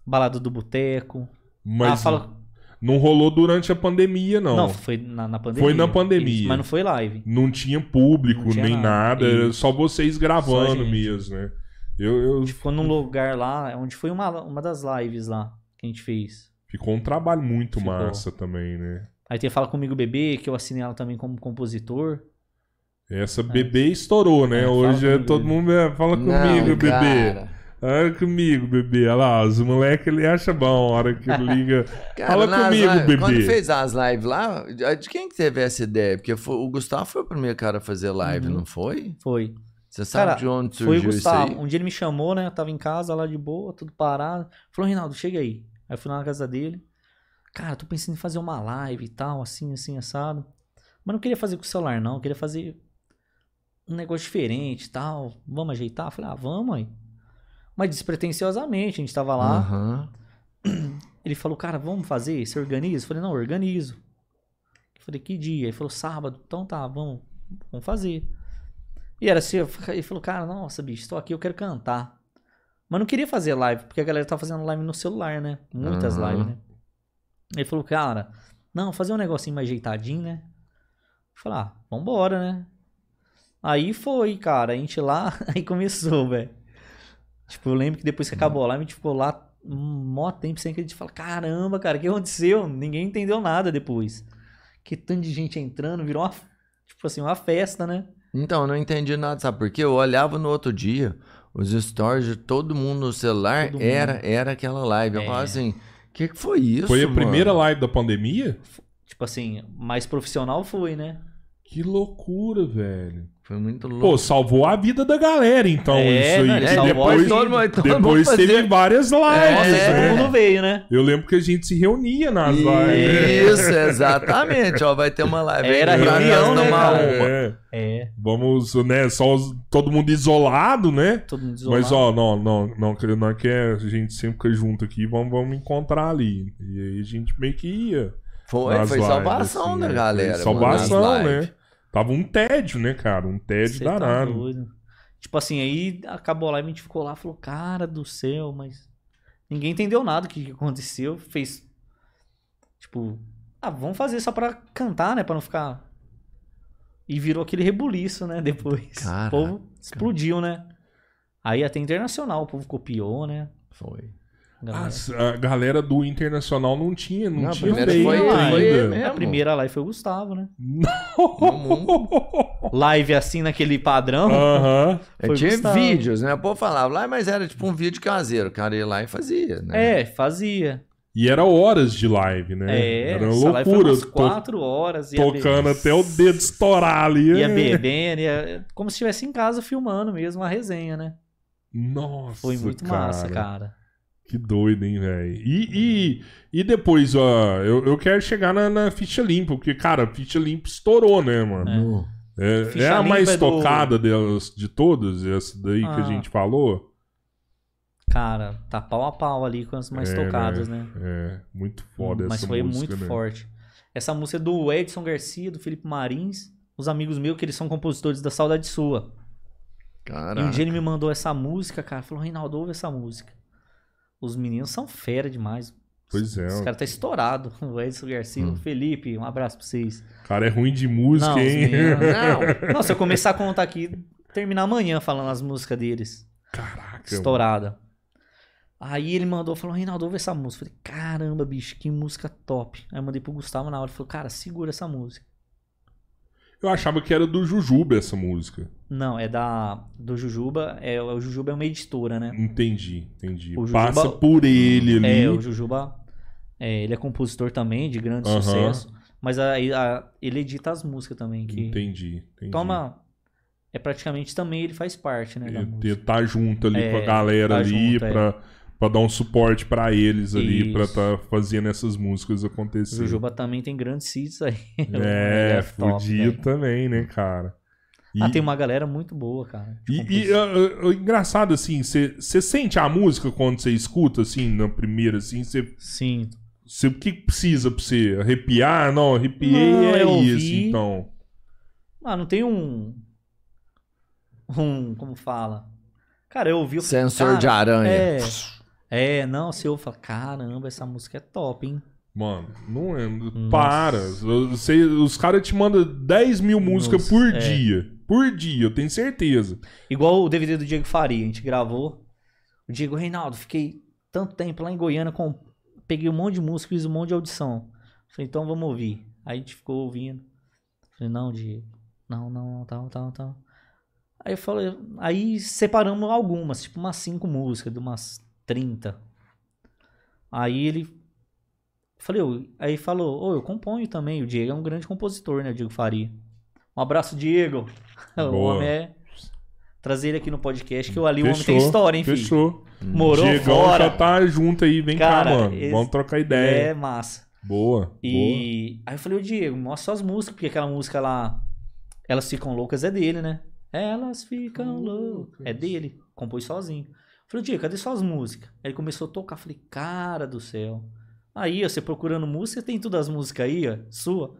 Balada do Boteco. Mas ah, fala... não rolou durante a pandemia, não. Não, foi na, na pandemia. Foi na pandemia. Isso, mas não foi live. Não tinha público, Não tinha nem nada. nada. Era só vocês gravando gente. mesmo, né? Eu, eu- A gente ficou num lugar lá, onde foi uma, uma das lives lá que a gente fez. Ficou um trabalho muito Ficou. massa também, né? Aí tem Fala Comigo Bebê, que eu assinei ela também como compositor. Essa bebê estourou, né? É, Hoje é comigo, todo bebê. mundo é, fala comigo, Não, bebê. cara. Fala comigo, bebê. Olha lá, os moleques ele acha bom a hora que liga. Cara, Fala comigo, lives- bebê. Quando fez as lives lá, de quem que teve essa ideia? Porque foi- o Gustavo foi o primeiro cara a fazer live, Uhum. não foi? Foi. Você sabe Cara, de onde Foi o surgiu isso Gustavo. aí? Um dia ele me chamou, né? Eu tava em casa lá de boa, tudo parado. Falou, Reinaldo, chega aí. Aí eu fui lá na casa dele. Cara, tô pensando em fazer uma live e tal, assim, assim, assado. Mas não queria fazer com o celular, não. Eu queria fazer um negócio diferente e tal. Vamos ajeitar? Eu falei, ah, vamos aí. Mas despretensiosamente, a gente tava lá. Aham. Ele falou, cara, vamos fazer? Você organiza? Eu falei, não, eu organizo. Eu falei, que dia? Ele falou, sábado. Então tá, vamos, vamos fazer. E era assim, ele falou, cara, nossa, bicho, estou aqui, eu quero cantar. Mas não queria fazer live, porque a galera tá fazendo live no celular, né? Muitas Aham. lives, né? Ele falou, cara, não, fazer um negocinho mais ajeitadinho, né? Eu falei, ah, vambora, né? Aí foi, cara, a gente lá, aí começou, velho. Tipo, eu lembro que depois que acabou a live, a gente ficou lá um mó tempo sem acreditar. Fala, caramba, cara, o que aconteceu? Ninguém entendeu nada depois. Que tanto de gente entrando, virou uma, tipo assim, uma festa, né? Então, eu não entendi nada, sabe por quê? Eu olhava no outro dia, os stories de todo mundo no celular, Todo era, era aquela live. Eu É. falava assim, o que, que foi isso, Foi a mano? primeira live da pandemia? Tipo assim, mais profissional foi, né? Que loucura, velho. Foi muito louco. Pô, salvou a vida da galera, então, É, isso aí. que salvou depois todo mundo, todo mundo depois teve várias lives, Nossa, né? todo mundo veio, né? Eu lembro que a gente se reunia nas lives. Isso, exatamente. Ó, vai ter uma live. Era reunião, né, uma. É, É, vamos, né, só os- todo mundo isolado, né? todo mundo isolado. Mas, ó, não, não, não, não é que a gente sempre fica junto aqui, vamos, vamos encontrar ali. E aí a gente meio que ia. Foi, foi lives, salvação assim, da né? galera. Salvação, lives. né? Tava um tédio, né, cara? Um tédio Cê tá danado. doido. Tipo assim, aí acabou a live, a gente ficou lá e falou, cara do céu, mas ninguém entendeu nada do que que aconteceu. Fez, tipo, ah, vamos fazer só pra cantar, né? Pra não ficar... E virou aquele rebuliço, né? Depois. Caraca. O povo explodiu, né? Aí até internacional o povo copiou, né? Foi. Galera. A galera do Internacional não tinha, não, Não, a tinha feito foi- ainda. foi. A primeira live foi o Gustavo, né? Live assim naquele padrão. Aham. É, Foi tinha Gustavo. vídeos, né? O povo falava lá, mas era tipo um vídeo caseiro. O cara ia lá e fazia, né? É, fazia. E era horas de live, né? É, era uma live loucura. umas to- quatro horas. Ia tocando até o dedo estourar ali. Ia É. bebendo, ia... como se estivesse em casa filmando mesmo a resenha, né? Nossa, Foi muito massa, cara. Que doido, hein, velho. E, e, e depois, ó, eu, eu quero chegar na, na ficha limpa, porque, cara, a ficha limpa estourou, né, mano? No- É, Ficha é a mais é do- tocada delas, de todas, essa daí que a Ah. gente falou. Cara, tá pau a pau ali com as mais É, tocadas, né? É, muito foda Mas essa foi música, muito né? forte. Essa música é do Edson Garcia, do Felipe Marins, os amigos meus, que eles são compositores da Saudade Sua. E um Caraca. dia ele me mandou essa música, cara. Falou, Reinaldo, ouve essa música. Os meninos são fera demais. Pois é, Esse o cara tá estourado. O Edson Garcia, Hum. o Felipe, um abraço pra vocês. cara é ruim de música, Não, os hein? meninos- Não. Não, se eu começar a contar aqui, terminar amanhã falando as músicas deles. Caraca. Estourada. Aí ele mandou, falou, Reinaldo, ouve essa música. Eu falei, caramba, bicho, que música top. Aí eu mandei pro Gustavo na hora, ele falou, cara, segura essa música. Eu achava que era do Jujuba essa música. Não, é da do Jujuba, é, o Jujuba é uma editora, né? Entendi, entendi. Jujuba- Passa por ele ali. É, o Jujuba, é, ele é compositor também, de grande Aham. sucesso. Mas a- a- ele edita as músicas também, que Entendi, entendi. toma... É praticamente também ele faz parte, né, da Ele música. tá junto ali É, com a galera tá ali junto, é. Pra, pra dar um suporte pra eles ali, pra Isso. tá fazendo essas músicas O acontecer. Jujuba também tem grandes hits aí. É, top, fudido velho. também, né, cara? E, Ah, tem uma galera muito boa, cara. e, e, ah, ah, engraçado, assim, você sente a música quando você escuta, assim, na primeira, assim, você. Sim. O que precisa pra você? Arrepiar? Não, arrepiei Não, é eu isso, ouvi. então. Ah, não tem um. Um. Como fala? Cara, eu ouvi. Sensor cara, de aranha. É. É, não, se eu falo, caramba, essa música é top, hein? Mano, não é. Nossa. Para. Você, os caras te mandam 10 mil músicas Nossa, por é. dia. Por dia, eu tenho certeza. Igual o DVD do Diego Faria, a gente gravou. O Diego, Reinaldo, fiquei tanto tempo lá em Goiânia, com... peguei um monte de música, fiz um monte de audição. Falei, então vamos ouvir. Aí a gente ficou ouvindo. Falei, não, Diego, não, não, não, tal, tal, tal. Aí eu falei, aí separamos algumas, tipo umas cinco músicas, de umas 30. Aí ele. Falei, ô, aí falou, ô, eu componho também. O Diego é um grande compositor, né? O Diego Faria. Um abraço, Diego. O Boa. homem é. Trazer ele aqui no podcast, que eu ali o homem tem Fechou, história, hein, filho? Fechou. Morou Diegão fora. já tá junto aí, vem Cara, cá, mano. esse- Vamos trocar É ideia. massa. Boa. boa. E aí eu falei, ô Diego, mostra suas músicas, porque aquela música lá, Elas Ficam Loucas é dele, né? Elas Ficam Loucas. É dele, compôs sozinho. Falei, Diego, cadê suas músicas? Aí ele começou a tocar, falei, cara do céu. Aí, ó, você procurando música, tem todas as músicas aí, ó, sua.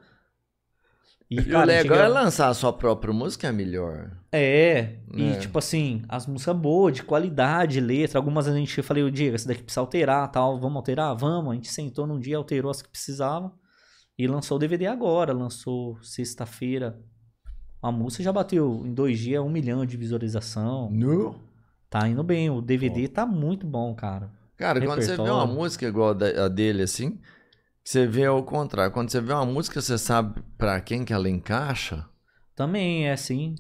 E o cara, gente legal é gra- lançar a sua própria música é melhor. É, e É. tipo assim, as músicas boas, de qualidade, letra. Algumas a gente eu falei, o Diego, essa daqui precisa alterar, tal. Vamos alterar? Vamos. A gente sentou num dia, alterou as que precisava. E lançou o DVD agora. Lançou sexta-feira. A música já bateu em dois dias um milhão de visualização. No? Tá indo bem. O DVD tá muito bom, cara. Cara, quando você vê uma música igual a dele assim, você vê ao contrário. Quando você vê uma música, você sabe pra quem que ela encaixa. Também é assim.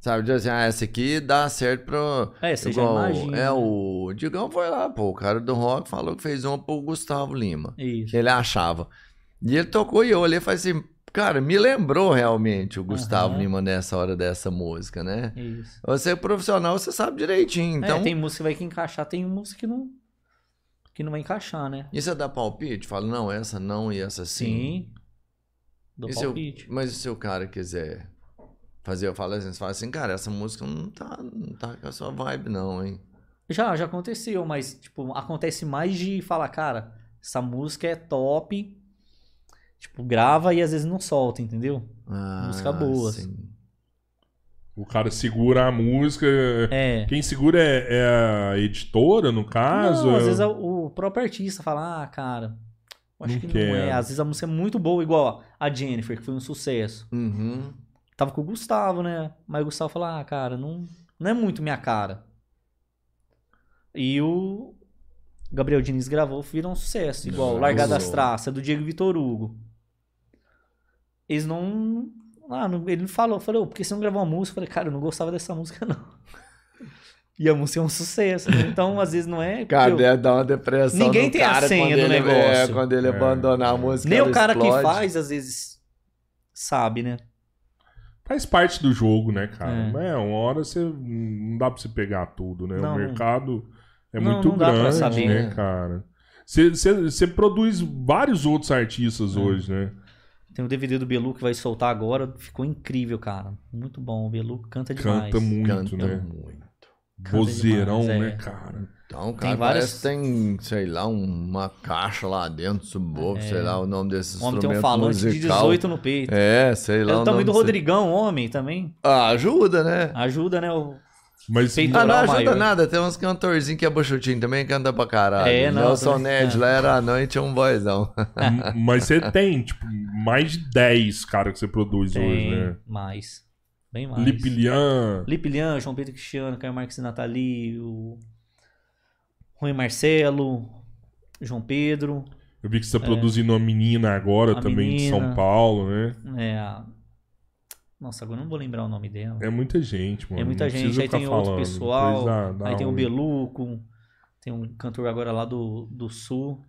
Sabe, diz assim, ah, essa aqui dá certo pra. É, você já igual- imagina. É, né? o Digão foi lá, pô, o cara do rock falou que fez uma pro Gustavo Lima. Isso. Que ele achava. E ele tocou e eu olhei e falei assim, cara, me lembrou realmente o Gustavo Aham. Lima nessa hora dessa música, né? Isso. Você é profissional, você sabe direitinho. Então, É, tem música que vai que encaixar, tem música que não. Que não vai encaixar, né? e você dá palpite? Fala, não, essa não e essa sim. Sim. Do E eu- palpite. mas se o cara quiser fazer, eu falo assim, você fala assim, cara, essa música não tá, não tá com a sua vibe não, hein? Já, já aconteceu, mas, tipo, acontece mais de falar, cara, essa música é top. Tipo, grava e às vezes não solta, entendeu? Ah, Música boa. sim. O cara segura a música. É. Quem segura é, é a editora, no caso? Não, às É- vezes o próprio artista fala, ah, cara, acho Não que não quero. é. Às vezes a música é muito boa, igual a Jennifer, que foi um sucesso. Uhum. Tava com o Gustavo, né? Mas o Gustavo falou, ah, cara, não, não é muito minha cara. E o Gabriel Diniz gravou, virou um sucesso. Igual Não, Largar das. Traças, do Diego Vitor Hugo. Eles não... Ah, não- ele falou, falou, por que você não gravou uma música? Eu falei, cara, eu não gostava dessa música, não. E a música é um sucesso, né? Então, às vezes, não é... Cara, porque eu- dar uma depressão Ninguém no tem a cara senha quando do ele- negócio. É, quando ele É. abandonar a música, Nem o cara explode. que faz, às vezes, sabe, né? Faz parte do jogo, né, cara? É. É, uma hora você. Não dá pra você pegar tudo, né? Não, o mercado é Não, muito não dá pra grande, saber, né, né? cara? Você- Você você produz vários outros artistas É. hoje, né? Tem o DVD do Belu que vai soltar agora. Ficou incrível, cara. Muito bom. O Belu canta demais. Canta muito, Canta né? muito. Canta Vozeirão, demais, né, é. cara? Então, o Tem cara várias- parece que tem, sei lá, uma caixa lá dentro, subwoofer, sei lá o nome desses O homem tem um falante de musical. 18 no peito. É, sei É lá o tamanho nome do Rodrigão, homem, também. Ah, ajuda, né? Ajuda, né? O... Mas Ah, não Peitoral ajuda maior. nada. Tem uns cantorzinhos que é buchutinho também, canta pra caralho. É, não, Nelson Ned é. lá era à noite, é um boyzão. Mas você tem, tipo, mais de 10 cara que você produz hoje, Tem né? mais. Bem mais. Lipilian. Lipilian, João Pedro Cristiano, Caio Marques e Nathalie, o Rui Marcelo, João Pedro, Eu vi que você tá produzindo uma menina agora É. A também de menina. São Paulo, né? é a... Nossa, agora eu não vou lembrar o nome dela. É muita gente, mano. É muita Não gente. Aí tem outro falando. pessoal. Depois dá- dá aí tem o Beluco. Tem um cantor agora lá do, do Sul.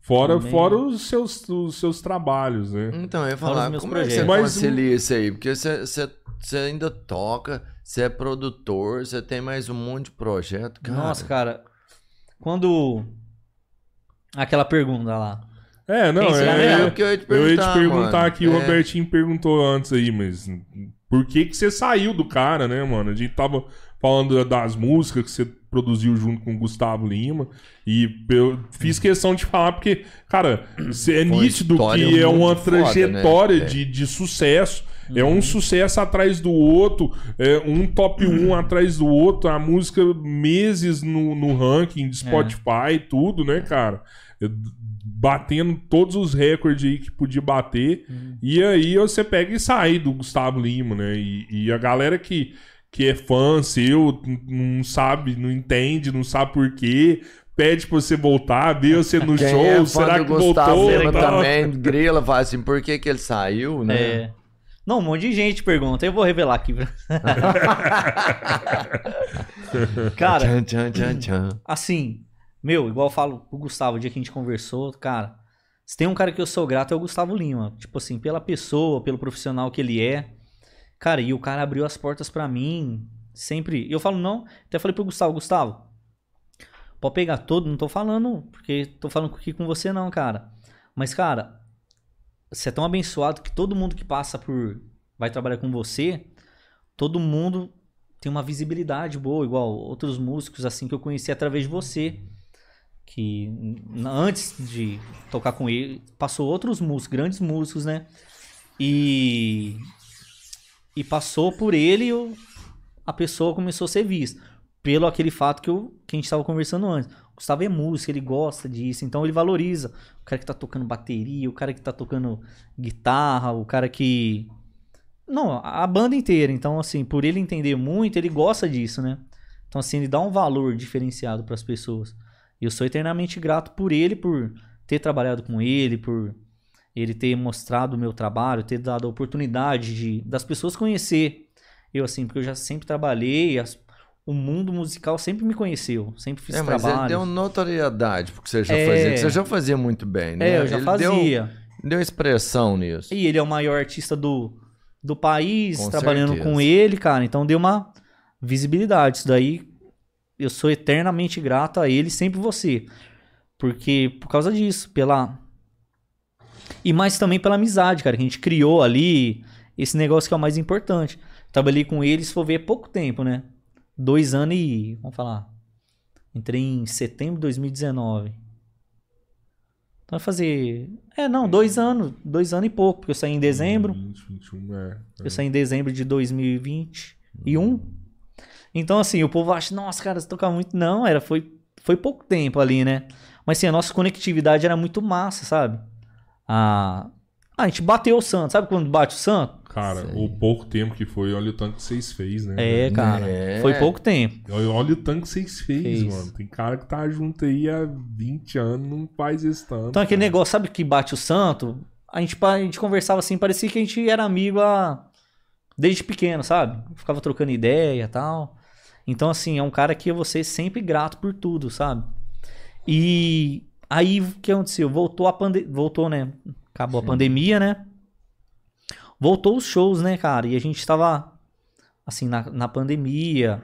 Fora, também. fora os, seus, os seus trabalhos, né? Então, eu ia falar, como é que você projetos. Mas concilia isso aí? Porque você, você, você ainda toca, você é produtor, você tem mais um monte de projeto, cara. Nossa, cara. Quando. Aquela pergunta lá. É, não, é? É, o que eu ia te eu ia te perguntar, perguntar mano. aqui, o É. Robertinho perguntou antes aí, mas por que que você saiu do cara, né, mano? A gente tava falando das músicas que você produziu junto com o Gustavo Lima. E eu fiz questão de falar porque, cara, é nítido que é uma muito foda, trajetória né? É. de, de sucesso. É um sucesso atrás do outro, é um top 1 atrás do outro, a música meses no, no ranking de Spotify e tudo, né, cara? Batendo todos os recordes aí que podia bater. E aí você pega e sai do Gustavo Lima, né? E, e a galera que, que é fã seu, não sabe, não entende, não sabe por quê. Pede pra você voltar, vê você no Quem show, é fã será que Gustavo voltou? Lima Tal. também, grila, fala assim, por que que ele saiu, né? É. Não, um monte de gente pergunta. Eu vou revelar aqui. cara, Tchan, tchan, tchan, tchan. assim, meu, igual eu falo o Gustavo, o dia que a gente conversou, cara, se tem um cara que eu sou grato é o Gustavo Lima. Tipo assim, pela pessoa, pelo profissional que ele é. Cara, e o cara abriu as portas pra mim, sempre. Eu falo, não, até falei pro Gustavo, Gustavo, pode pegar todo, não tô falando, porque tô falando aqui com você não, cara. Mas, cara, você é tão abençoado que todo mundo que passa por. vai trabalhar com você, todo mundo tem uma visibilidade boa, igual outros músicos assim que eu conheci através de você. Que antes de tocar com ele, passou outros músicos, grandes músicos, né? E. E passou por ele o- a pessoa começou a ser vista. Pelo aquele fato que, eu, que a gente estava conversando antes. O Gustavo é músico, ele gosta disso, então ele valoriza. O cara que tá tocando bateria, o cara que tá tocando guitarra, o cara que. Não, a banda inteira. Então, assim, por ele entender muito, ele gosta disso, né? Então, assim, ele dá um valor diferenciado para as pessoas. E eu sou eternamente grato por ele, por ter trabalhado com ele, por ele ter mostrado o meu trabalho, ter dado a oportunidade de das pessoas conhecer eu assim, porque eu já sempre trabalhei, as- o mundo musical sempre me conheceu, sempre fiz É, mas trabalho. ele deu notoriedade porque você já É. fazia, você já fazia muito bem, né? É, eu já Ele fazia. Deu, deu expressão nisso. E ele é o maior artista do, do país, Com trabalhando certeza. com ele, cara. Então deu uma visibilidade. Isso daí eu sou eternamente grato a ele, sempre você. Porque por causa disso, pela. E mais também pela amizade, cara, que a gente criou ali. Esse negócio que é o mais importante. Trabalhei com ele, se for ver, é pouco tempo, né? Dois anos e. Vamos falar. Entrei em setembro de 2019. Então vai fazer. É, não, dois anos. Dois anos e pouco, porque eu saí em dezembro. 20, 21, é. Eu saí em dezembro de 2021. Então, assim, o povo acha, nossa, cara, você toca muito. Não, era, foi, foi pouco tempo ali, né? Mas, assim, a nossa conectividade era muito massa, sabe? A, a gente bateu o santo. Sabe quando bate o santo? Cara, o pouco tempo que foi, olha o tanto que vocês fez, né? É, cara. É. Foi pouco tempo. Olha, olha o tanto que vocês fez, Fez. mano. Tem cara que tá junto aí há 20 anos, não faz esse tanto. Então, aquele cara. negócio, sabe que bate o santo? A gente, a gente conversava assim, parecia que a gente era amigo há... desde pequeno, sabe? Ficava trocando ideia e tal. Então, assim, é um cara que eu vou ser sempre grato por tudo, sabe? E aí, o que aconteceu? Voltou a pandemia. Voltou, né? Acabou a pandemia, né? Voltou os shows, né, cara? E a gente tava, assim, na, na pandemia,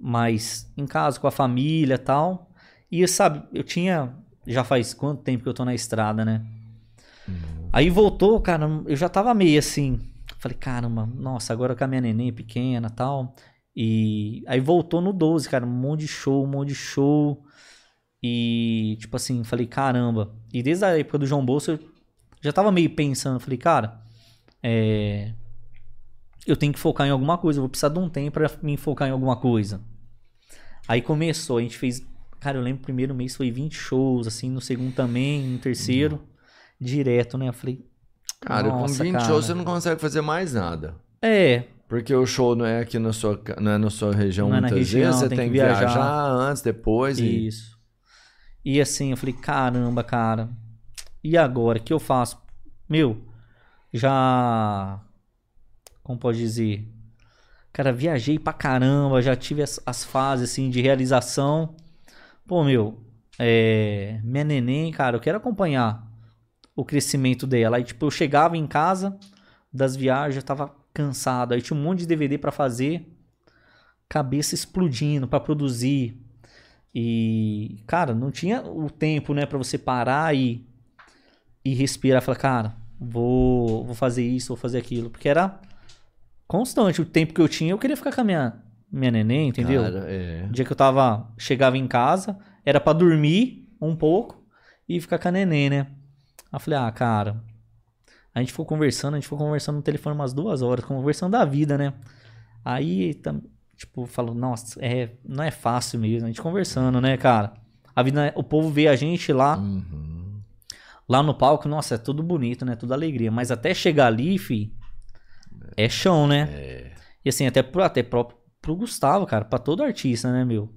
mas em casa com a família tal. E, sabe, eu tinha. Já faz quanto tempo que eu tô na estrada, né? Aí voltou, cara, eu já tava meio assim. Falei, caramba, nossa, agora com a minha neném pequena e tal. E aí voltou no 12, cara, um monte de show, um monte de show. E, tipo assim, falei, caramba. E desde a época do João Bolso, eu já tava meio pensando, falei, cara, é. Eu tenho que focar em alguma coisa, eu vou precisar de um tempo pra me focar em alguma coisa. Aí começou, a gente fez. Cara, eu lembro que o primeiro mês foi 20 shows, assim, no segundo também, no terceiro, direto, né? Eu falei. Cara, com 20 cara. shows você não consegue fazer mais nada. É, Porque o show não é aqui na sua, não é na sua região Não é na muitas região, vezes, você tem tem, que que viajar. viajar. antes, depois. E... Isso. E assim, eu falei, caramba, cara. E agora? O que eu faço? Meu, já. Como pode dizer? Cara, viajei pra caramba, já tive as, as fases assim de realização. Pô, meu, é, minha neném, cara, eu quero acompanhar o crescimento dela. Aí, tipo, eu chegava em casa das viagens, eu tava cansado. Aí tinha um monte de DVD pra fazer, cabeça explodindo pra produzir. E, cara, não tinha o tempo, né, pra você parar e, e respirar. Falar, cara, vou, vou fazer isso, vou fazer aquilo. Porque era constante. O tempo que eu tinha, eu queria ficar com a minha, minha neném, entendeu? Cara, é. O dia que eu tava. Chegava em casa, era pra dormir um pouco e ficar com a neném, né? Aí eu falei, ah, cara. A gente ficou conversando, a gente ficou conversando no telefone umas duas horas, conversando da vida, né? Aí, tam- tipo, falou, nossa, é, não é fácil mesmo, a gente conversando, né, cara? A vida, o povo vê a gente lá, Uhum. lá no palco, nossa, é tudo bonito, né? Tudo alegria. Mas até chegar ali, fi, é chão, né? É. E assim, até pro, até próprio pro Gustavo, cara, pra todo artista, né, meu?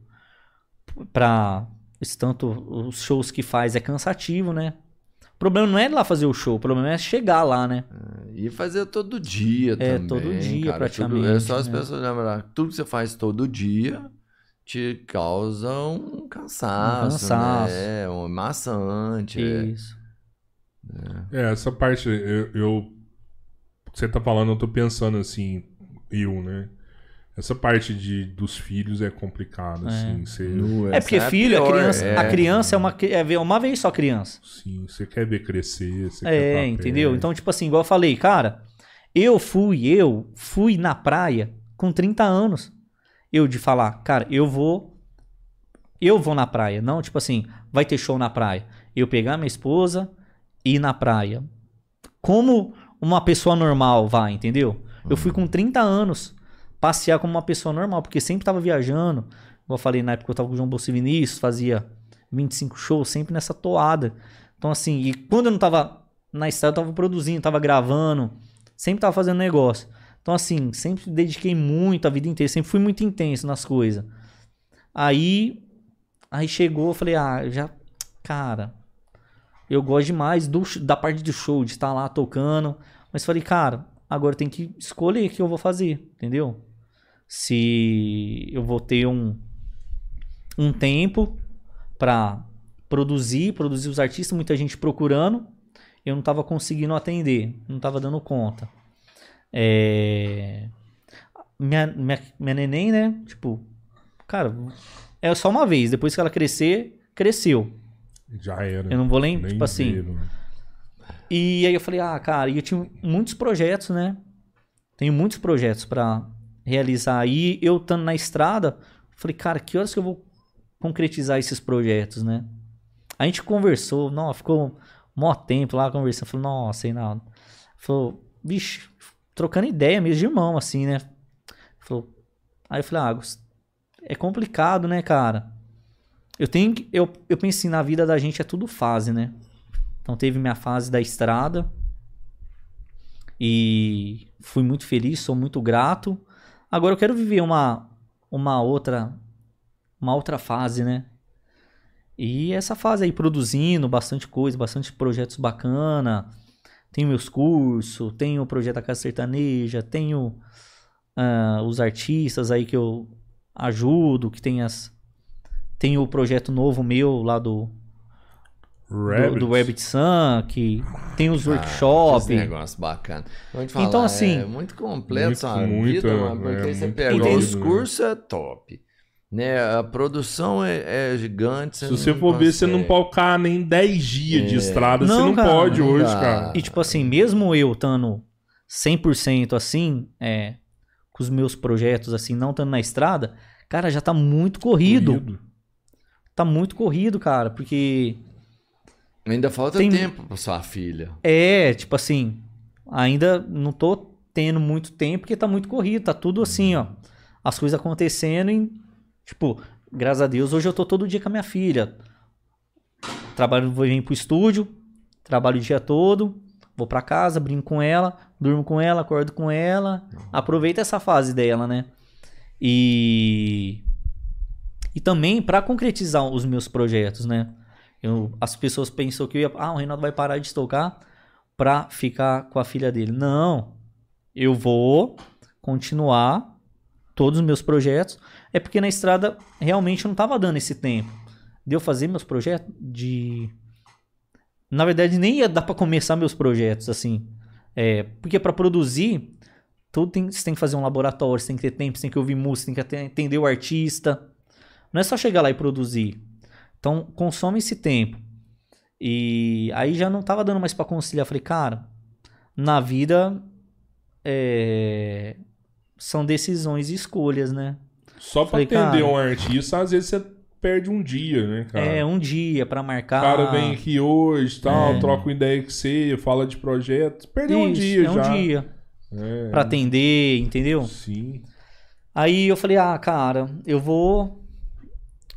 Pra esse tanto os shows que faz é cansativo, né? O problema não é ir lá fazer o show, o problema é chegar lá, né? E fazer todo dia É, também. todo dia, cara. Tudo- praticamente, é só as né? pessoas lembrar. Tudo que você faz todo dia te causa um cansaço. Um cansaço. Né? É, um maçante. é. Isso. É, essa parte, eu, eu- Você tá falando, eu tô pensando assim, eu, né? Essa parte de, dos filhos é complicada, assim. Você, Nu, É porque essa filho, a pior, criança, é. a criança é uma, é ver uma vez só criança. sim, você quer ver crescer, você quer É, tá entendeu? perto. Então, tipo assim, igual eu falei, cara, eu fui, eu fui na praia com 30 anos. Eu de falar, cara, eu vou. Eu vou na praia. Não, tipo assim, vai ter show na praia. Eu pegar minha esposa e ir na praia. Como uma pessoa normal vai, entendeu? Eu fui com 30 anos passear como uma pessoa normal, porque sempre tava viajando. Como eu falei, na época eu tava com o João Bolso Vinícius, fazia 25 shows, sempre nessa toada. Então, assim, e quando eu não tava na estrada, eu tava produzindo, tava gravando, sempre tava fazendo negócio. Então, assim, sempre dediquei muito a vida inteira, sempre fui muito intenso nas coisas. Aí, aí chegou, eu falei, ah, já, cara, eu gosto demais do, da parte do show, de estar lá tocando. Mas falei, cara, agora tem que escolher o que eu vou fazer, entendeu? Se eu vou ter um, um tempo pra produzir, produzir os artistas, muita gente procurando, eu não tava conseguindo atender, não tava dando conta. É... Minha, minha, minha neném, né? Tipo, cara, é só uma vez. Depois que ela crescer, cresceu. Já era. Eu não vou Nem tipo assim. né? E aí eu falei, ah, cara, e eu tinha muitos projetos, né? Tenho muitos projetos pra realizar. E eu estando na estrada, falei, cara, que horas que eu vou concretizar esses projetos, né? A gente conversou, não, ficou mó tempo lá conversando. Falei, nossa, Reinaldo. Falou, bicho, trocando ideia mesmo de irmão, assim, né? Falou, aí eu falei, ah, é complicado, né, cara? Eu tenho eu, eu penso assim, na vida da gente é tudo fase, né? Então teve minha fase da estrada. E fui muito feliz, sou muito grato. Agora eu quero viver uma uma outra uma outra fase, né? E essa fase aí produzindo bastante coisa, bastante projetos bacana. Tenho meus cursos, tenho o projeto da Casa Sertaneja, tenho ah, os artistas aí que eu ajudo, que tem as tem o projeto novo meu lá do, Rabbit. do Rabbit Sun, que tem os Ah, workshops. esse negócio bacana. Te falar, Então, assim, É muito completo muito, muito, vida, mano, é, porque você muito pega top, os né? cursos, é top. Né? A produção é, é gigante. Se você for ver, você não pode ficar nem 10 dias de É. estrada. você Não, não cara, pode não hoje, dá. cara. E tipo assim, mesmo eu estando 100% assim, é, com os meus projetos assim, não estando na estrada, cara, já tá muito corrido. Corrido. Tá muito corrido, cara, porque Ainda falta Tem- tempo pra sua filha. é, tipo assim, ainda não tô tendo muito tempo porque tá muito corrido, tá tudo assim, ó. As coisas acontecendo e tipo, graças a Deus, hoje eu tô todo dia com a minha filha. Trabalho, vou vir pro estúdio, trabalho o dia todo, vou pra casa, brinco com ela, durmo com ela, acordo com ela, aproveito essa fase dela, né? E e também pra concretizar os meus projetos, né? Eu, as pessoas pensam que eu ia, ah, o Reinaldo vai parar de tocar pra ficar com a filha dele. Não. Eu vou continuar todos os meus projetos. É porque na estrada realmente não tava dando esse tempo de eu fazer meus projetos de na verdade nem ia dar pra começar meus projetos assim. É, porque pra produzir tudo tem, você tem que fazer um laboratório, você tem que ter tempo, você tem que ouvir música, tem que entender o artista. Não é só chegar lá e produzir. Então, consome esse tempo. E aí já não tava dando mais pra conciliar. Falei, cara, na vida é, são decisões e escolhas, né? Só pra Falei, atender cara- um artista, às vezes você perde um dia, né, cara? É, um dia pra O marcar. cara vem aqui hoje, tal, É. troca uma ideia com você, fala de projeto. Perdeu um Isso, dia é um já. dia É, pra atender, entendeu? Sim. Aí eu falei, ah, cara, eu vou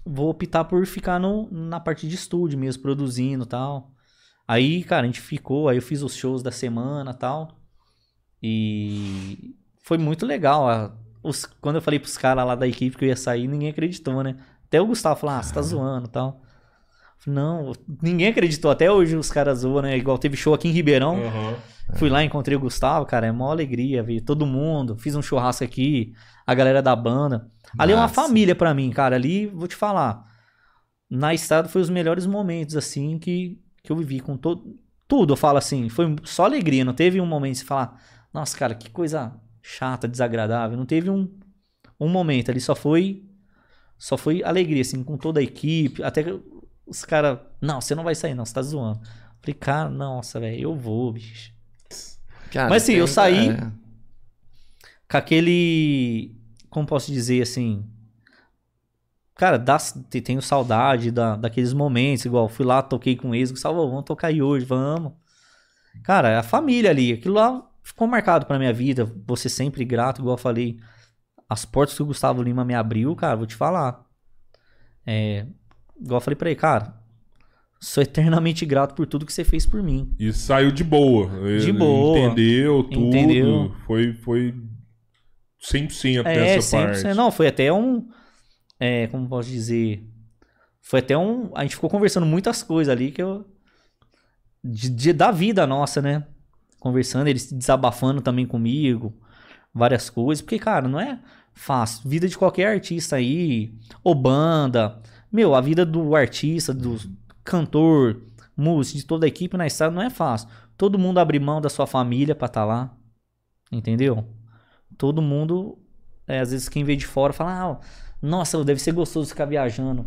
vou optar por ficar no, na parte de estúdio mesmo, produzindo e tal. Aí, cara, a gente ficou, aí eu fiz os shows da semana e tal. E foi muito legal. a- os- quando eu falei pros caras lá da equipe que eu ia sair, ninguém acreditou, né? Até o Gustavo falou, ah, você tá zoando e tal. Não, ninguém acreditou. Até hoje os caras zoam, né? Igual teve show aqui em Ribeirão. Aham. Fui lá, encontrei o Gustavo, cara, é mó alegria ver todo mundo. Fiz um churrasco aqui, a galera da banda. Ali é uma família pra mim, cara. Ali, vou te falar. Na estrada foi os melhores momentos, assim, que, que eu vivi com todo. Tudo, eu falo assim, foi só alegria. Não teve um momento de você falar, nossa, cara, que coisa chata, desagradável. Não teve um, um momento ali, só foi. Só foi alegria, assim, com toda a equipe. Até os caras, não, você não vai sair, não, você tá zoando. Falei, cara, nossa, velho, eu vou, bicho. Cara, Mas, assim, eu saí- é. com aquele. Como posso dizer assim? Cara, dá, te- tenho saudade da, daqueles momentos, igual fui lá, toquei com eles, Gustavo, vamos tocar aí hoje, vamos. Cara, é a família ali, aquilo lá ficou marcado pra minha vida, ser sempre grato, igual eu falei. As portas que o Gustavo Lima me abriu, cara, vou te falar. É, igual eu falei pra ele, cara, sou eternamente grato por tudo que você fez por mim. E saiu de boa. De boa. Entendeu tudo. Entendeu. Foi, foi 100% É, nessa 100%. parte. Não, foi até um. É, como posso dizer? Foi até um. A gente ficou conversando muitas coisas ali que eu. De, de- da vida nossa, né? Conversando, eles desabafando também comigo. Várias coisas. Porque, cara, não é fácil. Vida de qualquer artista aí. Ou banda. Meu, a vida do artista, do cantor, músico, de toda a equipe na estrada não é fácil. Todo mundo abre mão da sua família pra estar lá. Entendeu? Todo mundo, é, às vezes quem vê de fora fala, ah, nossa, deve ser gostoso ficar viajando.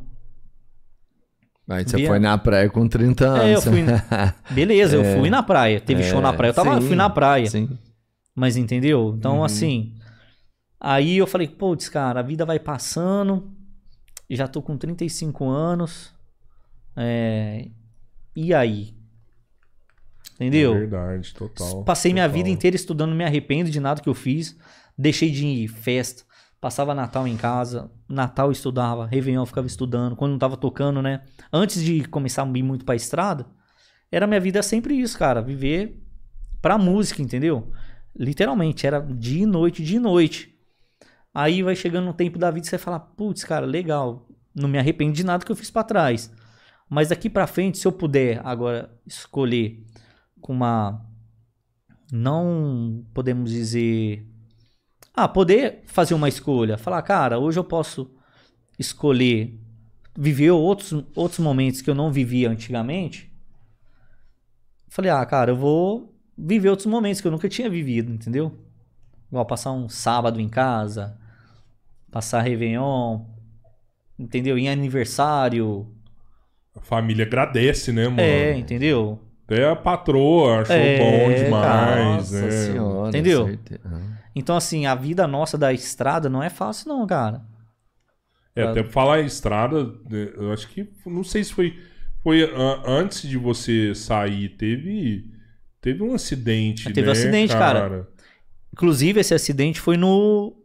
Aí você Via- foi na praia com 30 anos. É, eu fui. Beleza, eu fui na praia. Teve É, show na praia. Eu tava, sim, fui na praia. Sim. Mas entendeu? Então, Uhum. assim. Aí eu falei, putz, cara, a vida vai passando. Já tô com 35 anos. É, e aí? Entendeu? É verdade, total. Passei minha total. vida inteira estudando, não me arrependo de nada que eu fiz. Deixei de ir festa. Passava Natal em casa. Natal estudava. Réveillon ficava estudando. Quando não tava tocando, né? Antes de começar a ir muito pra estrada, era minha vida sempre isso, cara. Viver pra música, entendeu? Literalmente, era dia e noite, dia e noite. Aí vai chegando no tempo da vida e você fala, putz, cara, legal. Não me arrependo de nada que eu fiz pra trás. Mas daqui pra frente, se eu puder agora escolher com uma. Não podemos dizer. Ah, poder fazer uma escolha. Falar, cara, hoje eu posso escolher viver outros, outros momentos que eu não vivia antigamente. Falei, ah, cara, eu vou viver outros momentos que eu nunca tinha vivido, entendeu? Igual passar um sábado em casa, passar Réveillon, entendeu? Em aniversário. A família agradece, né, mano? É, entendeu? Até a patroa achou É, bom demais, Nossa né? senhora. Entendeu? certe- Ah. Então, assim, a vida nossa da estrada não é fácil, não, cara. É, até pra falar estrada, né, eu acho que. Não sei se foi. Foi antes de você sair, teve. Teve um acidente, Teve né, um acidente, cara. Inclusive, esse acidente foi no.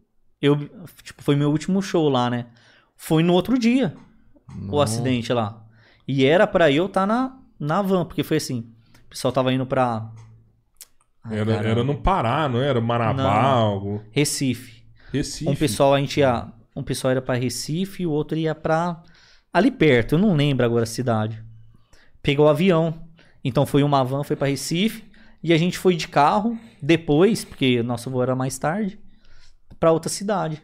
Eu, tipo, foi meu último show lá, né? Foi no outro dia, o acidente lá. E era pra eu estar na, na van, porque foi assim. O pessoal tava indo pra. Ai, Era, caramba. era no Pará, não era? Marabá, Não. algo. Recife. Recife. Um pessoal a gente ia. Um pessoal era pra Recife e o outro ia pra. Ali perto, eu não lembro agora a cidade. Pegou o avião. Então foi uma van, foi pra Recife. E a gente foi de carro depois, porque nosso voo era mais tarde, pra outra cidade.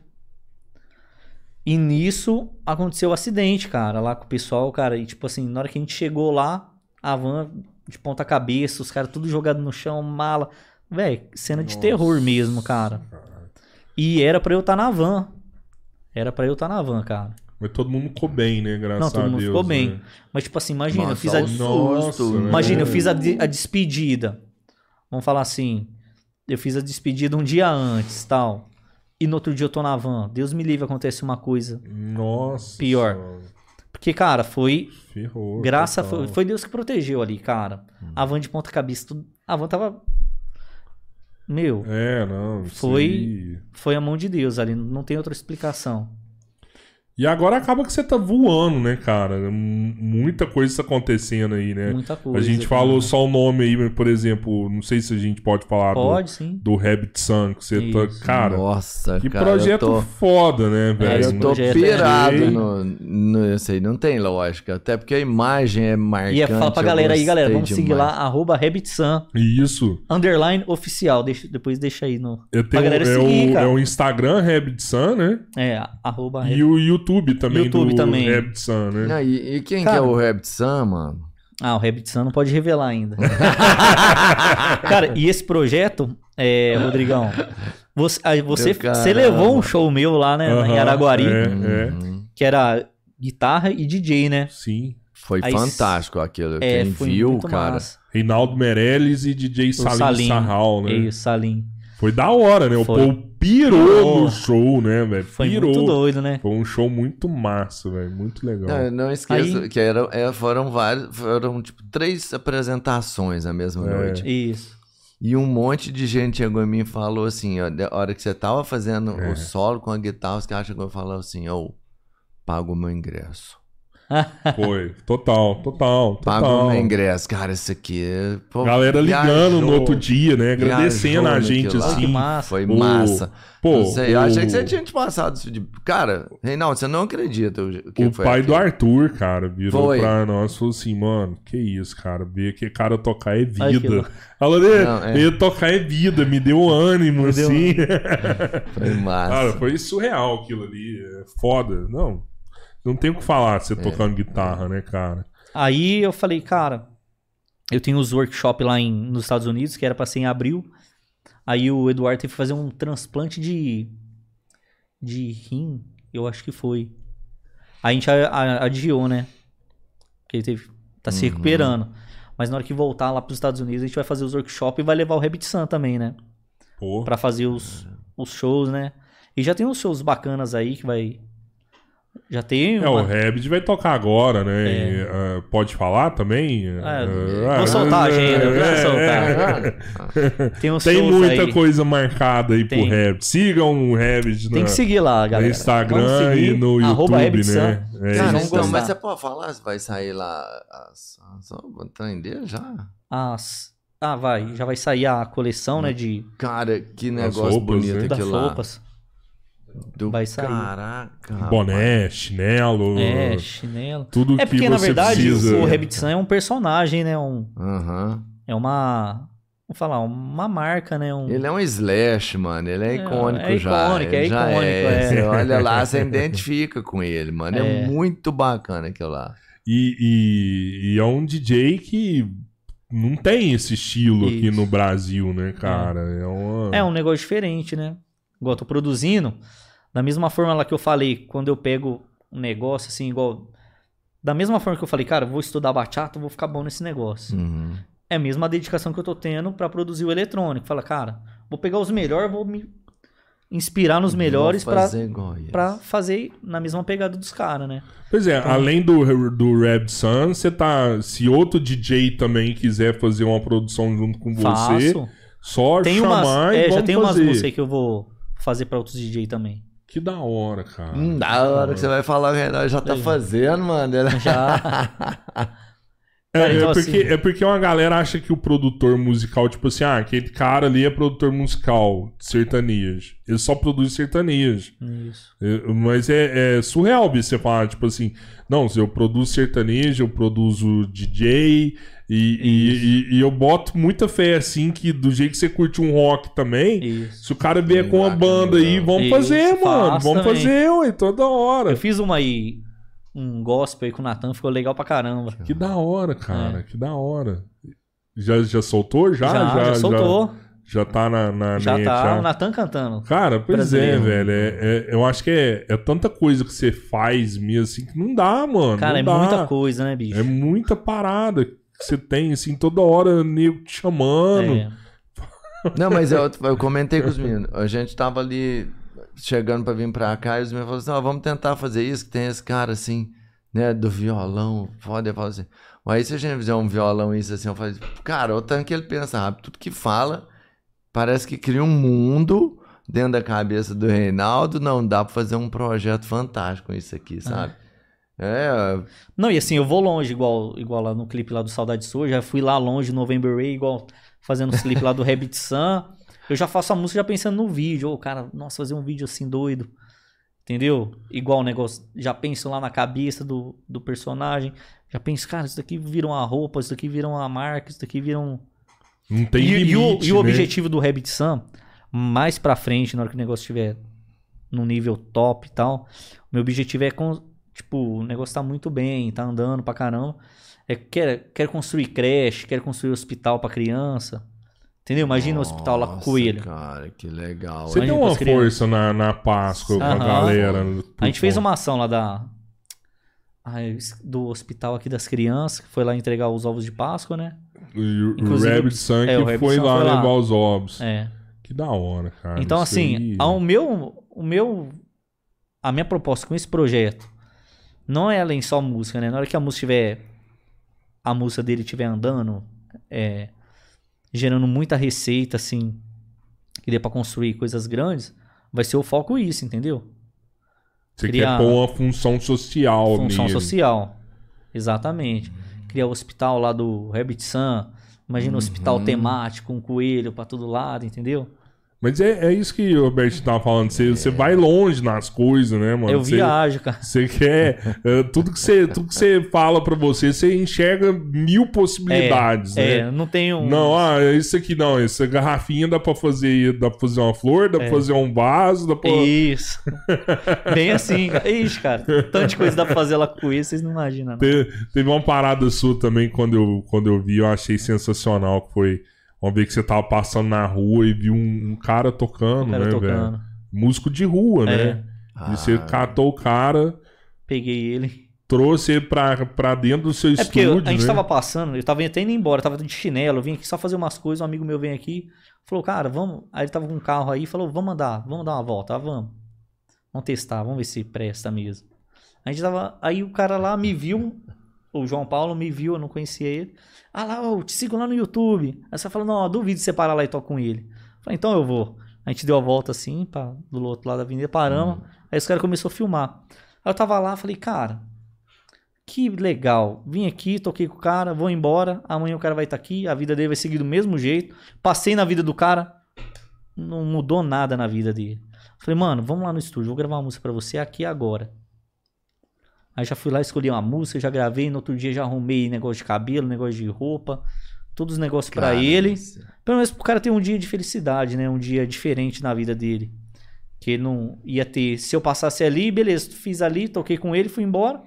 E nisso aconteceu o acidente, cara, lá com o pessoal, cara. E tipo assim, na hora que a gente chegou lá, a van de ponta cabeça, os caras tudo jogado no chão, mala. Véi, cena de Nossa, terror mesmo, cara. E era pra eu estar na van. Era pra eu estar na van, cara. Mas todo mundo ficou bem, né? Graças Não, todo a mundo Deus. ficou bem. né? Mas, tipo assim, imagina, eu Nossa, fiz a. Nossa, né? Imagina, eu fiz a, de- a despedida. Vamos falar assim. Eu fiz a despedida um dia antes tal. e no outro dia eu tô na van. Deus me livre, acontece uma coisa. Nossa. Pior. Porque, cara, foi. Ferrou. Graça, foi, foi Deus que protegeu ali, cara. A van de ponta cabeça, tudo, a van tava. Meu, É, não. Foi- foi a mão de Deus ali, não tem outra explicação. E agora acaba que você tá voando, né, cara? M- Muita coisa tá acontecendo aí, né? Muita coisa. A gente cara. falou só o nome aí, mas, por exemplo, não sei se a gente pode falar do, Pode, sim. do Rabbit Sun, que você tá. Isso. Cara, Nossa, que cara, projeto eu tô... foda, né, velho? Eu esse tô é- pirado Ei. no, no. Eu sei, não tem lógica. Até porque a imagem é marcante. E é, fala pra eu galera aí, galera, vamos seguir demais. lá, arroba Rabbitsan, Isso. underline oficial. Deixa- depois deixa aí no. Eu Pra tenho, galera é, seguir, o, cara. é o Instagram Rabbit Sun, né? É, arroba E o YouTube também YouTube do também. Rabbit Sun, né? Não, e, e quem Cara. que é o Rabbit Sam, mano? Ah, o Rabbitsan não pode revelar ainda. cara, e esse projeto, é, Rodrigão, você, você, você levou um show meu lá, né, em Aham, Araguari, É, é. Uhum. que era guitarra e DJ, né? Sim. Foi Aí fantástico aquilo. É, Quem viu, cara. massa. Reinaldo Meirelles e DJ Salim, Salim. Sarral, né? É isso, Salim. Foi da hora, né? O Foi. povo pirou no show, né, velho? Foi Pirou. muito doido, né? Foi um show muito massa, velho. Muito legal. Não, não esqueça Aí- que era, é, foram vários, foram tipo três apresentações na mesma É. noite. Isso. E um monte de gente chegou em mim e falou assim, ó, na hora que você tava fazendo É. o solo com a guitarra, os caras chegou e falou assim, ô, paga o meu ingresso. Foi. Total, total, total. meu ingresso. Cara, isso aqui... é- Pô, Galera ligando viajou, no outro dia, né? Agradecendo a gente. Olha que assim. massa. Foi O- massa. Pô, não sei, eu o- achei que você tinha te passado isso de... Cara, Reinaldo, você não acredita o que O foi pai do aquilo. Arthur, cara, virou Foi. pra nós e falou assim, mano, que isso, cara, ver que cara tocar é vida. Falou, né? É. Ele tocar é vida, me deu ânimo, Me deu assim. Foi massa. Cara, foi surreal aquilo ali. É foda. Não, não tem o que falar É. você tocando guitarra, né, cara? Aí eu falei, cara, eu tenho os workshops lá em, nos Estados Unidos, que era pra ser em abril. Aí o Eduardo teve que fazer um transplante de. de rim, eu acho que foi. Aí a gente a- a- adiou, né? Porque ele teve. tá se Uhum. recuperando. Mas na hora que voltar lá pros Estados Unidos, a gente vai fazer os workshops e vai levar o Rabbit Sun também, né? Pô, Pra fazer os, os shows, né? E já tem uns shows bacanas aí que vai. Já tem. É, uma- o Rabbit vai tocar agora, né? É. E, ah, pode falar também? É, Ah, vou soltar a agenda, é, soltar. é. Tem uns Tem muita aí. coisa marcada aí Tem. pro Rabbit. Sigam o Rabbit Tem na- que seguir lá, no galera. Instagram Vamos seguir, e no arroba YouTube, né? É Cara, então, mas você pode falar se vai sair lá as, as, já? As- Ah, vai. Já vai sair a coleção, né? De Cara, que negócio roupas, bonito né? aquilo lá. roupas. Do Vai sair. Caraca. Boné, chinelo, É, chinelo. tudo É que porque, na você verdade, precisa. o Rabbit Sun é um personagem, né? Um, Aham. é uma. Vamos falar, uma marca, né? Um... Ele é um slash, mano. Ele é icônico é já. icônico, é já icônico, é. Você olha lá, você identifica com ele, mano. É, É. muito bacana aquilo lá. E, e- e é um DJ que não tem esse estilo aqui Isso. no Brasil, né, cara? É, uma... É um negócio diferente, né? Igual eu tô produzindo. Da mesma forma lá que eu falei, quando eu pego um negócio assim, igual. Da mesma forma que eu falei, cara, vou estudar bachata, vou ficar bom nesse negócio. Uhum. É a mesma dedicação que eu tô tendo pra produzir o eletrônico. Fala, cara, vou pegar os melhores, vou me inspirar nos melhores pra, fazer na mesma pegada dos caras, né? Pois é, além do, do Rap Sun, você tá. Se outro DJ também quiser fazer uma produção junto com você, Faço. só Tem chamar umas, e é, já tem umas fazer. músicas aí que eu vou fazer pra outros DJ também. Que da hora, cara. Hum, da hora que você vai falar, o Renan já tá fazendo, mano. Já. É, é então, porque, assim- é porque uma galera acha que o produtor musical, tipo assim, ah, aquele cara ali é produtor musical de sertanejo. Ele só produz sertanejo. Isso. É, Mas é, é surreal você falar, tipo assim, não, se eu produzo sertanejo, eu produzo DJ e, e, e- e eu boto muita fé, assim, que do jeito que você curte um rock também, Isso. se o cara vier com uma banda aí, vamos Isso, fazer, mano, vamos também. fazer, ué, toda hora. Eu fiz uma aí, um gospel aí com o Natan, ficou legal pra caramba. Que da hora, cara, É. que da hora. Já, já soltou? Já? já, já, soltou. Já, tá na, na Já, net, tá já? o Natan cantando. Cara, pois Brasileiro. é, velho. É, é- eu acho que é, é tanta coisa que você faz mesmo, assim, que não dá, mano. Cara, não é dá. muita coisa, né, bicho? É muita parada que você tem, assim, toda hora nego te chamando. É. Não, mas eu, eu comentei com os meninos. A gente tava ali. Chegando pra vir pra cá, e os meus falaram assim: ó, vamos tentar fazer isso, que tem esse cara assim, né, do violão, foda. Eu falo assim, aí se a gente fizer um violão isso assim, eu falo, assim, cara, o tanto que ele pensa rápido, tudo que fala, parece que cria um mundo dentro da cabeça do Reinaldo, não dá pra fazer um projeto fantástico com isso aqui, sabe? É, Não, e assim, eu vou longe, igual, igual lá no clipe lá do Saudade Sua, já fui lá longe, November Ray, igual fazendo os clipes lá do Rabbit Sun. Eu já faço a música já pensando no vídeo. Ô, cara, nossa, fazer um vídeo assim doido. Entendeu? Igual o negócio, já penso lá na cabeça do, do personagem. Já penso, cara, isso daqui vira uma roupa, isso daqui vira uma marca, isso daqui vira um. Não tem e, limite, e o, e o né? objetivo do Rabbit Sun, mais pra frente, na hora que o negócio estiver num nível top e tal, meu objetivo é, com, tipo, o negócio tá muito bem, tá andando pra caramba. É, quero, quero construir creche, quero construir hospital pra criança. Entendeu? Imagina o hospital lá com o coelho. cara, que legal. Você? Imagina deu uma força na, na Páscoa com a galera. A gente fez uma ação lá da. do hospital aqui das crianças, que foi lá entregar os ovos de Páscoa, né? O, Rabbit Sun é, que foi lá foi lá. levar os ovos. É. Que da hora, cara. Então, Isso assim, aí- a- o meu, o meu, a minha proposta com esse projeto não é além só música, né? Na hora que a música tiver, a música dele estiver andando, é, gerando muita receita, assim, que dê pra construir coisas grandes, vai ser o foco isso, entendeu? Você criar- quer pôr uma função social Função social. Exatamente. Criar o hospital lá do Rabbit Sun. Imagina um hospital temático, um coelho pra todo lado, entendeu? Mas é, é isso que o Roberto tava falando. Você, você vai longe nas coisas, né, mano? Eu Você- viajo, cara. Você quer. eh, tudo, que você, tudo que você fala pra você, você enxerga mil possibilidades, É, né? não tem um. Não, ah, isso aqui não. Essa garrafinha dá pra fazer, dá pra fazer uma flor, dá pra fazer um vaso, dá pra. Isso. Bem assim, cara. Ixi, cara. Tanta coisa dá pra fazer lá com isso, vocês não imaginam. não. Te- Teve uma parada sua também quando eu, quando eu vi, eu achei sensacional. Que foi uma vez que você tava passando na rua e viu um, um cara tocando, cara né, tocando. velho? Músico de rua, É. né? E você catou o cara, Peguei ele. trouxe ele pra, pra dentro do seu É porque estúdio, a gente né? tava passando, eu tava até indo embora, tava de chinelo, eu vim aqui só fazer umas coisas, um amigo meu vem aqui, falou, cara, vamos. Aí ele tava com um carro aí, falou, vamos andar, vamos dar uma volta, ah, vamos. Vamos testar, vamos ver se presta mesmo. A gente tava. Aí o cara lá me viu, o João Paulo me viu, eu não conhecia ele. Ah lá, eu te sigo lá no YouTube. Aí você falou, não, duvido você parar lá e tocar com ele. Eu Falei, então eu vou. A gente deu a volta assim, pra, do outro lado da avenida, paramos. Aí os caras começaram a filmar. Aí eu tava lá, falei, cara, que legal. Vim aqui, toquei com o cara, vou embora. Amanhã o cara vai estar aqui, a vida dele vai seguir do mesmo jeito. Passei na vida do cara, não mudou nada na vida dele. Falei, mano, vamos lá no estúdio, vou gravar uma música pra você aqui agora. Aí já fui lá, escolhi uma música, já gravei, no outro dia já arrumei negócio de cabelo, negócio de roupa, todos os negócios pra Cara, ele. Pelo menos pro cara ter um dia de felicidade, né? Um dia diferente na vida dele. Que ele não ia ter. Se eu passasse ali, beleza, fiz ali, toquei com ele, fui embora.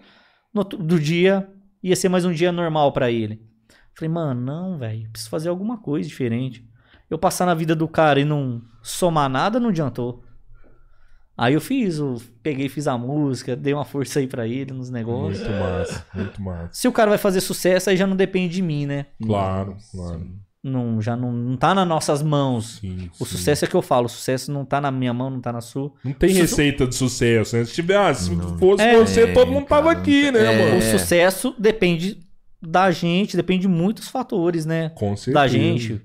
No outro do dia, ia ser mais um dia normal pra ele. Falei, mano, não, velho, preciso fazer alguma coisa diferente. Eu passar na vida do cara e não somar nada, não adiantou. Aí eu fiz, o, peguei, fiz a música, dei uma força aí pra ele nos negócios. Muito massa, muito massa. Se o cara vai fazer sucesso, aí já não depende de mim, né? Claro, claro. Não, já não, não tá nas nossas mãos. Sim, O sim. sucesso é que eu falo, o sucesso não tá na minha mão, não tá na sua. Não tem Su- receita de sucesso, né? Se tiver, ah, se fosse É, você, todo mundo tava cara, aqui, né, é. O mano? sucesso depende da gente, depende de muitos fatores, né? Com certeza. Da gente.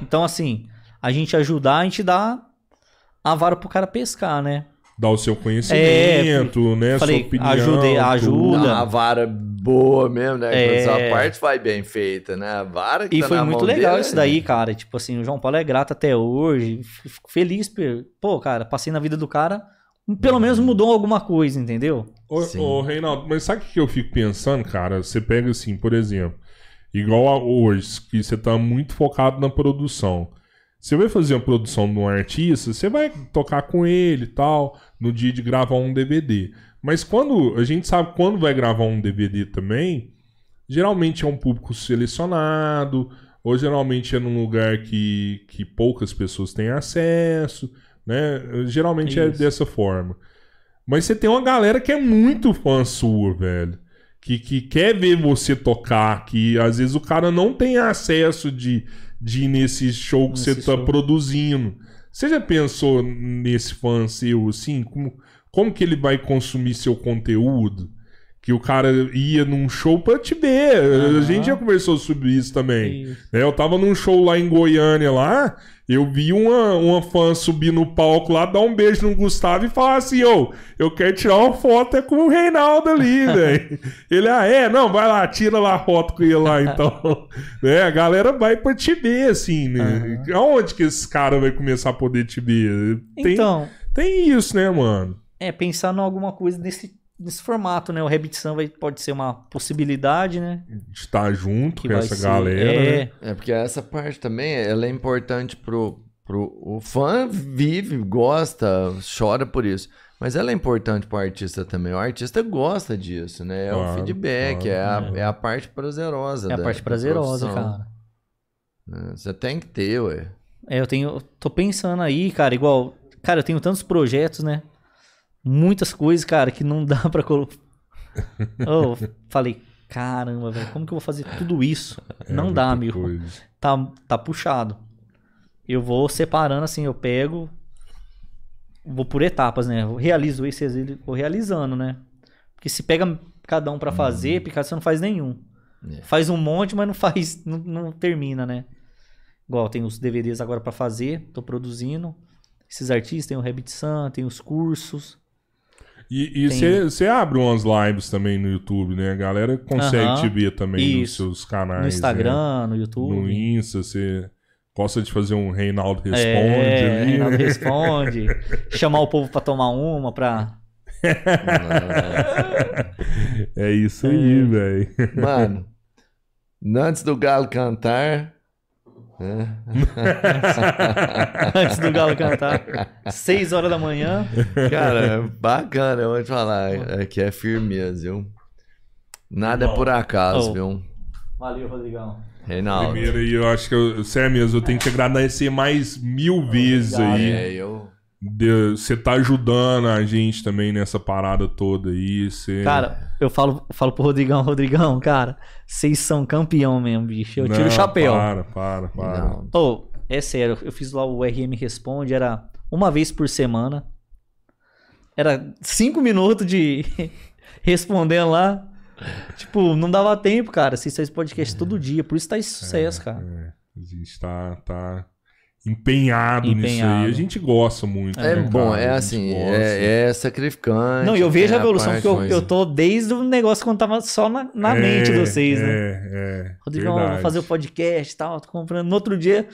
Então, assim, a gente ajudar, a gente dá a vara pro cara pescar, né? Dar o seu conhecimento, né? falei, sua opinião. tudo. ajuda. Dá uma vara boa mesmo, né? É. Quando a parte vai bem feita, né? A vara que E tá foi na muito mão legal dele, isso daí, cara. Tipo assim, o João Paulo é grato até hoje. Fico feliz. por- Pô, cara, passei na vida do cara. Pelo menos mudou alguma coisa, entendeu? Ô, Sim. ô, Reinaldo, mas sabe o que eu fico pensando, cara? Você pega assim, por exemplo, igual a hoje, que você tá muito focado na produção. Você vai fazer uma produção de um artista, você vai tocar com ele e tal, no dia de gravar um DVD. Mas quando a gente sabe quando vai gravar um DVD também, geralmente é um público selecionado, ou geralmente é num lugar que, que poucas pessoas têm acesso, né? Geralmente é Isso. dessa forma. Mas você tem uma galera que é muito fã sua, velho. Que, que quer ver você tocar, que às vezes o cara não tem acesso de, de ir nesse show que Nesse você tá show. produzindo. Você já pensou nesse fã seu, assim, como, como que ele vai consumir seu conteúdo? Que o cara ia num show pra te ver. A Aham. gente já conversou sobre isso também. Isso. né? Eu tava num show lá em Goiânia lá, eu vi uma, uma fã subir no palco lá, dar um beijo no Gustavo e falar assim, ô, eu quero tirar uma foto é com o Reinaldo ali, velho. Ele, ah, é? Não, vai lá, tira lá a foto com ele lá, então. né? A galera vai pra te ver, assim, né? Aonde que esse cara vai começar a poder te ver? Tem, Então, tem isso, né, mano? é pensar em alguma coisa nesse, nesse formato, né? O Rebitição vai, pode ser uma possibilidade, né? De estar junto Que com essa ser- galera, é, né? É porque essa parte também, ela é importante pro, pro... O fã vive, gosta, chora por isso. Mas ela é importante pro artista também. O artista gosta disso, né? É o Claro, feedback, claro. é, a, é a parte prazerosa É a da- parte prazerosa, cara. né? Você tem que ter, ué. É, eu tenho. eu Tô pensando aí, cara, igual. Cara, eu tenho tantos projetos, né? Muitas coisas, cara, que não dá pra colocar. oh, falei, caramba, velho, como que eu vou fazer tudo isso? É não dá, amigo. coisa. Tá, tá puxado. Eu vou separando assim, eu pego. Vou por etapas, né? Eu realizo esse, esse, vou realizando, né? Porque se pega cada um pra fazer, Picasso não faz nenhum. É. Faz um monte, mas não faz, não, não termina, né? Igual tem os DVDs agora pra fazer, tô produzindo. Esses artistas, tem o Rabbit Sun, tem os cursos. E você abre umas lives também no YouTube, né? A galera consegue te ver também nos Isso. seus canais. no né? Instagram, no YouTube. No Insta, você gosta de fazer um Reinaldo Responde é, ali. Reinaldo responde. chamar o povo pra tomar uma, pra. É isso aí, velho. Mano, antes do galo cantar... né? Antes do Galo cantar. 6 horas da manhã. Cara, é bacana, eu vou te falar. É que é firmeza, viu? Nada é por acaso, Oh. viu? Valeu, Rodrigão. Reinaldo. Primeiro aí, eu acho que, eu, sério mesmo, eu tenho que te agradecer mais mil vezes aí. É, eu... Você tá ajudando a gente também nessa parada toda aí. Cê... Cara, eu falo, falo pro Rodrigão, Rodrigão, cara, vocês são campeão mesmo, bicho. Eu tiro Não, o chapéu. Para, para, para. Não, Ô, é sério, eu fiz lá o RM Responde, era uma vez por semana. Era cinco minutos de respondendo lá. Tipo, não dava tempo, cara. Vocês fazem podcast todo dia, por isso tá esse sucesso, cara. É, a gente tá, tá empenhado, nisso aí. A gente gosta muito. É né, bom, cara? é assim, é, é sacrificante. Não, e eu vejo é a evolução, porque eu, eu tô desde o negócio quando tava só na, na É, mente de vocês, né? É, é. Rodrigão, vou fazer o podcast e tal, tô comprando. No outro dia,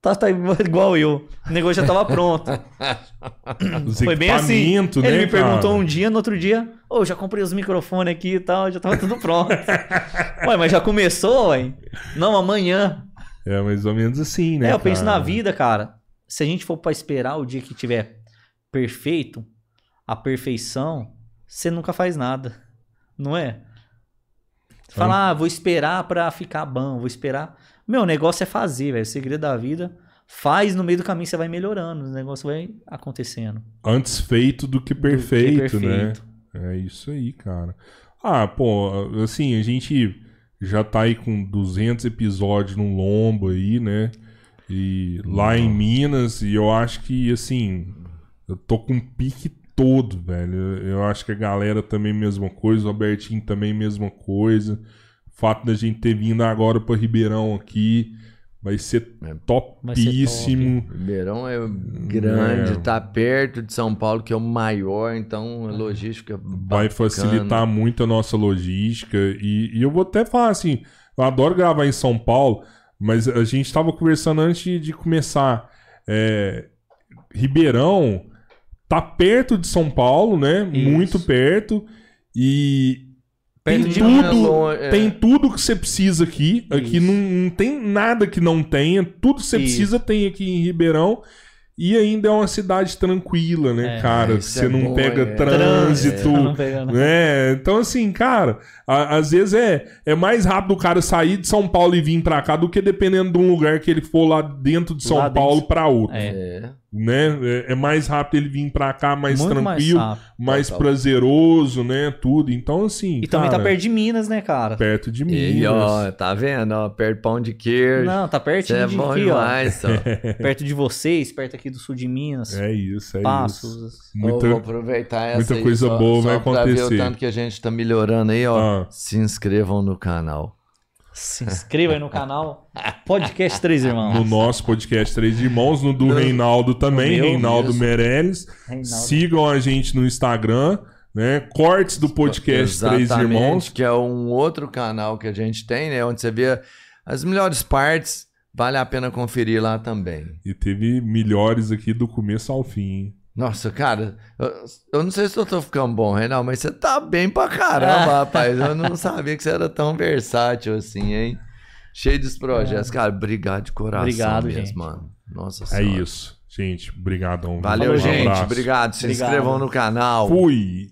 tá, tá igual eu. O negócio já tava pronto. Os Foi bem assim. equipamentos, Ele né, me perguntou cara? um dia, no outro dia, ô, já comprei os microfones aqui e tal, já tava tudo pronto. ué, mas já começou, ué? Não, amanhã. É mais ou menos assim, né? é, eu penso cara? na vida, cara. Se a gente for pra esperar o dia que tiver perfeito, a perfeição, você nunca faz nada. Não é? Você fala, ah, vou esperar pra ficar bom, vou esperar. Meu, o negócio é fazer, velho. O segredo da vida. Faz no meio do caminho, você vai melhorando. O negócio vai acontecendo. Antes feito do que Do que perfeito, né? perfeito. É isso aí, cara. Ah, pô, assim, a gente já tá aí com 200 episódios no lombo aí, né? E lá em Minas, e eu acho que, assim, eu tô com um pique todo, velho. Eu, acho que a galera também mesma coisa, o Albertinho também mesma coisa. O fato da gente ter vindo agora pra Ribeirão aqui vai ser É, topíssimo. Ribeirão é grande, É. tá perto de São Paulo, que é o maior, então a logística vai bacana. facilitar muito a nossa logística. E, e eu vou até falar assim: eu adoro gravar em São Paulo, mas a gente estava conversando antes de começar. é, Ribeirão tá perto de São Paulo, né? Isso. Muito perto. E. Perto tem tudo, é. tem tudo que você precisa aqui. Aqui não, não tem nada que não tenha. Tudo que você Isso. precisa tem aqui em Ribeirão. E ainda é uma cidade tranquila, né, É, cara? Você é não bom, pega é. trânsito. Não pega, não. É, então assim, cara, a- às vezes é, é mais rápido o cara sair de São Paulo e vir pra cá do que dependendo de um lugar que ele for lá dentro de São Lá dentro. Paulo pra outro, É. É. né? É, é mais rápido ele vir pra cá mais Muito tranquilo, mais mais, prazeroso, né? Tudo. Então assim, E também cara, tá perto de Minas, né, cara? perto de E Minas. ó, tá vendo? Ó, perto pão de queijo. Não, tá pertinho é de bom aqui, ó. demais, ó. Perto de vocês, perto aqui do sul de Minas. É isso, é Passos. isso. Eu Muita... vou aproveitar essa muita aí coisa só- boa só vai pra ver acontecer. o tanto que a gente tá melhorando aí, ó. Ah. Se inscrevam no canal. Se inscreva aí no canal Podcast Três Irmãos. No nosso podcast Três Irmãos, no do Reinaldo também, meu, Reinaldo. Meirelles. Reinaldo. Sigam a gente no Instagram, né? Cortes do podcast Três Exatamente, Irmãos. que é um outro canal que a gente tem, né? Onde você vê as melhores partes. Vale a pena conferir lá também. E teve melhores aqui do começo ao fim, hein? Nossa, cara, eu, eu não sei se eu tô ficando bom, Reinaldo, mas você tá bem pra caramba, rapaz. Eu não sabia que você era tão versátil assim, hein? Cheio dos projetos. Cara, obrigado de coração Obrigado, mesmo, gente. mano. Nossa É senhora. isso. Gente, brigadão. Valeu, Um gente. abraço. Obrigado. Se Obrigado. inscrevam no canal. Fui.